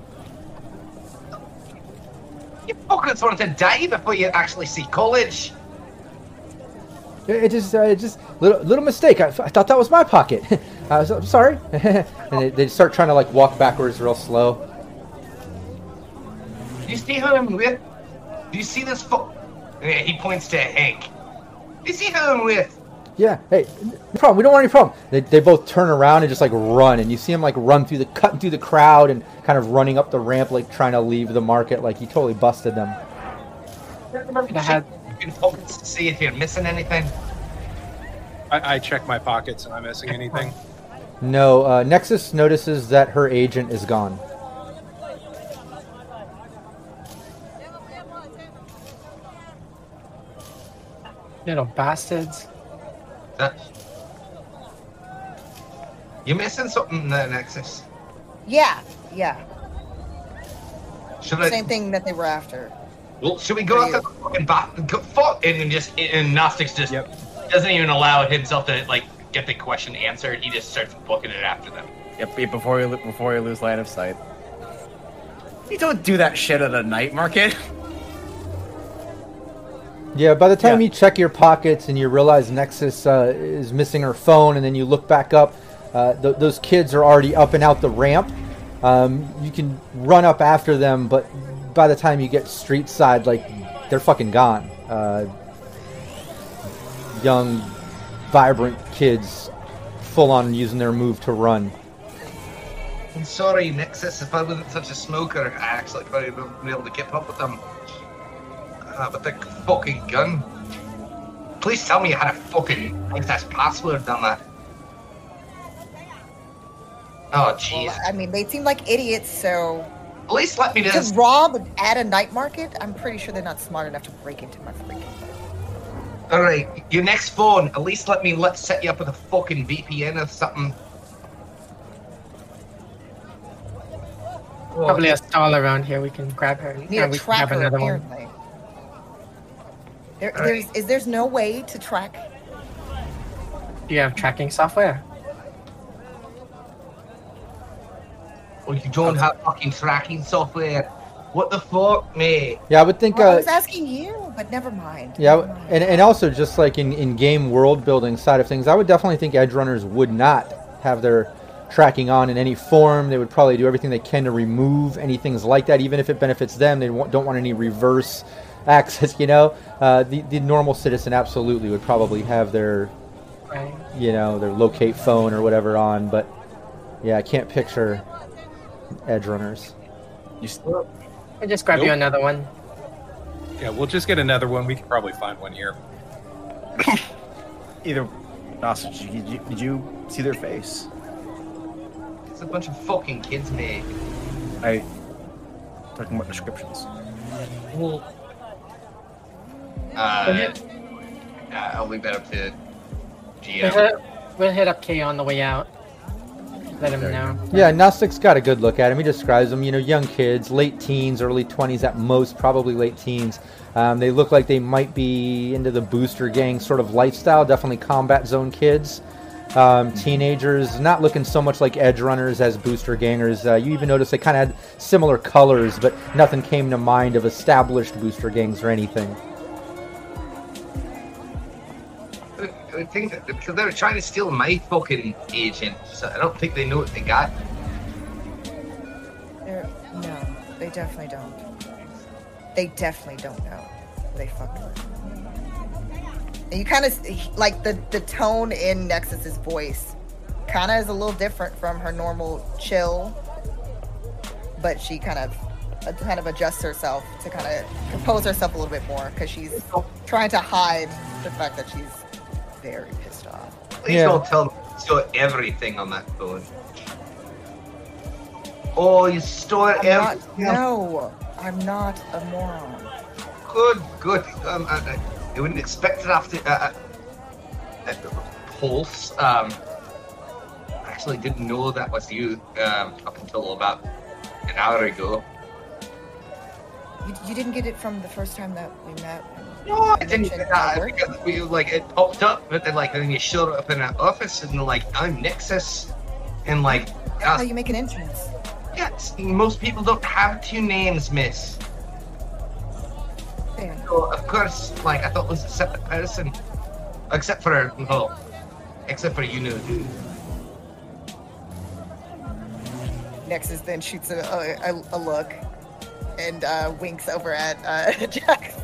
You fuckers want to die before you actually see college. It, just, uh, it just little little mistake. I, I thought that was my pocket. [LAUGHS] I was, I'm sorry. [LAUGHS] and they, they start trying to like walk backwards real slow. Do you see who I'm with? Do you see this fuck? Yeah, he points to Hank. Do you see who I'm with? Yeah. Hey, no problem. We don't want any problem. They, they both turn around and just like run, and you see them like run through the cutting through the crowd and kind of running up the ramp, like trying to leave the market. Like he totally busted them. I had. You can focus to see if you're missing anything. I, I check my pockets. Am I missing anything? No. Uh, Nexus notices that her agent is gone. Little bastards. Uh, that... You missing something there, Nexus? Yeah, yeah. Should I? Same thing that they were after. Well, should we go after the fucking bot? Go, fuck, and just and Gnostics just doesn't even allow himself to like get the question answered. He just starts booking it after them. Yep, yep, before you before you lose line of sight. You don't do that shit at a night market. [LAUGHS] Yeah, by the time you check your pockets and you realize Nexus uh, is missing her phone, and then you look back up, uh, th- those kids are already up and out the ramp. Um, you can run up after them, but by the time you get street side, like they're fucking gone. Uh, young, vibrant kids, full on using their move to run. I'm sorry, Nexus. If I wasn't such a smoker, I actually probably wouldn't be able to keep up with them. Uh, with the fucking gun. Please tell me you had a fucking access password on that. Oh, jeez. Well, I mean, they seem like idiots, so. At least let me to just. rob at a night market. I'm pretty sure they're not smart enough to break into my freaking. All right, your next phone. At least let me let set you up with a fucking VPN or something. Probably a stall around here. We can grab her. Need and a we can have tracker, another one. Apparently. There, there's, is there's no way to track? Do you have tracking software? Well, you don't have fucking tracking software. What the fuck, mate? Yeah, I would think. Well, I Uh, was asking you, but never mind. Yeah, and, and also just like in, in game world building side of things, I would definitely think edge runners would not have their tracking on in any form. They would probably do everything they can to remove any things like that, even if it benefits them. They don't want any reverse access. [LAUGHS] You know, uh, the the normal citizen absolutely would probably have their Right. you know their locate phone or whatever on, but yeah, I can't picture edge runners. You still. I just grab you another one. Yeah, we'll just get another one. We can probably find one here. [LAUGHS] Either. Nasa, did you, did you- did you see their face? It's a bunch of fucking kids, mate. I. Talking about descriptions. Uh, yeah, I'll leave that up to We'll GM. hit, we'll hit up K on the way out. let him know. Yeah, Gnostic's got a good look at him. He describes them, you know, young kids, late teens, early 20s at most, probably late teens. Um, they look like they might be into the booster gang sort of lifestyle, definitely combat zone kids. Um, teenagers, not looking so much like edge runners as booster gangers. Uh, you even notice they kind of had similar colors, but nothing came to mind of established booster gangs or anything. I- think that because they were trying to steal my fucking agent, so I don't think they know what they got. They're, no, they definitely don't. They definitely don't know. They fucked with. And you kind of like the the tone in Nexus's voice, kind of is a little different from her normal chill. But she kind of uh, kind of adjusts herself to kind of compose herself a little bit more because she's trying to hide the fact that she's very pissed off. Please Yeah. don't tell me you stole everything on that phone. Oh, you stole I'm not, everything. no, I'm not a moron. Good, good. Um, I, I, I wouldn't expect it after uh, uh, uh, Pulse. Um, I actually didn't know that was you um, up until about an hour ago. You, you didn't get it from the first time that we met. No, I didn't mentioned get that my work? because we like it popped up, but then like then you showed up in an office and like I'm Nexus, and like That's how uh, you make an entrance. yes, most people don't have two names, Miss. Fair. So of course, like I thought it was a separate person, except for well, except for you know. Nexus then shoots a, a, a look and uh, winks over at uh, [LAUGHS] Jax.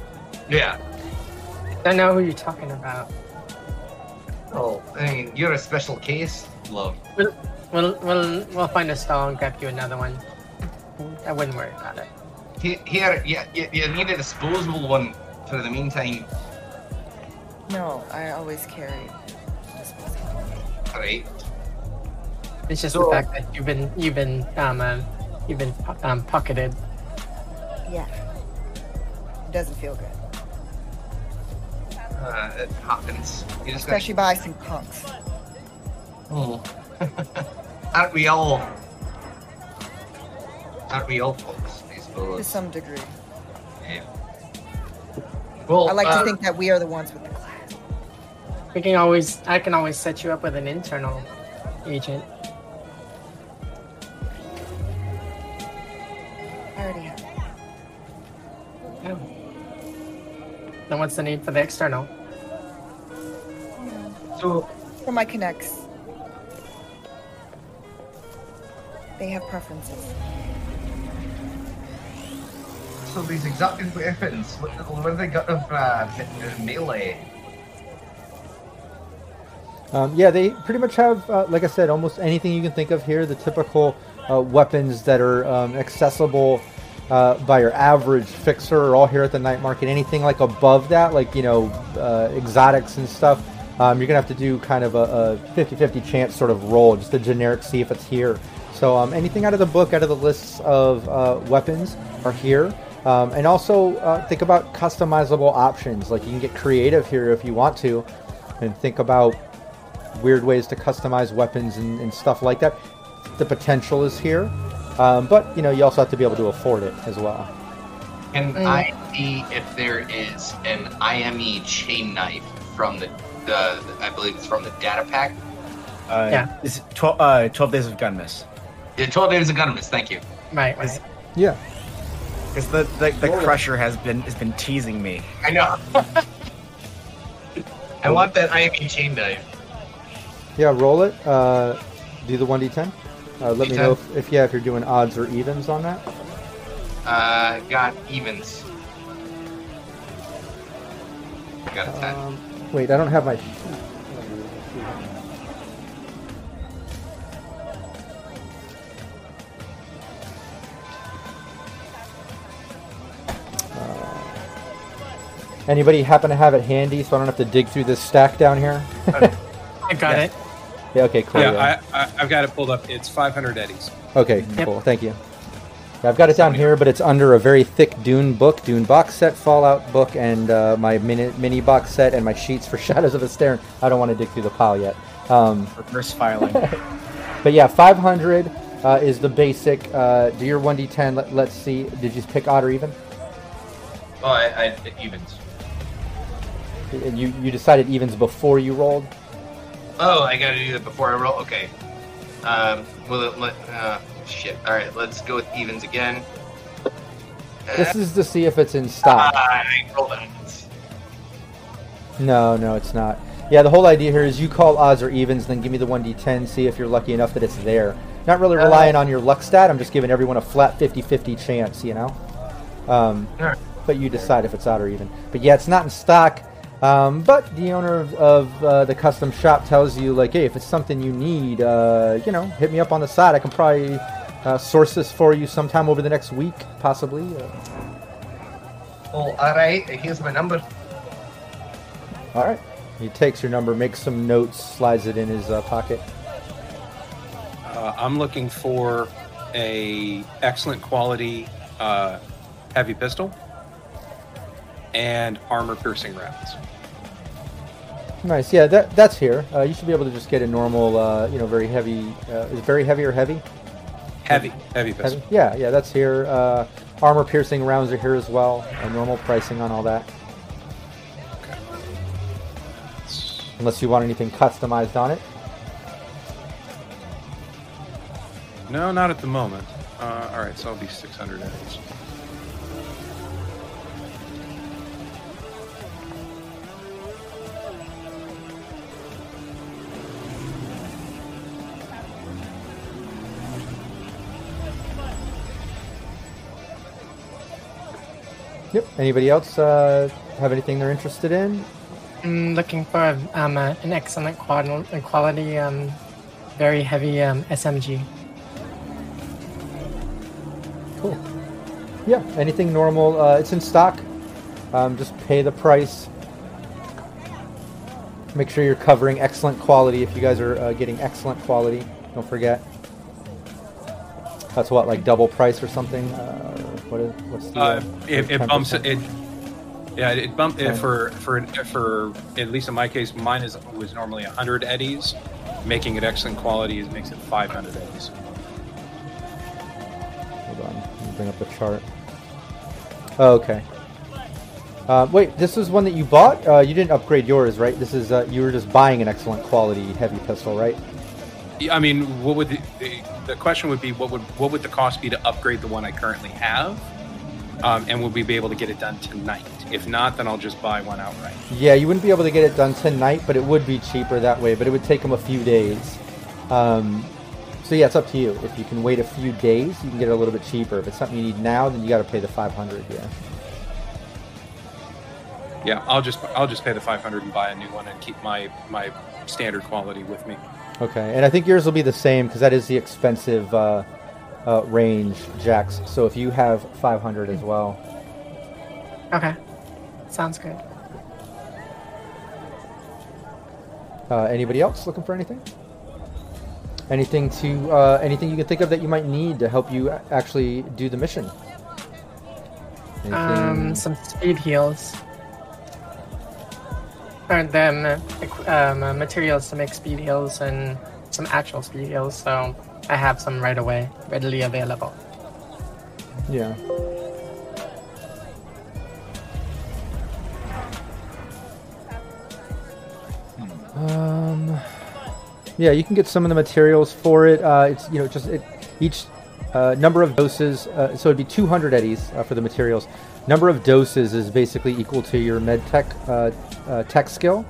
Yeah. Don't know who you're talking about. Oh, I mean, you're a special case, love. We'll we'll we'll, we'll find a stall and grab you another one. I wouldn't worry about it. He- Here, you, you, you need a disposable one for the meantime, No, I always carry disposable. right? It's just So- the fact that you've been you've been um uh, you've been um pocketed. Yeah. It doesn't feel good. Uh, it happens. You just gotta Especially by some punks. Oh. [LAUGHS] Aren't we all? Aren't we all folks, I To some degree. Yeah. Well, I like uh, to think that we are the ones with the class. We can always I can always set you up with an internal agent. Then what's the need for the external? So, For my connects. They have preferences. so these exotic weapons, what, what have they got of uh, melee? Um, yeah, they pretty much have, uh, like I said, almost anything you can think of here. The typical uh, weapons that are um, accessible uh, by your average fixer are all here at the night market. Anything like above that, like you know, uh, exotics and stuff, um, you're gonna have to do kind of a, a 50-50 chance sort of roll, just a generic see if it's here. So um, anything out of the book, out of the lists of uh, weapons, are here. Um, and also uh, think about customizable options. Like you can get creative here if you want to, and think about weird ways to customize weapons and, and stuff like that. The potential is here, um, but you know you also have to be able to afford it as well. Can Mm. I see if there is an IME chain knife from the, the, I believe it's from the data pack? Uh, Yeah. Is 12, uh, 12 days of Gunmas. Yeah, 12 days of Gunmas, thank you. Right, right. Yeah. Because the, the, the crusher has been has been teasing me. I know. [LAUGHS] I want that IME chain knife. Yeah, roll it. Uh, do the one d10. Uh, let me D10. know if, if yeah if you're doing odds or evens on that. Uh, got evens. Got a 10. Um, wait, I don't have my. Uh, Anybody happen to have it handy so I don't have to dig through this stack down here? I got [LAUGHS] Yeah. it. Yeah, okay, cool. yeah, yeah. I, I, I've got it pulled up. It's 500 eddies. Okay, Yep. cool. Thank you. Yeah, I've got it down here, but it's under a very thick Dune book, Dune box set, Fallout book, and uh, my mini, mini box set, and my sheets for [LAUGHS] Shadows of Esteren. I don't want to dig through the pile yet. Um, Reverse filing. [LAUGHS] but yeah, 500 uh, is the basic. Uh, do your 1d10. Let, let's see. Did you pick odd or even? Oh, I, I evens. And you you decided evens before you rolled. Oh, I gotta do that before I roll. Okay. Um. Well, let, uh, shit. All right, let's go with evens again. This is to see if it's in stock. Ah, I rolled evens. No, no, it's not. Yeah, the whole idea here is you call odds or evens, then give me the 1d10, see if you're lucky enough that it's there. Not really relying on your luck stat, I'm just giving everyone a flat 50 50 chance, you know? Um, but you decide if it's odd or even. But yeah, it's not in stock. Um, but the owner of, of uh, the custom shop tells you, like, hey, if it's something you need, uh, you know, hit me up on the side. I can probably uh, source this for you sometime over the next week, possibly. Uh, Oh, all right. Here's my number. all right. He takes your number, makes some notes, slides it in his uh, pocket. Uh, I'm looking for a excellent quality uh, heavy pistol and armor piercing rounds. Nice. Yeah, that that's here. Uh, you should be able to just get a normal, uh, you know, very heavy. Uh, is it very heavy or heavy? Heavy, heavy pistol. Heavy? Yeah, yeah, that's here. Uh, armor piercing rounds are here as well. Uh, normal pricing on all that. Unless you want anything customized on it. No, not at the moment. Uh, all right, so I'll be 600 eddies. Yep. Anybody else uh, have anything they're interested in? I'm looking for um, uh, an excellent qual- quality, um, very heavy um, SMG. Cool. Yeah. Anything normal? Uh, it's in stock. Um, just pay the price. Make sure you're covering excellent quality. If you guys are uh, getting excellent quality, don't forget. That's what, like double price or something. Uh, what is what's the? Uh, it, it bumps it. Yeah, it bumped it for for for at least in my case, mine is was normally 100 eddies. Making it excellent quality is makes it 500 eddies. Hold on, let me bring up the chart. Oh, okay. Uh, wait, this is one that you bought. Uh, you didn't upgrade yours, right? This is uh, you were just buying an excellent quality heavy pistol, right? Yeah, I mean, what would the, the, the question would be? What would what would the cost be to upgrade the one I currently have? Um, and would we be able to get it done tonight? If not, then I'll just buy one outright. Yeah, you wouldn't be able to get it done tonight, but it would be cheaper that way. But it would take them a few days. Um, so yeah, it's up to you. If you can wait a few days, you can get it a little bit cheaper. If it's something you need now, then you got to pay the 500. Yeah. Yeah, I'll just I'll just pay the 500 and buy a new one and keep my my standard quality with me. Okay, and I think yours will be the same because that is the expensive uh, uh, range, Jax. So if you have 500 as well, Okay, sounds good. uh, anybody else looking for anything? Anything to uh, anything you can think of that you might need to help you actually do the mission? Anything? Um, some speed heals. Or them um, materials to make speed heals and some actual speed heals. So I have some right away, readily available. Yeah. Um, yeah, you can get some of the materials for it. Uh, it's you know just it, each uh, number of doses. Uh, so it'd be 200 eddies uh, for the materials. Number of doses is basically equal to your med tech uh, uh, tech skill,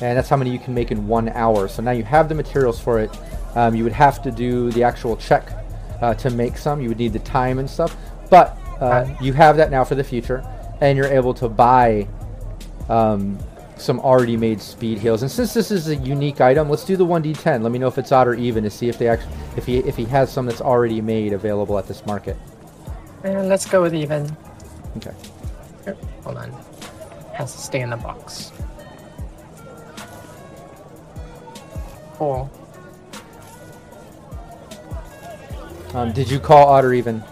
and that's how many you can make in one hour. So now you have the materials for it. Um, you would have to do the actual check uh, to make some. You would need the time and stuff, but uh, you have that now for the future, and you're able to buy um, some already made speed heals. And since this is a unique item, let's do the 1d10. Let me know if it's odd or even to see if they actually if he if he has some that's already made available at this market. And let's go with even. Okay. Here, Hold on. Has to stay in the box. Cool. Um, did you call odd or even?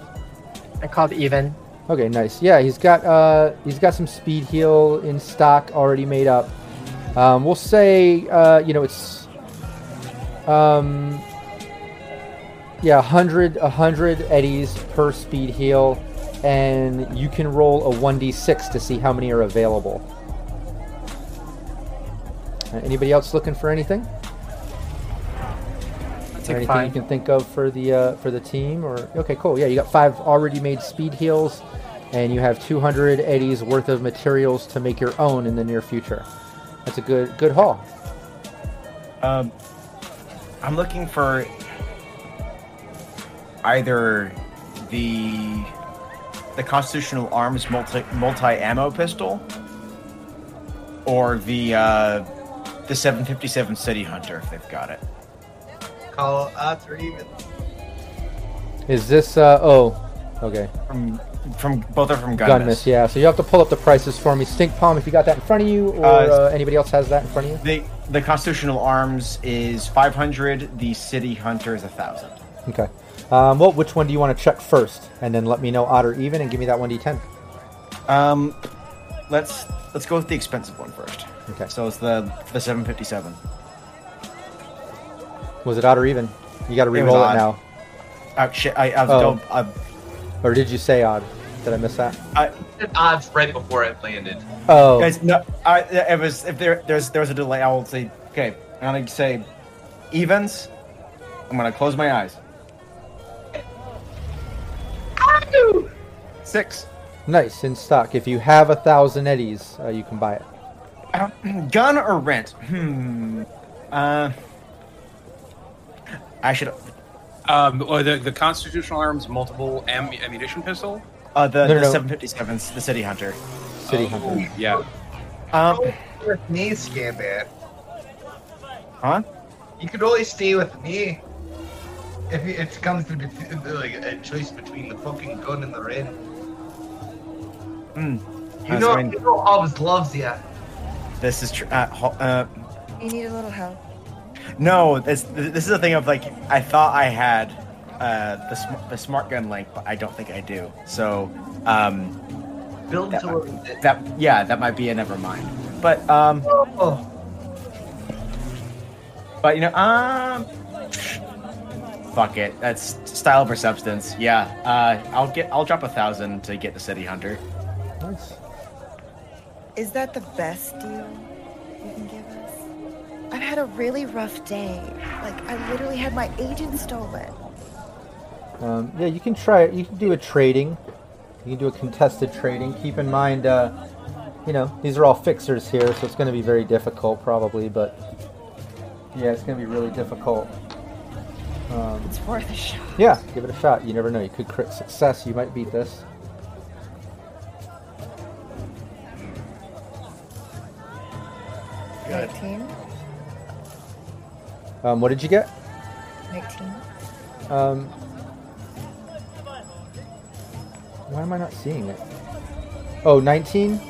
I called even. Okay, nice. Yeah, he's got uh, he's got some speed heal in stock already made up. Um, we'll say uh, you know it's um, Yeah, 100, a 100 eddies per speed heal, and you can roll a 1d6 to see how many are available. Uh, anybody else looking for anything? Or take anything five. you can think of for the uh, for the team? Or okay, cool. Yeah, you got five already made speed heals, and you have 200 eddies worth of materials to make your own in the near future. That's a good good haul. Um, I'm looking for either the the Constitutional Arms multi multi ammo pistol or the uh, the 757 City Hunter if they've got it. Call odds or even. Is this? Uh, oh, okay. From from both are from Gunmas. Gunmas. yeah. So you have to pull up the prices for me. Stink Palm, if you got that in front of you, or Uh, uh, anybody else has that in front of you. The the Constitutional Arms is 500. The City Hunter is a thousand. Okay. Um, well, which one do you want to check first, and then let me know odd or even, and give me that one d10. Um, let's let's go with the expensive one first. Okay. So it's the the 757. Was it odd or even? You got to re-roll it, odd. now. Oh shit! I, I was Oh. go, uh, Or did you say odd? Did I miss that? I, Did odds right before it landed. Oh, Guys, no, I, it was if there there's there was a delay. I will say okay. I'm gonna say evens. I'm gonna close my eyes. Six. nice in stock. If you have a thousand eddies, uh, you can buy it. Uh, [CLEARS THROAT] gun or rent? Hmm. Uh. I should. Um, or the the Constitutional Arms multiple am- ammunition pistol. Uh, the, No, no, the no. 757's the City Hunter. City Oh, Hunter. Yeah. Um. With me, Scambat. Huh? You could only stay with me if it it comes to be like a choice between the fucking gun and the red. Mm. You That's know, right. you know, always loves you. This is true. Uh, uh, You need a little help. No, this this is the thing of like I thought I had uh, the sm- the smart gun link, but I don't think I do. So um, Build that, towards it. that yeah, that might be a never mind. But um, Oh, but you know um, fuck it. That's style over substance. Yeah. Uh, I'll get I'll drop a thousand to get the City Hunter. Nice. Is that the best deal I've had a really rough day. Like, I literally had my agent stolen. Um, yeah, you can try it. You can do a trading. You can do a contested trading. Keep in mind, uh, you know, these are all fixers here, so it's going to be very difficult, probably. But yeah, it's going to be really difficult. Um, It's worth a shot. yeah, give it a shot. You never know. You could crit success. You might beat this. Good. 19. Um, what did you get? 19. Um, why am I not seeing it? Oh, 19?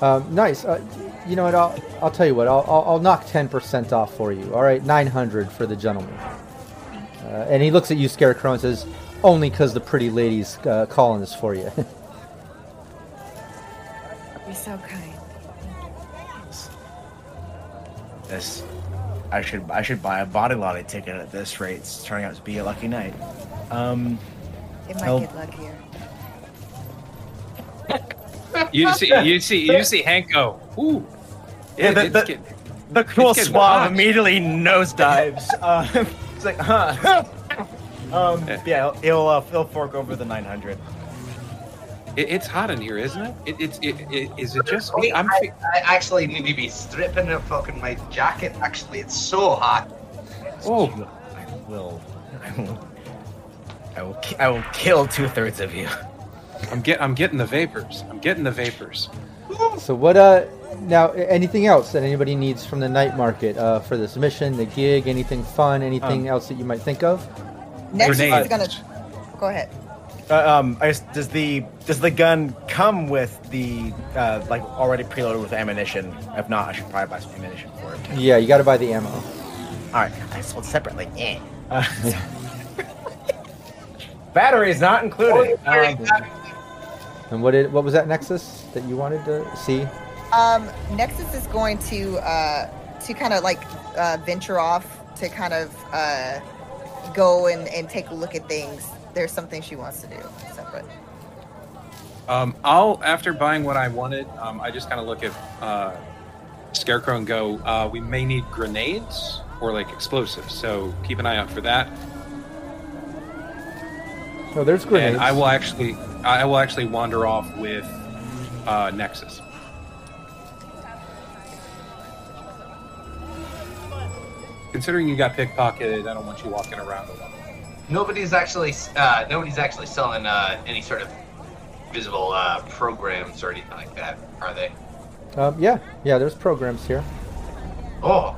Um, nice. Uh, you know what? I'll, I'll tell you what. I'll, I'll, I'll knock 10% off for you. All right, 900 for the gentleman. Uh, and he looks at you, Scarecrow, and says, only because the pretty lady's uh, calling this for you. [LAUGHS] You're so kind. This. I should I should buy a body lottery ticket at this rate. It's turning out to be a lucky night. Um. It might Oh. get luckier. You [LAUGHS] see, you see, you see Hank go. Ooh. Yeah, It- the- the- getting- The cool It's getting suave immediately nosedives. [LAUGHS] uh, it's like, huh. [LAUGHS] um, yeah, he'll he'll, uh, he'll fork over the 900. It- it's hot in here, isn't it? it, it's it, it is it just me? I'm. I, I actually need to be stripping of fucking my jacket. Actually, it's so hot. Oh, I will. I will. I will, I will kill two thirds of you. I'm get I'm getting the vapors. I'm getting the vapors. so what, uh, now, anything else that anybody needs from the night market uh, for this mission, the gig, anything fun, anything Um, else that you might think of? Next Grenades. is gonna. Go ahead. Uh, um, I guess, does the does the gun come with the uh, like already preloaded with ammunition? If not, I should probably buy some ammunition for it. Too. Yeah, you got to buy the ammo. All right, I sold separately. Eh. Uh, [LAUGHS] battery is not included. Um, And what did what was that Nexus that you wanted to see? Um, Nexus is going to uh, to kind of like uh, venture off to kind of uh, go and, and take a look at things, there's something she wants to do separate. Um, I'll after buying what I wanted, um, I just kind of look at uh, Scarecrow and go, uh, we may need grenades or like explosives, so keep an eye out for that. Oh, there's grenades. And I will actually, I will actually wander off with uh, Nexus. Considering you got pickpocketed, I don't want you walking around alone. Nobody's actually uh, nobody's actually selling uh, any sort of visible uh, programs or anything like that, are they? Um, yeah, yeah. There's programs here. Oh.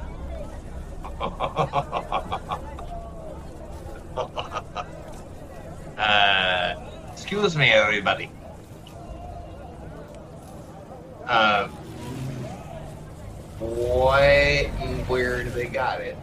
[LAUGHS] uh, excuse me, everybody. Uh, what where do they got it?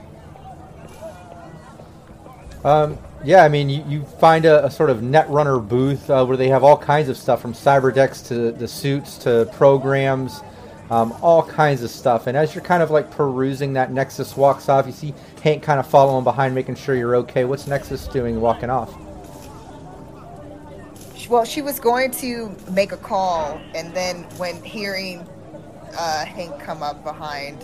Um, yeah, I mean, you, you find a, a sort of Netrunner booth uh, where they have all kinds of stuff from cyber decks to the suits to programs, um, all kinds of stuff. And as you're kind of like perusing that, Nexus walks off. You see Hank kind of following behind, making sure you're okay. What's Nexus doing walking off? Well, she was going to make a call, and then when hearing uh, Hank come up behind,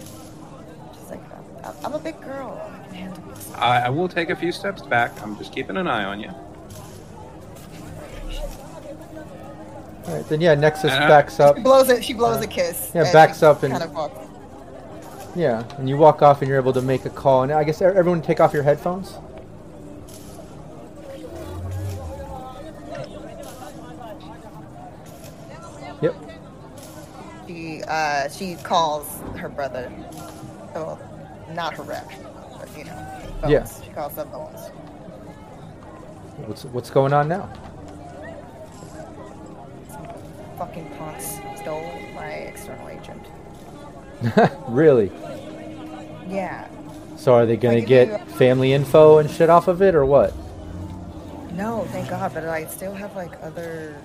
she's like, "I'm, I'm a big girl. I can handle this." I, I will take a few steps back. I'm just keeping an eye on you. All right, then yeah, Nexus And I- backs up. She blows it. She blows a kiss. yeah, backs she up and- kind of walks. Yeah, and you walk off and you're able to make a call. And I guess e- everyone take off your headphones. Yep. She uh, she calls her brother. Oh, not her rep, but you know. Bones. Yeah. She calls them Bones. What's what's going on now? Fucking punks stole my external agent. [LAUGHS] really? Yeah. So are they gonna Like, get you- family info and shit off of it, or what? No, thank God, but I still have like other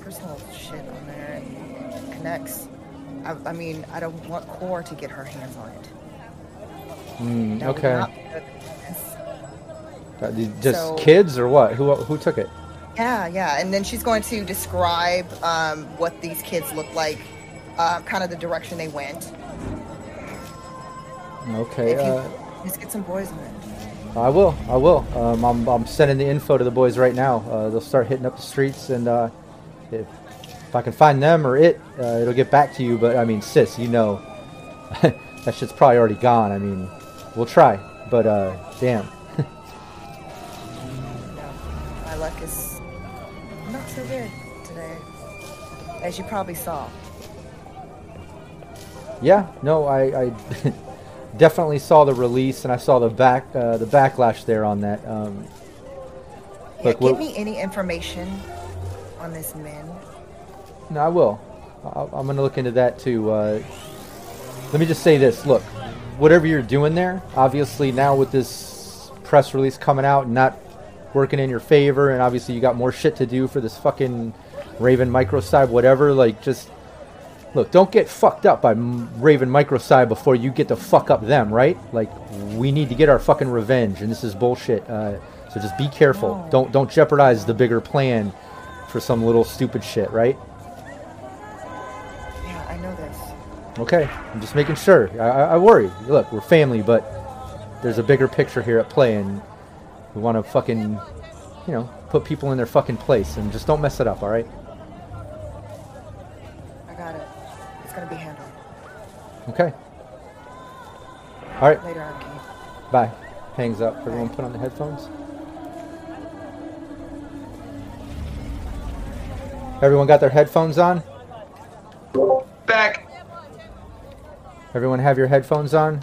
personal shit on there and connects. I, I mean, I don't want Core to get her hands on it. Would okay. not be good. Uh, Just So- kids or what? Who who took it? Yeah, yeah, and then she's going to describe um, what these kids look like, uh, kind of the direction they went. Okay. You Uh, just get some boys in it. I will. I will. Um, I'm, I'm sending the info to the boys right now. Uh, they'll start hitting up the streets, and uh, if, if I can find them or it, uh, it'll get back to you. But I mean, sis, you know, [LAUGHS] that shit's probably already gone. I mean, we'll try, but uh, damn. [LAUGHS] My luck is not so good today, as you probably saw. Yeah. No, I, I [LAUGHS] definitely saw the release, and I saw the back uh, the backlash there on that. Um, Yeah, look, give me any information on this man. No, I will. I- I'm going to look into that too. Uh, let me just say this. Look, whatever you're doing there, obviously now with this press release coming out and not working in your favor, and obviously you got more shit to do for this fucking Raven Microcyb, whatever. Like, just look, don't get fucked up by Raven Microcyb before you get to fuck up them, right? Like, we need to get our fucking revenge, and this is bullshit. Uh, so just be careful. Don't don't jeopardize the bigger plan for some little stupid shit, right? Okay, I'm just making sure. I, I, I worry. Look, we're family, but there's a bigger picture here at play, and we want to fucking, you know, put people in their fucking place, and just don't mess it up. All right? I got it. It's gonna be handled Okay. All right. later on, King. Bye. Hangs up. Everyone, put on the headphones. Everyone got their headphones on. Back. Everyone have your headphones on.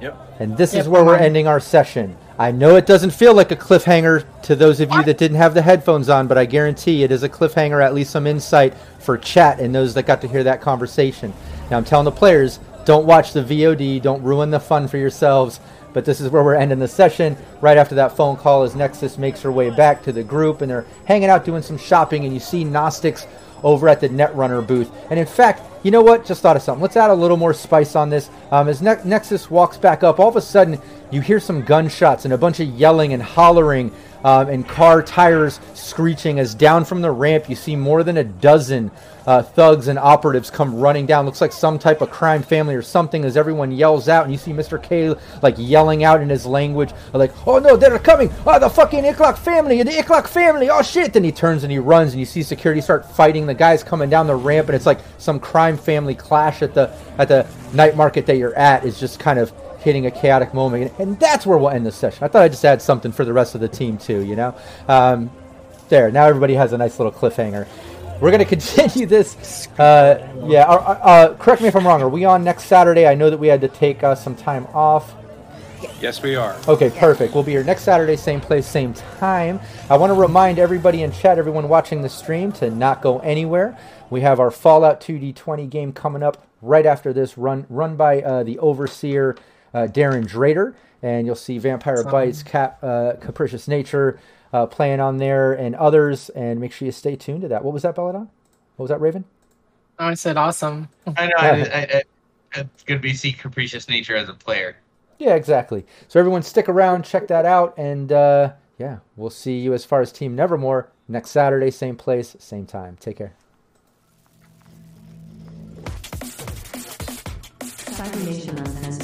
Yep. And this is where we're on. ending our session. I know it doesn't feel like a cliffhanger to those of you that didn't have the headphones on, but I guarantee it is a cliffhanger, at least some insight for chat and those that got to hear that conversation. Now, I'm telling the players don't watch the VOD, don't ruin the fun for yourselves. But this is where we're ending the session. Right after that phone call, as Nexus makes her way back to the group, and they're hanging out doing some shopping, and you see Gnostics over at the Netrunner booth. And in fact, you know what? Just thought of something. Let's add a little more spice on this. Um, as ne- Nexus walks back up, all of a sudden you hear some gunshots and a bunch of yelling and hollering um, and car tires screeching as down from the ramp you see more than a dozen uh, thugs and operatives come running down. Looks like some type of crime family or something as everyone yells out, and you see Mr. K like yelling out in his language, like, "Oh no, they're coming! Oh, the fucking Iklok family! The Iklok family! Oh shit!" Then he turns and he runs, and you see security start fighting the guys coming down the ramp, and it's like some crime family clash at the at the night market that you're at is just kind of hitting a chaotic moment, and that's where we'll end the session. I thought I'd just add something for the rest of the team too, you know. Um, there, now everybody has a nice little cliffhanger. We're going [LAUGHS] to continue this. Uh, yeah, uh, uh, correct me if I'm wrong. Are we on next Saturday? I know that we had to take uh, some time off. Yes, we are. Okay, perfect. We'll be here next Saturday, same place, same time. I want to remind everybody in chat, everyone watching the stream, to not go anywhere. We have our Fallout 2D20 game coming up right after this, run run by uh, the overseer uh, Darren Drader, and you'll see Vampire Awesome. Bites, Cap, uh, Capricious Nature uh, playing on there, and others. And make sure you stay tuned to that. What was that, Belladon? What was that, Raven? Oh, I said awesome. [LAUGHS] I know. I, I, I, it's gonna be see capricious nature as a player. Yeah, exactly. So everyone, stick around, check that out, and uh, yeah, we'll see you as far as Team Nevermore next Saturday, same place, same time. Take care. Psychonation on